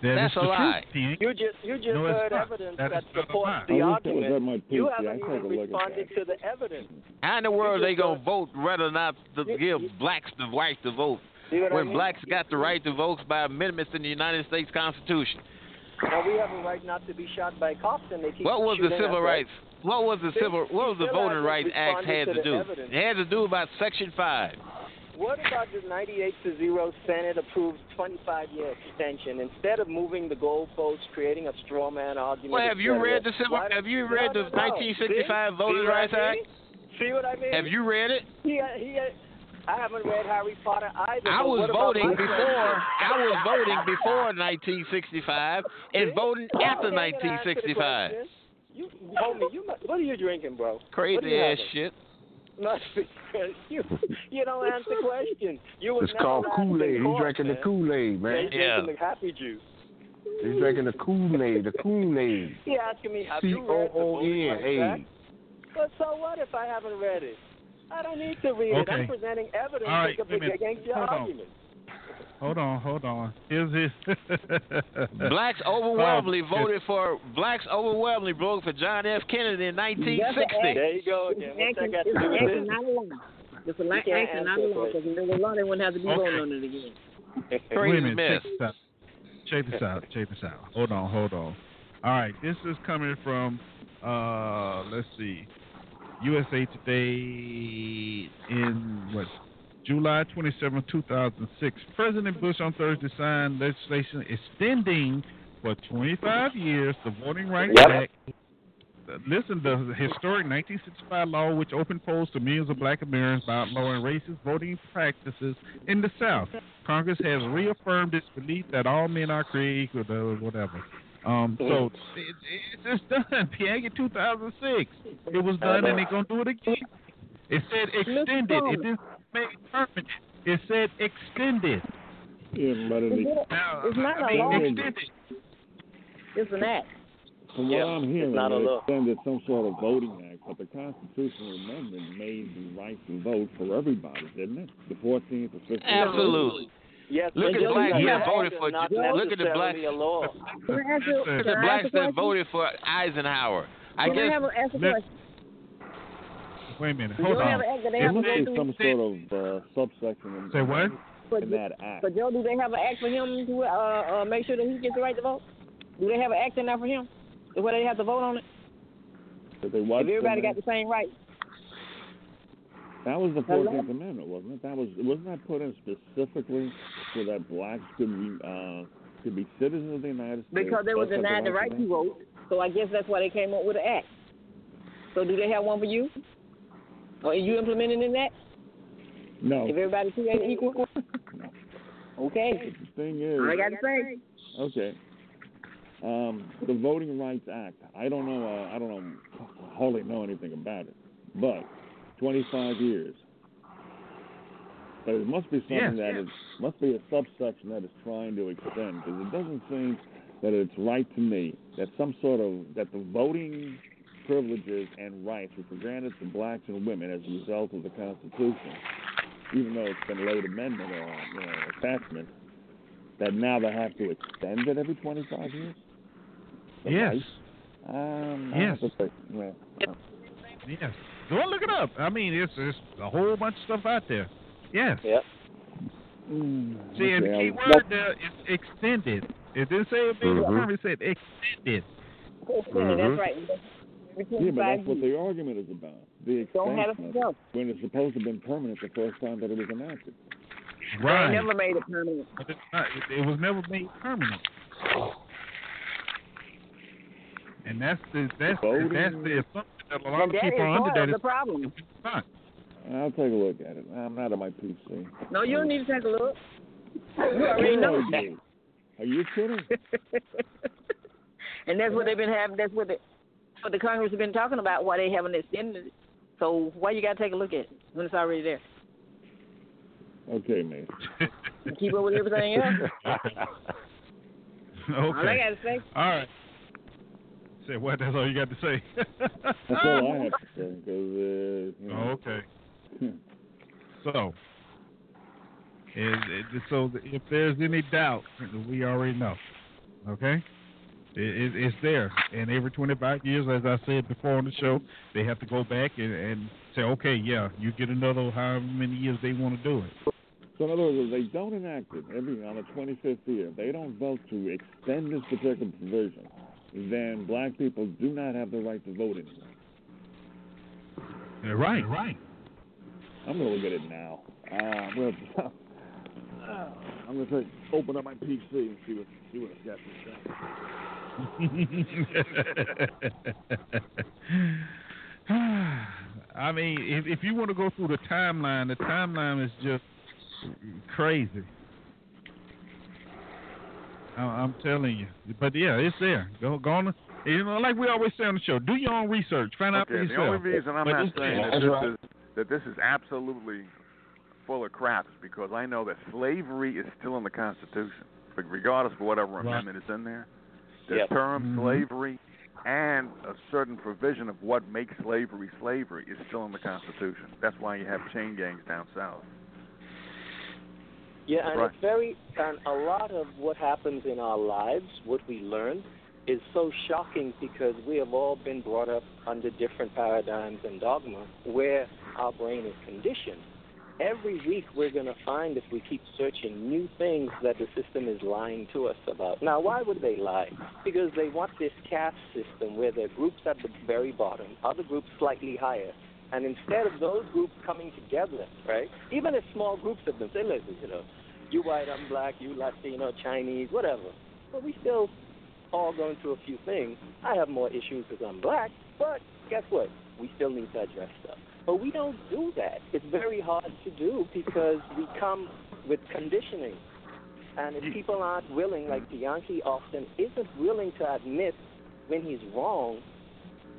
A: That
C: That's a lie.
A: truth,
F: You just you just
A: No,
F: heard
A: not.
F: evidence
A: That
F: that,
A: is
F: supports the
G: I wish that was
F: argument. You haven't
G: I'd take
F: even responded to the evidence.
C: How in the world
F: You
C: they gonna
F: don't-
C: vote rather not to
F: You-
C: give
F: you-
C: blacks the right to vote
F: See what I
C: when
F: mean?
C: blacks got the right to vote by amendments in the United States Constitution?
F: Now we have a right not to be shot by cops, and they keep
C: What was the civil rights? What was the civil? What was the Voting Rights Act had
F: to
C: to do?
F: evidence.
C: It had to do about Section Five.
F: What about the 98 to 0 Senate approved 25 year extension instead of moving the goalposts, creating a straw man argument?
C: Well, have you read the civil? Have you read
F: no,
C: the
F: no.
C: 1965
F: See?
C: Voting
F: See
C: Rights Act?
F: See what I mean?
C: Have you read it?
F: He, uh, he, uh, I haven't read Harry Potter either.
C: I was voting before. I was voting before 1965 and voting after
F: Okay, then answer the
C: 1965.
F: question. You, homie, you, what are you drinking, bro?
C: Crazy ass
F: having?
C: shit.
F: Must be you. You don't answer questions. You
B: It's called Kool Aid. He's
F: court,
B: drinking the. Kool Aid,
F: Yeah,
B: man.
F: he's
C: Yeah.
F: drinking the happy juice.
B: He's drinking the Kool Aid, the Kool Aid.
F: He asking me, have
B: C
F: you read the
B: O
F: Voting
B: N
F: Rights
B: A.
F: Act? But so what if I haven't read it? I don't need to read it. I'm presenting evidence
A: All right,
F: to-
A: wait a
F: against your
A: Hold on.
F: Argument.
A: Hold on, hold on. Here's this.
C: Blacks overwhelmingly
A: Oh,
C: voted for blacks overwhelmingly voted for John F. Kennedy in 1960.
F: There you go again. What's that got to
D: It's
F: do
D: an
F: with
D: action,
F: this?
D: not a law. It's an
F: You can't
D: action, not a
F: answer
D: law.
F: it.
D: Because if there was a law, they wouldn't have to be
A: Okay.
D: voting on it again.
A: Wait a
C: Crazy
A: minute.
C: mess.
A: Check this out. Check this out. Check this out. Hold on. Hold on. All right. This is coming from. Uh, let's see. USA Today in what July 27, 2006. President Bush on Thursday signed legislation extending for 25 years the Voting Rights
F: Yep.
A: Act. Listen, the historic 1965 law, which opened polls to millions of black Americans by outlawing racist voting practices in the South. Congress has reaffirmed its belief that all men are created equal, or whatever. Um, so it, it's just done. Piang in 2006. It was done, and they're gonna do it again. It said extended. It didn't make it permanent. It said extended.
G: Yeah, but in
D: It's not
A: I
D: a
A: mean,
D: law.
A: extended.
D: It's an act.
G: from
F: Yeah,
G: what I'm
F: it's
G: hearing,
F: not
G: they extended some sort of voting act, but the constitutional amendment made the right to vote for everybody, didn't it? The 14th, the 15th.
C: Absolutely.
F: Yes,
C: Look at
F: Joe,
C: blacks that voted for. Look at the blacks.
F: necessarily a law.
D: Can I ask you,
A: Look
D: can
A: at
C: The blacks that voted for Eisenhower. I
D: Can I
C: guess
D: have a, ask a
A: Let-
D: question?
A: Wait a minute. Hold
D: you have
A: on.
D: an act they have
G: must be
D: through?
G: some sort of uh, subsection in,
A: Say what?
D: For,
G: in that act.
D: for Joe, do they have an act for him to uh, uh, make sure that he gets the right to vote? Do they have an act in there for him? Where they have to vote on it?
G: That they
D: If everybody got the same rights.
G: That was the Fourteenth Amendment, wasn't it? That was wasn't that put in specifically so that blacks could uh, to be citizens of the United States.
D: Because they were
G: plus have
D: denied the right to vote. So I guess that's why they came up with an act. So do they have one for you? Or are you implementing in that?
G: No.
D: If everybody treated equal? no. Okay.
G: The thing is,
D: I got to say.
G: Okay. Um, the Voting Rights Act. I don't know. Uh, I don't know. I Hardly know anything about it. But 25 years. But it must be something
A: Yes.
G: that is must be a subsection that is trying to extend because it doesn't seem that it's right to me that some sort of that the voting privileges and rights which were granted to blacks and women as a result of the Constitution, even though it's been late amendment or you know, attachment, that now they have to extend it every 25 years. The
A: Yes.
G: rights? Um,
A: Yes.
G: have to say, yeah.
A: Yes. Go and look it up. I mean, it's, it's a whole bunch of stuff out there. Yes.
F: Yep.
A: See, and the
G: Okay,
A: key
G: I-
A: word there is extended. It didn't say it being
B: Mhm.
A: It said extended.
B: Mhm.
D: That's right. Every
G: Yeah, but
D: 25
G: that's what the argument is about. The
D: Don't have it
G: extension
D: for
G: of it, when it's supposed to have been permanent the first time that it was enacted.
D: They
A: Right.
D: never made it permanent.
A: But it's not, it, it was never made permanent. And that's the that's the, that's the assumption that a lot
D: And
A: of people are under
D: part
A: that
D: of the problem.
A: it's not.
G: I'll take a look at it. I'm not on my PC.
D: No, you don't need to take a look. You already know
G: Sure Are you kidding?
D: and that's what they've been having. That's what the what the Congress has been talking about. Why they haven't extended it. So why you got to take a look at it when it's already there?
G: Okay, man.
D: Keep up with everything else.
A: okay.
D: All I got to say.
A: All right. Say what? That's all you got to say.
G: That's all I have to say. Because, uh, you know,
A: okay. So, is it, so if there's any doubt, we already know. Okay, it, it, it's there, and every 25 years, as I said before on the show, they have to go back and, and say, okay, yeah, you get another however many years they want to do it.
G: So in other words, if they don't enact it every on the 25th year, they don't vote to extend this particular provision, then black people do not have the right to vote anymore.
A: Yeah, right, right.
G: I'm gonna look at it now. Uh, I'm gonna, I'm gonna say, open up my PC and see what see what it's got to say.
A: I mean, if, if you want to go through the timeline, the timeline is just crazy. I, I'm telling you. But yeah, it's there. Go, go on. You know, like we always say on the show, do your own research. Find out for
H: Okay, the
A: yourself.
H: only reason I'm
A: But
H: not saying that this is that this is absolutely full of crap is because I know that slavery is still in the Constitution, regardless of whatever
A: Right.
H: amendment is in there. The
F: Yep.
H: term
A: Mhm.
H: slavery and a certain provision of what makes slavery slavery is still in the Constitution. That's why you have chain gangs down south.
F: Yeah, and
H: Right.
F: it's very and a lot of what happens in our lives, what we learn, is so shocking because we have all been brought up under different paradigms and dogma where our brain is conditioned. Every week we're going to find if we keep searching new things that the system is lying to us about. Now, why would they lie? Because they want this caste system where there are groups at the very bottom, other groups slightly higher. And instead of those groups coming together, right? Even if small groups of them say, listen, you know, you white, I'm black, you Latino, Chinese, whatever. But we still all going through a few things. I have more issues because I'm black, but guess what? We still need to address stuff. But we don't do that. It's very hard to do because we come with conditioning. And if people aren't willing, like Pianki often isn't willing to admit when he's wrong,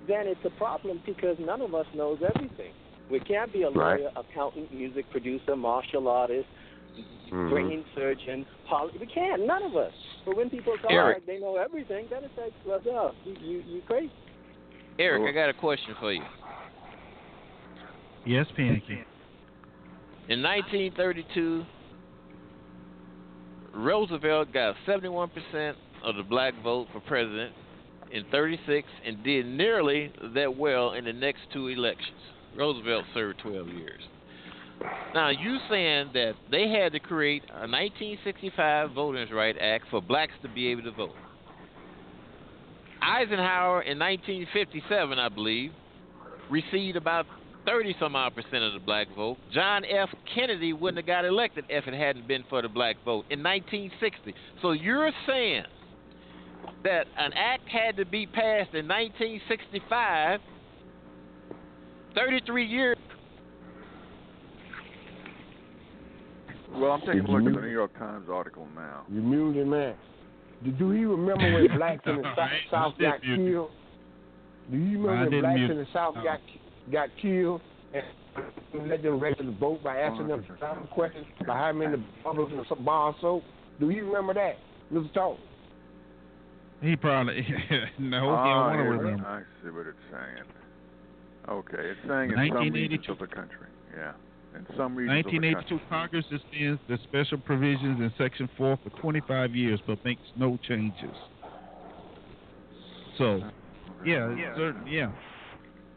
F: then it's a problem because none of us knows everything. We can't be a
B: Right.
F: lawyer, accountant, music producer, martial artist,
B: Mhm.
F: brain surgeon, poli- we can't, none of us. But when people talk
C: Eric.
F: like they know everything, then it's like, well, yeah, you, you, you crazy.
C: Eric, I got a question for you.
A: Yes, Pianki.
C: In 1932, Roosevelt got 71% of the black vote for president in 36 and did nearly that well in the next two elections. Roosevelt served 12 years. Now, you saying that they had to create a 1965 Voters' Right Act for blacks to be able to vote. Eisenhower in 1957, I believe, received about 30 some odd percent of the black vote. John F. Kennedy wouldn't have got elected if it hadn't been for the black vote in 1960. So you're saying that an act had to be passed in 1965, 33 years.
H: Well, I'm taking a look at the New York Times article now.
B: You muted man. Do you remember when blacks in the Sou-
A: Alright,
B: South got killed? Do you remember when blacks in the South
A: No.
B: got got killed and let them wreck the boat by asking them some questions by how many bubbles in some bar of soap? Do you remember that, Mr. Talk?
A: He probably no. he
H: Ah,
A: don't want to remember.
H: I see what it's saying. Okay, it's saying in some regions of the country. Yeah, in some regions of the
A: 1982
H: country.
A: Congress extends the special provisions in Section 4 for 25 years, but makes no changes. So, yeah, yeah. Certain, yeah.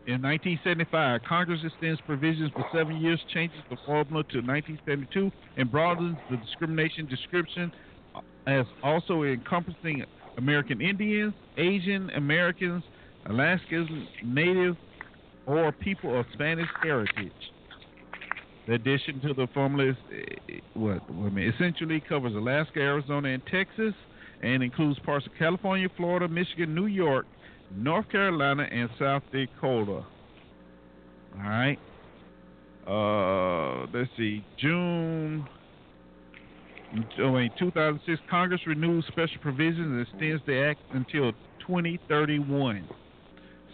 A: In 1975, Congress extends provisions for seven years, changes the formula to 1972, and broadens the discrimination description uh, as also encompassing American Indians, Asian Americans, Alaskans, Native, or people of Spanish heritage. The addition to the formula is eh, what I mean, essentially covers Alaska, Arizona, and Texas, and includes parts of California, Florida, Michigan, New York, North Carolina, and South Dakota. All right. Uh, let's see. June. Wait, 2006, Congress renews special provisions and extends the act until 2031.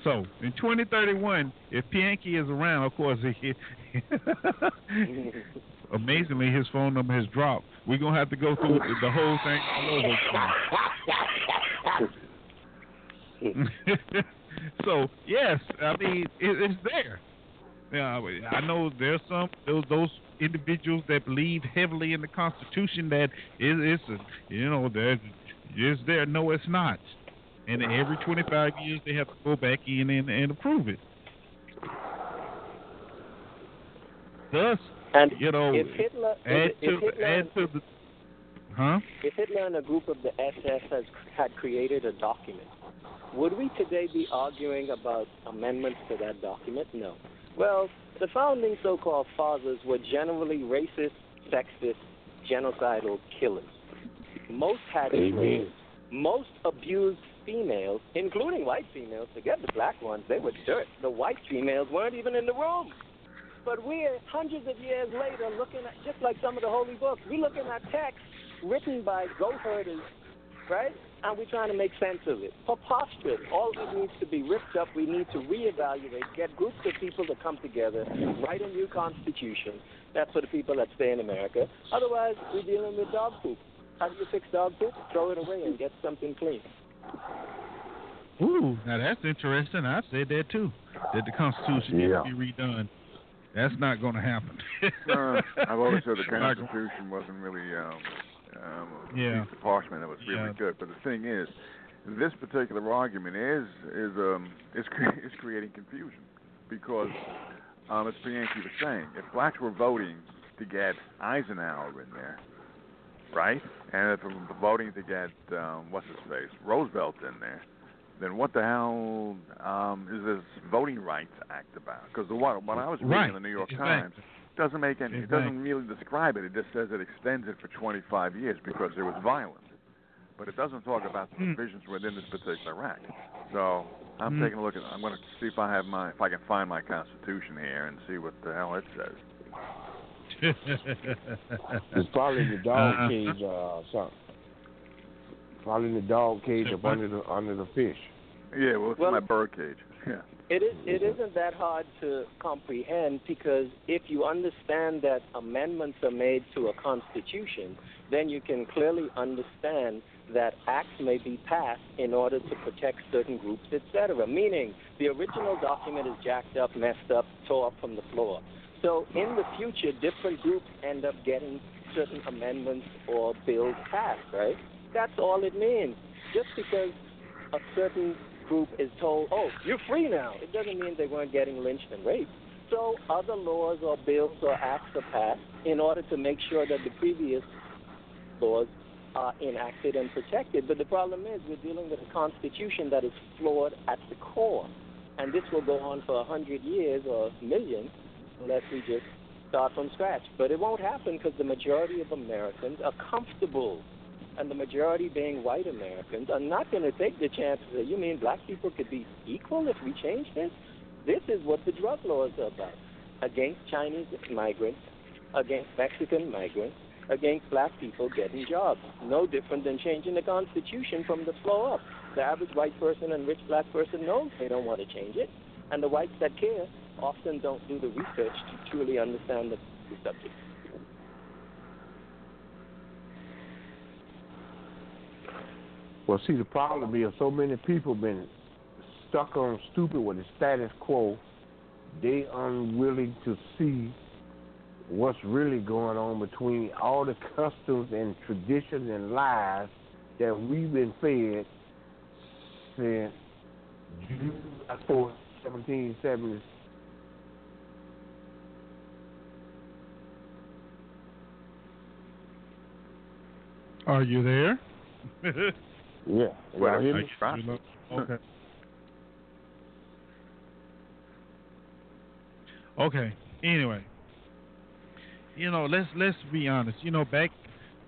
A: So, in 2031, if Pianki is around, of course, he, amazingly, his phone number has dropped. We're going to have to go through the, whole thing all over. so, yes, I mean, it, it's there. Yeah, I know there's some those those individuals that believe heavily in the Constitution that it, it's a, you know that it's there. No, it's not. And every 25 years they have to go back in and, and approve it. Thus,
F: And
A: you know,
F: if Hitler,
A: add
F: if, if Hitler,
A: add to the, huh?
F: if Hitler and a group of the SS has had created a document, would we today be arguing about amendments to that document? No. Well, the founding so-called fathers were generally racist, sexist, genocidal killers. Most had slaves. Most abused females, including white females. Forget the black ones; they were dirt. The white females weren't even in the room. But we're hundreds of years later looking at, just like some of the holy books, we're looking at texts written by goat herders, right? And we're trying to make sense of it. Preposterous. All of it needs to be ripped up. We need to reevaluate, get groups of people to come together, write a new constitution. That's for the people that stay in America. Otherwise, we're dealing with dog poop. How do you fix dog poop? Throw it away and get something clean.
A: Ooh, now that's interesting. I said that too. That the Constitution
B: Yeah.
A: needs to be redone. That's not going to happen.
H: Uh, I've always said the Constitution wasn't really um, um,
A: Yeah.
H: piece of parchment that was really
A: Yeah.
H: good. But the thing is, this particular argument is is um is cre- is creating confusion because um, as Pianki was saying, if blacks were voting to get Eisenhower in there, right, and if they were voting to get um, what's his face Roosevelt in there, then what the hell um, is this Voting Rights Act about? Because the what, what I was reading
A: Right.
H: in the New York. Times doesn't make any. It doesn't really describe it. It just says it extends it for 25 years because there was violence. But it doesn't talk about the
A: Hmm.
H: provisions within this particular act. So I'm
A: Hmm.
H: taking a look at. I'm going to see if I have my if I can find my Constitution here and see what the hell it says.
B: It's probably in the dog
A: Uh-uh.
B: cage or uh, something. Probably in the dog cage up under the under the fish.
H: Yeah, well, it's
F: Well-
H: my bird cage. Yeah.
F: It is. It isn't that hard to comprehend because if you understand that amendments are made to a constitution, then you can clearly understand that acts may be passed in order to protect certain groups, etc. Meaning, the original document is jacked up, messed up, tore up from the floor. So in the future, different groups end up getting certain amendments or bills passed. Right? That's all it means. Just because a certain group is told, oh, you're free now, it doesn't mean they weren't getting lynched and raped. So other laws or bills or acts are passed in order to make sure that the previous laws are enacted and protected. But the problem is we're dealing with a constitution that is flawed at the core. and this will go on for a hundred years or millions unless we just start from scratch. But it won't happen because the majority of Americans are comfortable, and the majority being white Americans are not going to take the chances. That, you mean black people could be equal if we change this? This is what the drug laws are about against Chinese migrants, against Mexican migrants, against black people getting jobs. No different than changing the Constitution from the floor up. The average white person and rich black person knows they don't want to change it, and the whites that care often don't do the research to truly understand the, the subject.
B: Well, see, the problem is so many people been stuck on stupid with the status quo. They unwilling to see what's really going on between all the customs and traditions and lies that we've been fed since July 4th, 1770.
A: Are you there?
B: yeah.
H: Well,
B: Y'all hear me?
A: guess Okay. Okay. Anyway, you know, let's let's be honest. You know, back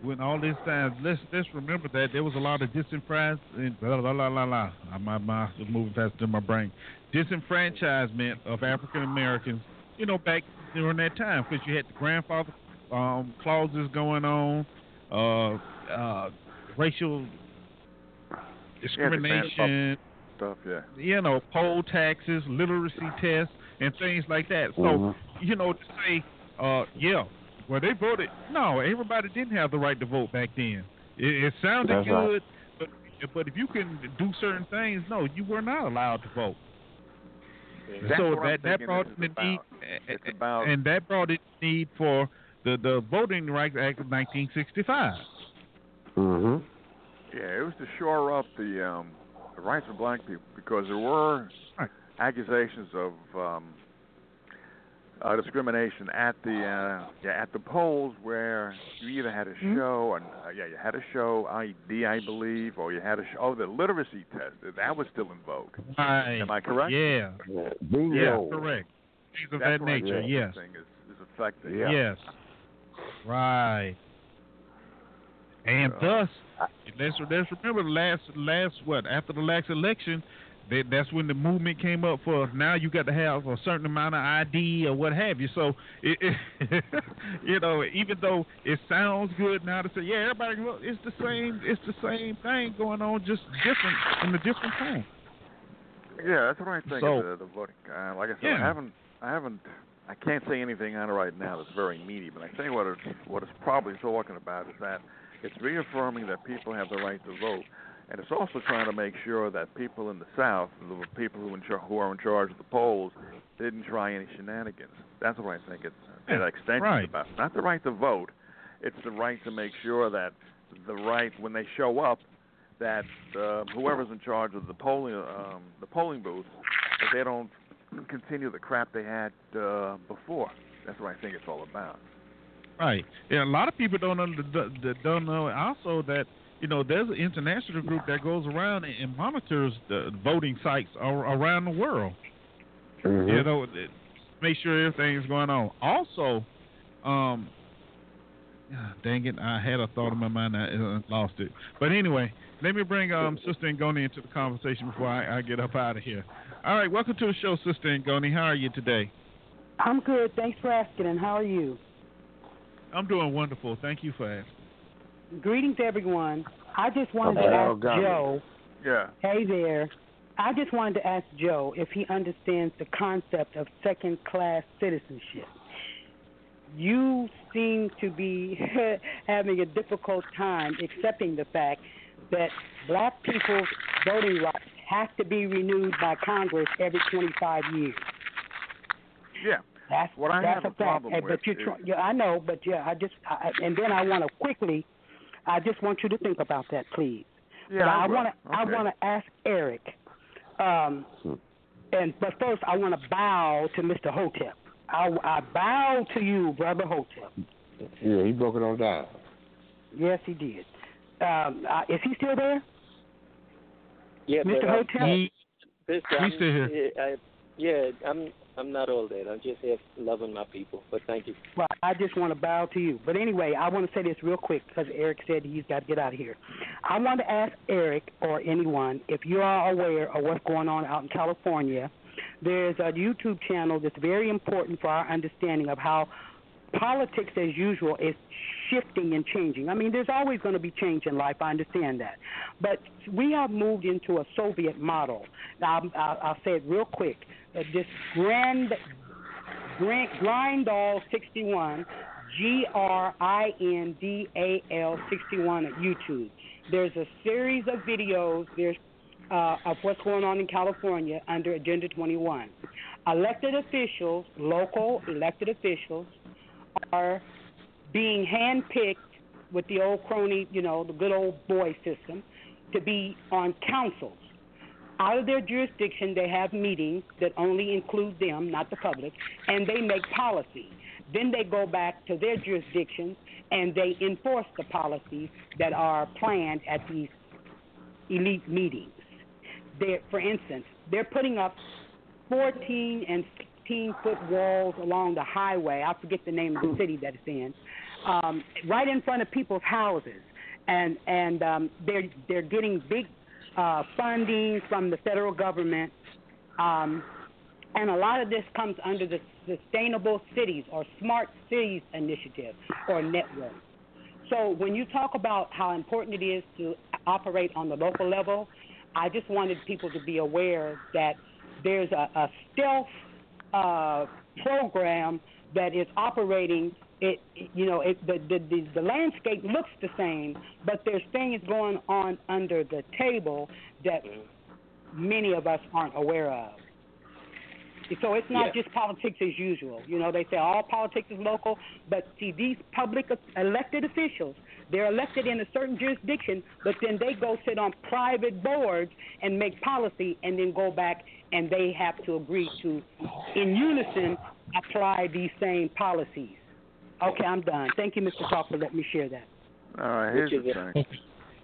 A: when all this time, let's let's remember that there was a lot of disenfranchisement. and Blah, blah, blah, blah, blah. My mouth is moving faster than my brain. Disenfranchisement of African Americans. You know, back during that time, because you had the grandfather um, clauses going on, uh, uh, racial discrimination
H: Stuff, yeah.
A: you know, poll taxes, literacy tests, and things like that. So,
B: Mhm.
A: you know, to say, uh, yeah, well, they voted. No, everybody didn't have the right to vote back then. It, it sounded
B: That's right.
A: good, but but if you can do certain things, no, you were not allowed to vote.
H: That's
A: so that that brought the
H: is
A: need,
H: about. It's
A: and that brought in the need for the the Voting Rights Act of 1965.
B: Mm-hmm.
H: Yeah, it was to shore up the um, the rights of black people because there were accusations of um, uh, discrimination at the uh, yeah at the polls where you either had a
A: Mm-hmm.
H: show and uh, yeah you had to show ID I believe or you had to show oh the literacy test that was still in vogue.
A: Right.
H: Am I correct?
A: Yeah.
B: Yeah.
A: Yeah. Correct. Things of
H: That's
A: that nature. Yes.
H: thing is, is affected.
B: Yeah.
A: Yes. Right. And
H: Uh,
A: thus, let's let's remember the last last what after the last election, that that's when the movement came up for now you got to have a certain amount of ID or what have you. So it, it you know even though it sounds good now to say yeah everybody can vote, it's the same it's the same thing going on just different in a different time.
H: Yeah, that's what I think
A: So-
H: of the, the voting. Uh, like I said,
A: Yeah.
H: I haven't, I haven't, I can't say anything on it right now that's very meaty. But I think what it's, what it's probably talking about is that it's reaffirming that people have the right to vote, and it's also trying to make sure that people in the South, the people who in char- who are in charge of the polls, didn't try any shenanigans. That's what I think it's an extension
A: right.
H: about. Not the right to vote, it's the right to make sure that the right when they show up that uh, whoever's in charge of the polling um, the polling booths that they don't continue the crap they had uh, before. That's what I think it's all about.
A: Right. Yeah, a lot of people don't under, don't know also that you know there's an international group that goes around and monitors the voting sites around the world.
B: Mhm.
A: You know, make sure everything's going on. Also, um, dang it, I had a thought in my mind, I uh, lost it. But anyway, let me bring um Sister Ngoni into the conversation before I, I get up out of here. All right, welcome to the show, Sister Ngoni. How are you today?
I: I'm good. Thanks for asking. And how are you?
A: I'm doing wonderful. Thank you for asking.
I: Greetings, everyone. I just wanted to
B: Hello,
I: ask
B: Governor.
I: Joe.
H: Yeah.
I: Hey there. I just wanted to ask Joe if he understands the concept of second class citizenship. You seem to be having a difficult time accepting the fact that black people's voting rights have to be renewed by Congress every 25 years.
H: Yeah.
I: That's
H: What I
I: that's
H: have
I: a
H: a
I: fact.
H: problem
I: Hey,
H: with
I: but you're
H: is-
I: try- yeah, I know, but yeah, I just I, and then I want to quickly, I just want you to think about that, please.
H: Yeah.
I: but I want to I want to ask Eric, um, and but first I want to bow to Mr. Hotep. I, I bow to you, brother Hotep.
B: Yeah, he broke it on down.
I: Yes, he did. Um, uh, is he still there,
F: Yeah,
I: Mr.
F: but,
I: Hotep?
A: He,
F: This,
A: still here.
F: yeah, I, yeah, I'm I'm not all that. I'm just here loving my people. But thank you.
I: Well, I just want to bow to you. But anyway, I want to say this real quick because Eric said he's got to get out of here. I want to ask Eric or anyone if you are aware of what's going on out in California. There's a YouTube channel that's very important for our understanding of how politics, as usual, is shifting and changing. I mean, there's always going to be change in life. I understand that, but we have moved into a Soviet model. I'll, I'll, I'll say it real quick. Uh, this grand, grand Grindal 61, G R I N D A L 61 at YouTube. There's a series of videos. There's uh, of what's going on in California under Agenda 21. Elected officials, local elected officials, are being handpicked with the old crony, you know, the good old boy system, to be on councils. Out of their jurisdiction, they have meetings that only include them, not the public, and they make policy. Then they go back to their jurisdictions and they enforce the policies that are planned at these elite meetings. They're, for instance, they're putting up 14 and 16 foot walls along the highway. I forget the name of the city that it's in, um, right in front of people's houses, and and um, they're they're getting big uh, funding from the federal government, um, and a lot of this comes under the Sustainable Cities or Smart Cities Initiative or network. So when you talk about how important it is to operate on the local level, I just wanted people to be aware that there's a, a stealth uh, program that is operating. It you know it, the, the the the landscape looks the same, but there's things going on under the table that many of us aren't aware of. So it's not
F: Yeah.
I: just politics as usual. You know, they say all politics is local, but see, these public elected officials, they're elected in a certain jurisdiction, but then they go sit on private boards and make policy and then go back and they have to agree to, in unison, apply these same policies. Okay, I'm done. Thank you, Mr. Talk, for letting me share that.
H: All right, here's
F: Which
H: the
F: is a-
H: thing.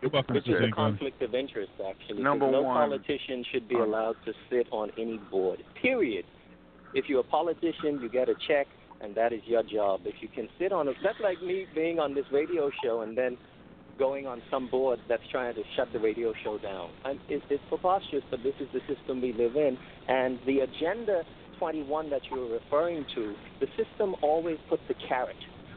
A: You're welcome,
F: Which is a
A: Zingon.
F: conflict of interest, actually.
H: Number
F: no
H: one.
F: politician should be
H: Uh.
F: allowed to sit on any board. Period. If you're a politician, you get a check, and that is your job. If you can sit on it, that's like me being on this radio show and then going on some board that's trying to shut the radio show down. And it's, it's preposterous, but this is the system we live in. And the agenda 21 that you're referring to, the system always puts a carrot.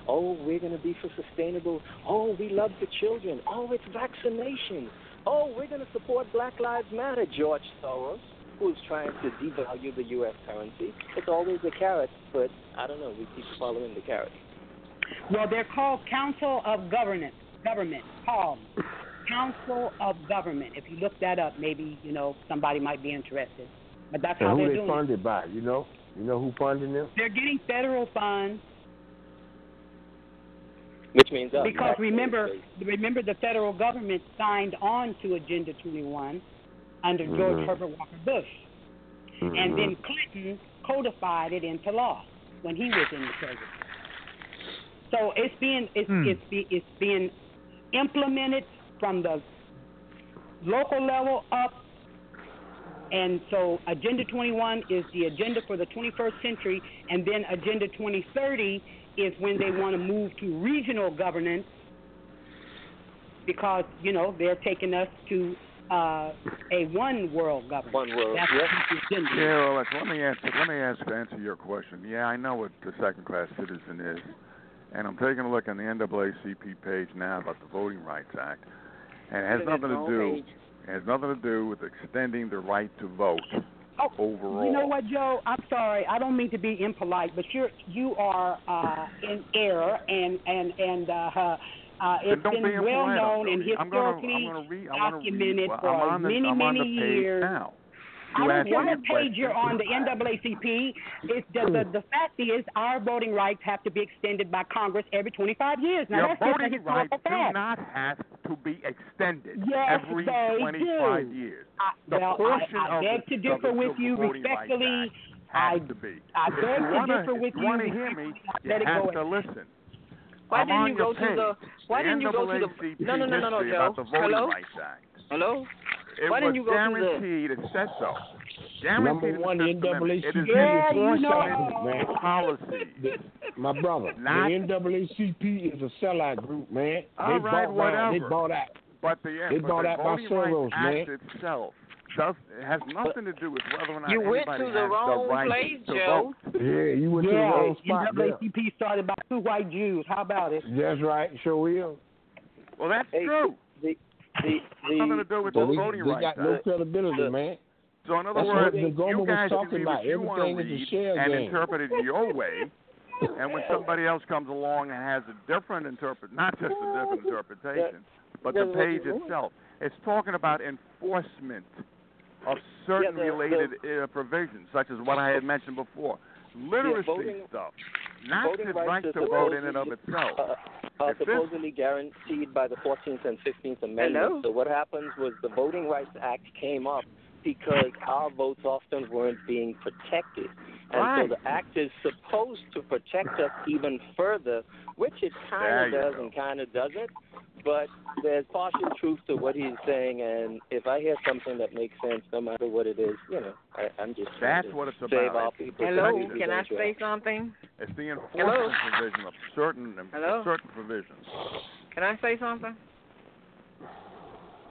F: Oh, we're going to be for sustainable. Oh, we love the children. Oh, it's vaccination. Oh, we're going to support Black Lives Matter, George Soros, who's trying to devalue the U.S. currency. It's always a carrot, but I don't know. We keep following the carrot.
I: Well, they're called Council of Governance, Government, CALM, Council of Government. If you look that up, maybe you know somebody might be interested. But that's how
B: And who
I: they're
B: they
I: doing. it.
B: funded by? You know? You know who funding them?
I: They're getting federal funds
F: Which means us.
I: because remember, remember the federal government signed on to Agenda 21 under George
B: Mhm.
I: Herbert Walker Bush, and then Clinton codified it into law when he was in the presidency. So it's being it's
A: Hmm.
I: it's, be, it's being implemented from the local level up. And so Agenda 21 is the agenda for the 21st century, and then Agenda 2030 is when they want to move to regional governance because, you know, they're taking us to uh, a one world government.
F: One world,
I: That's
F: yep.
I: the.
H: Yeah, well, let me answer. Let me ask answer your question. Yeah, I know what the second-class citizen is, and I'm taking a look on the NAACP page now about the Voting Rights Act, and it has nothing to do.
F: page.
H: Has nothing to do with extending the right to vote
I: Oh,
H: overall.
I: You know what, Joe? I'm sorry. I don't mean to be impolite, but you're you are uh, in error, and and and uh, uh, it's been
H: be
I: well known and
H: I'm gonna,
I: historically
H: I'm gonna read,
I: documented
H: read, well,
I: for
H: I'm on the,
I: many
H: on
I: many years.
H: now.
I: I
H: You
I: don't
H: asked me
I: care what page you're on, the NAACP. It's the, the the fact is our voting rights have to be extended by Congress every 25 years. Now
H: Your
I: that's just a
H: voting rights
I: historical
H: do
I: fact.
H: not have to be extended
I: Yes,
H: every
I: they
H: 25
I: do.
H: years.
I: I,
H: The
I: well,
H: portion
I: I, I
H: of
I: beg
H: the-
I: to differ with you
H: Voting Rights
I: respectfully.
H: has
I: I
H: to be.
I: I
H: if
I: beg
H: you
I: to
H: wanna,
I: differ with
H: if you
I: you.
H: want to hear me, you
I: Let it
H: have
I: go.
H: to listen.
F: Why
H: I'm
F: didn't you
H: your
F: go to the? Why
H: the
F: didn't you go to the?
H: NAACP
F: No, no, no, no, no,
H: history
F: Joe.
H: about the Voting
F: Hello, hello.
H: It
D: Why
H: was
D: didn't you go through the-
H: guaranteed. It said so.
B: Number one,
H: in
B: the
H: Fifth It is
B: NAACP
H: an
B: is
H: enforcement
B: sellout, man.
H: policy.
B: My brother,
H: Not-
B: the NAACP is a sellout group, man.
H: All
B: they
H: right,
B: bought out. They bought out.
H: But the,
B: They
H: but
B: bought
H: the
B: out by
H: Voting Rights
B: Soros,
H: Act
B: man.
H: itself does it has nothing to do with whether or not
D: You went to the wrong
H: the right
D: place, Joe.
H: vote.
B: Yeah, you went to the wrong spot. there.
I: NAACP started by two white Jews. How about it?
B: That's right, sure will.
H: Well, that's
F: Hey,
H: true.
F: The the
H: Nothing to
F: the
H: do with
B: But
H: the
B: we,
H: voting
B: we
H: rights.
B: got no
H: Act.
B: credibility,
F: the-
B: man.
H: So in other
B: That's
H: words,
B: the Goma
H: you
B: was
H: guys
B: talking
H: can read
B: about.
H: what you want to
B: Everything is a
H: read
B: shell
H: and
B: game.
H: interpret it your way. And when somebody else comes along and has a different interpret, not just a different interpretation, but the page itself, it's talking about enforcement of certain
F: Yeah, the-
H: related uh, provisions, such as what I had mentioned before, literacy
F: voting-
H: stuff, not
F: voting
H: the
F: rights
H: right to vote in and of itself.
F: uh,
H: Uh, this-
F: supposedly guaranteed by the 14th and 15th Amendments.
D: Hello?
F: So what happens was the Voting Rights Act came up because our votes often weren't being protected. And
H: Right.
F: so the act is supposed to protect us even further, which it kind of does
H: go.
F: and kind of doesn't. But there's partial truth to what he's saying, and if I hear something that makes sense, no matter what it is, you know, I, I'm just trying
H: That's
F: to
H: what it's
F: save
H: about.
F: our people.
D: Hello, can I
F: dangerous.
D: say something?
H: It's the
D: Hello?
H: enforcement provision of certain
D: Hello?
H: certain provisions.
D: Can I say something?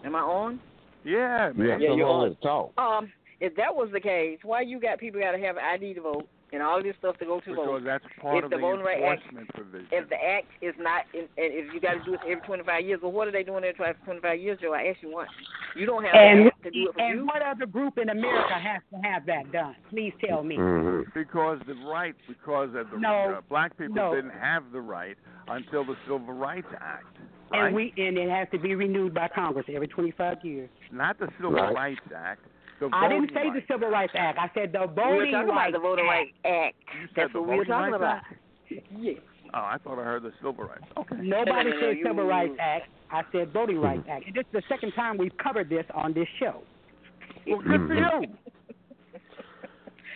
D: Am I on?
H: Yeah, man.
B: got
F: Yeah, you're on.
B: talk.
D: Um, if that was the case, why you got people got to have ID to vote and all this stuff to go to
H: Because
D: vote?
H: that's part
D: If
H: of
D: the
H: the
D: Voting Rights Act-
H: provision.
D: If the act is not, in, and if you got to do it every 25 years, well, what are they doing every 25 years, Joe? I asked you once. You don't have
I: And
D: to do it for
I: and
D: you.
I: what other group in America has to have that done? Please tell me.
B: Mm-hmm.
H: Because the right, because of the
I: No,
H: uh, black people
I: no.
H: didn't have the right until the Civil Rights Act, right?
I: And we and it has to be renewed by Congress every 25 years.
H: Not the Civil
B: Right.
H: Rights Act. The
I: I didn't say
H: Rights
I: the Civil Rights Act. I said the
D: We were
I: Voting
D: talking about
I: Rights
D: the Voting
I: Act.
D: Rights Act.
H: You
D: That's what we were talking
H: Rights
D: about. Yes.
H: Oh, I thought I heard the Civil Rights. Okay.
I: Nobody
D: No, no, no,
I: said
D: you-
I: Civil Rights Act. I said Voting hmm. Rights Act. And this is the second time we've covered this on this show.
H: Well, good for mm-hmm. you.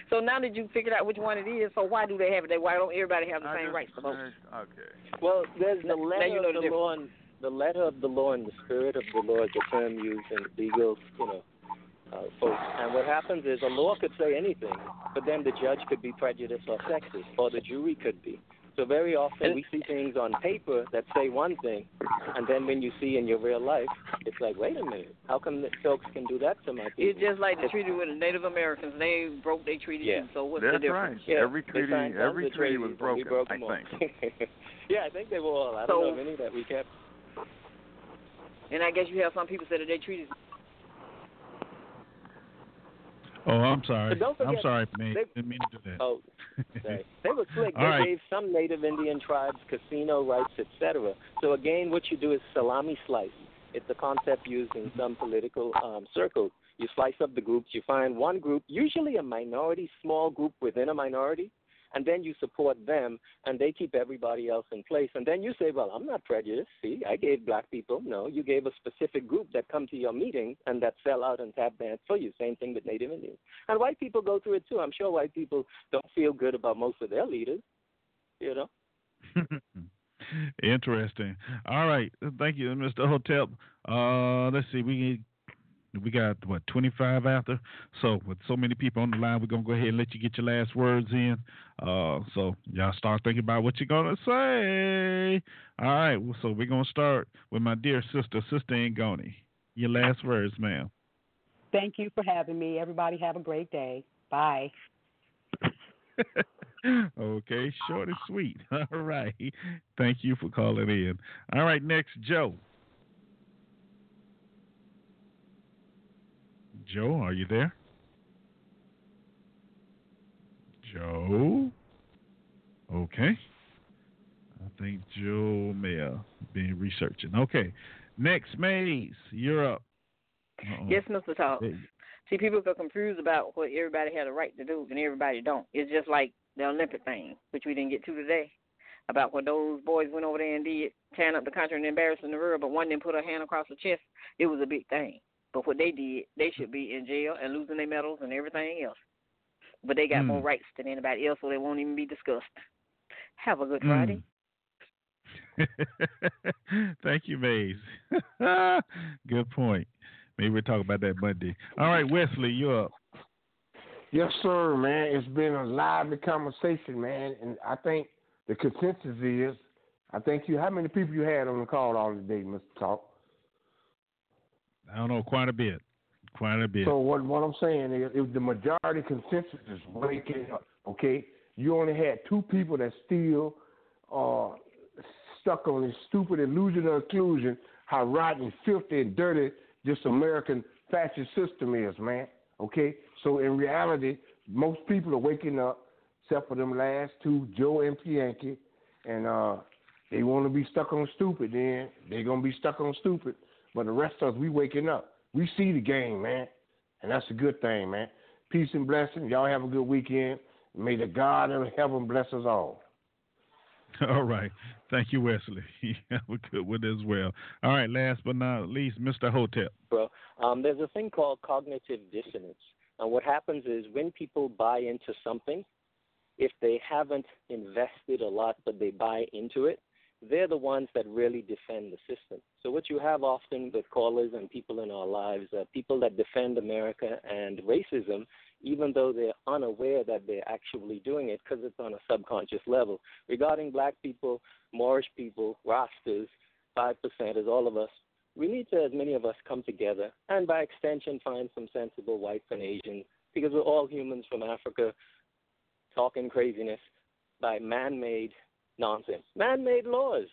D: So now that you figured out which one it is, so why do they have it? They- Why don't everybody have the
H: I
D: same rights to vote?
H: Okay.
F: Well, there's the
D: Now
F: letter
D: you know
F: of
D: the
F: the law, and the letter of the law and the spirit of the law is the term used in legal, you know, uh, folks. And what happens is a law could say anything, but then the judge could be prejudiced or sexist, or the jury could be. So very often we see things on paper that say one thing, and then when you see in your real life, it's like, wait a minute, how come the folks can do that to my people?
D: It's just like the treaty with the Native Americans. They broke their treaty
F: Yeah.
D: So what's
H: That's
D: the difference?
H: right.
F: Yeah,
H: every treaty, every treaty was broken.
F: broke
H: I think.
F: yeah, I think they were all. I don't know of any that we kept.
D: And I guess you have some people say that their treaties.
A: Oh, I'm sorry.
F: But don't
A: I'm
F: forget,
A: sorry, man.
F: they-
A: Didn't mean to do that.
F: Oh, Right. They were slick.
A: All
F: they
A: right.
F: gave some Native Indian tribes casino rights, etc. So again, what you do is salami slice. It's a concept used in some political um, circles. You slice up the groups. You find one group, usually a minority, small group within a minority, and then you support them, and they keep everybody else in place. And then you say, "Well, I'm not prejudiced. See, I gave black people. No, you gave a specific group that come to your meeting and that sell out and tap dance for you. Same thing with Native Indians. And white people go through it too. I'm sure white people don't feel good about most of their leaders. You know.
A: Interesting. All right. Thank you, Mr. Hotep. Uh, let's see. We we got what 25 after. So with so many people on the line, we're gonna go ahead and let you get your last words in. Uh, so y'all start thinking about what you're gonna say. All right. well, So we're gonna start with my dear sister, Sister Angoni. Your last words, ma'am.
I: Thank you for having me. Everybody have a great day. Bye.
A: okay, short and sweet. All right. Thank you for calling in. All right, next, Joe. Joe, are you there? Joe? Okay. I think Joe may have been researching. Okay. Next, Maze, you're up. Uh-oh.
D: Yes, Mr. Talk.
A: Hey,
D: See, people get confused about what everybody had a right to do and everybody don't. It's just like the Olympic thing, which we didn't get to today, about what those boys went over there and did, tearing up the country and embarrassing the world, but one didn't put her hand across her chest. It was a big thing. But what they did, they should be in jail and losing their medals and everything else. But they got
A: Hmm.
D: more rights than anybody else, so they won't even be discussed. Have a good
A: Hmm.
D: Friday.
A: Thank you, Maze. Good point. Maybe we'll talk about that Monday. All right, Wesley, you're up.
B: Yes, sir, man. It's been a lively conversation, man, and I think the consensus is, I think you. How many people you had on the call all today, Mister Talk?
A: I don't know, quite a bit, quite a bit.
B: So what what I'm saying is, if the majority consensus is waking up, okay, you only had two people that still are stuck on this stupid illusion of inclusion, how rotten, filthy, and dirty this American fascist system is, man. Okay, so in reality, most people are waking up, except for them last two, Joe and Pianki, and uh, they want to be stuck on stupid. Then they're gonna be stuck on stupid. But the rest of us, we waking up. We see the game, man, and that's a good thing, man. Peace and blessings. Y'all have a good weekend. May the God of heaven bless us all.
A: All right. Thank you, Wesley. You have a good one as well. All right. Last but not least, Mr. Hotep.
F: Bro, um, there's a thing called cognitive dissonance. And what happens is when people buy into something, if they haven't invested a lot but they buy into it, they're the ones that really defend the system. So what you have often with callers and people in our lives are people that defend America and racism, even though they're unaware that they're actually doing it because it's on a subconscious level. Regarding black people, Moorish people, Rastas, five percenters, all of us, we need to, as many of us, come together and by extension find some sensible whites and Asians because we're all humans from Africa talking craziness by man made nonsense. Man made laws.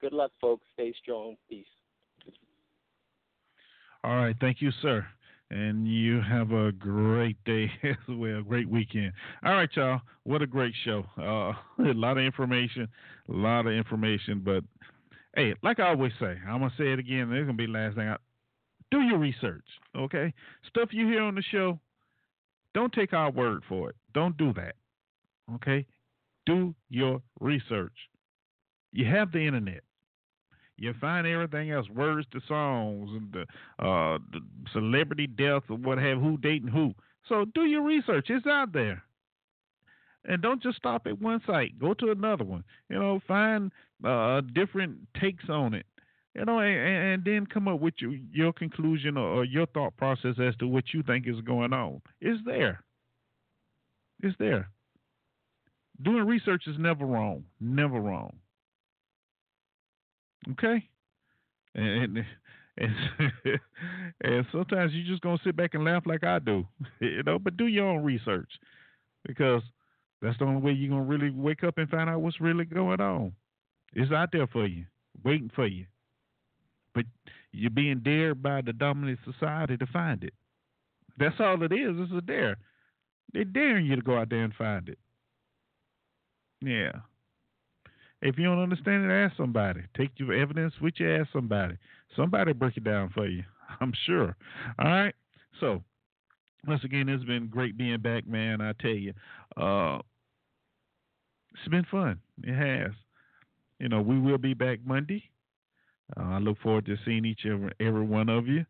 F: Good luck, folks. Stay strong. Peace.
A: All right. Thank you, sir. And you have a great day as well. Great weekend. All right, y'all. What a great show. Uh, a lot of information. A lot of information. But hey, like I always say, I'm going to say it again. This is going to be the last thing. I, do your research, okay? Stuff you hear on the show, don't take our word for it. Don't do that, okay? Do your research. You have the internet. You find everything else, words to songs and the, uh, the celebrity deaths or what have who dating who. So do your research. It's out there. And don't just stop at one site. Go to another one. You know, find uh, different takes on it. You know, and, and then come up with your, your conclusion or, or your thought process as to what you think is going on. It's there. It's there doing research is never wrong. Never wrong. Okay? And and, and sometimes you're just gonna sit back and laugh like I do. You know, but do your own research. Because that's the only way you're gonna really wake up and find out what's really going on. It's out there for you, waiting for you. But you're being dared by the dominant society to find it. That's all it is. It's a dare. They're daring you to go out there and find it. Yeah. If you don't understand it, ask somebody. Take your evidence with you, ask somebody. Somebody break it down for you. I'm sure. All right. So, once again, it's been great being back, man. I tell you, uh, it's been fun. It has. You know, we will be back Monday. Uh, I look forward to seeing each and every one of you.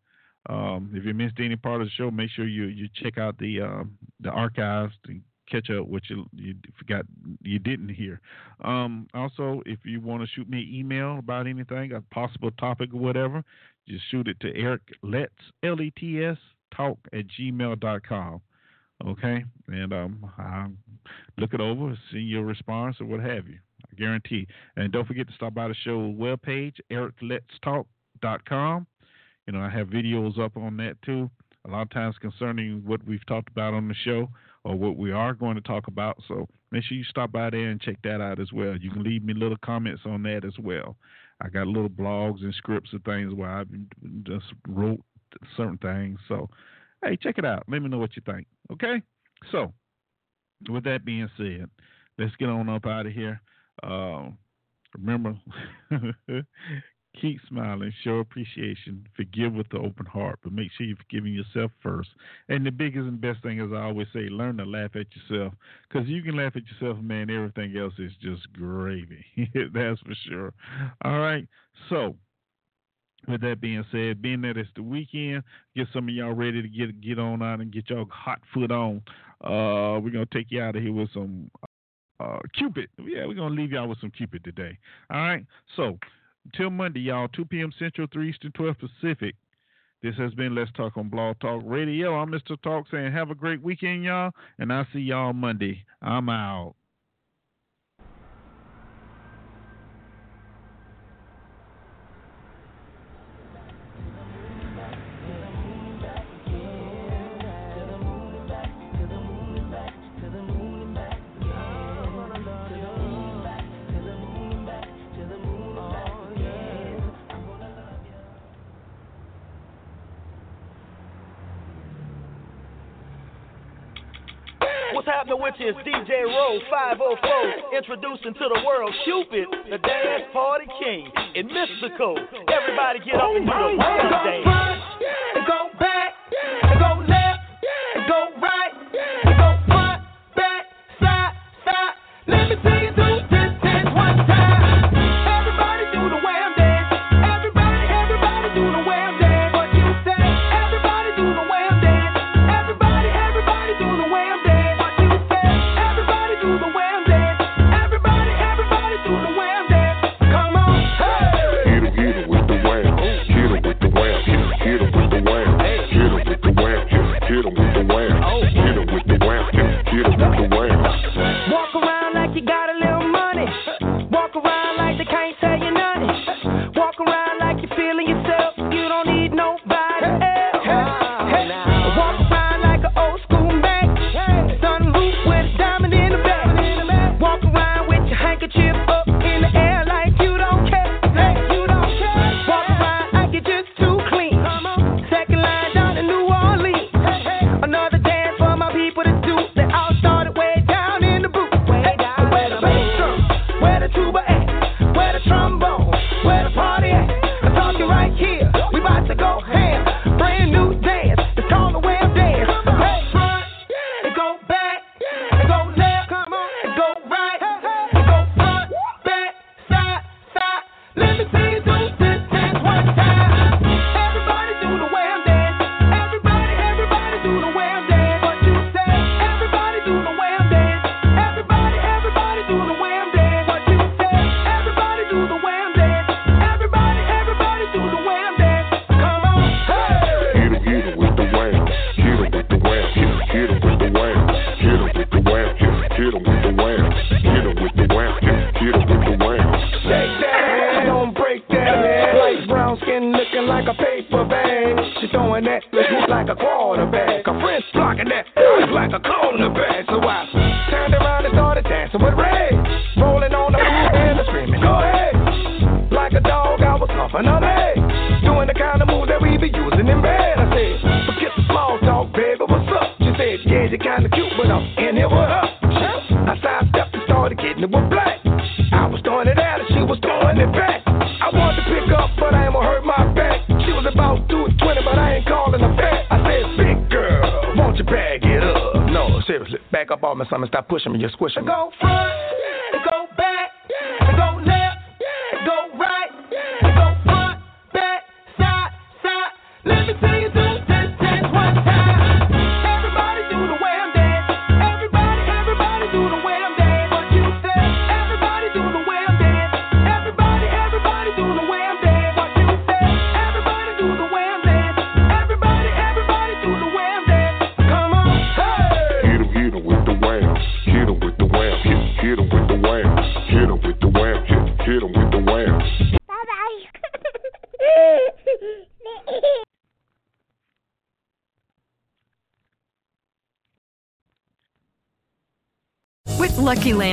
A: Um, if you missed any part of the show, make sure you you check out the um, the archives and catch up what you you forgot you didn't hear. Um, also, if you want to shoot me an email about anything, a possible topic or whatever, just shoot it to Eric Let's L E T S talk at gmail.com. Okay, and um, I'll look it over, see your response or what have you. I guarantee. And don't forget to stop by the show webpage, ericletstalk.com. You know, I have videos up on that too. A lot of times concerning what we've talked about on the show or what we are going to talk about. So make sure you stop by there and check that out as well. You can leave me little comments on that as well. I got little blogs and scripts and things where I just wrote certain things. So, hey, check it out. Let me know what you think. Okay? So, with that being said, let's get on up out of here. Uh, remember, Keep smiling, show appreciation, forgive with the open heart, but make sure you're forgiving yourself first. And the biggest and best thing, as I always say, learn to laugh at yourself. Because you can laugh at yourself, man, everything else is just gravy. That's for sure. All right. So, with that being said, being that it's the weekend, get some of y'all ready to get get on out and get y'all hot foot on. Uh, we're gonna take you out of here with some uh, Cupid. Yeah, we're gonna leave y'all with some Cupid today. All right. So until Monday, y'all, 2 p.m. Central, 3 Eastern, 12 Pacific. This has been Let's Talk on Blog Talk Radio. I'm Mr. Talk saying have a great weekend, y'all, and I'll see y'all Monday. I'm out.
J: nigga, which is DJ Rowe 504, introducing to the world Cupid, the dance party king in Mystical. Everybody get
K: on and the dance.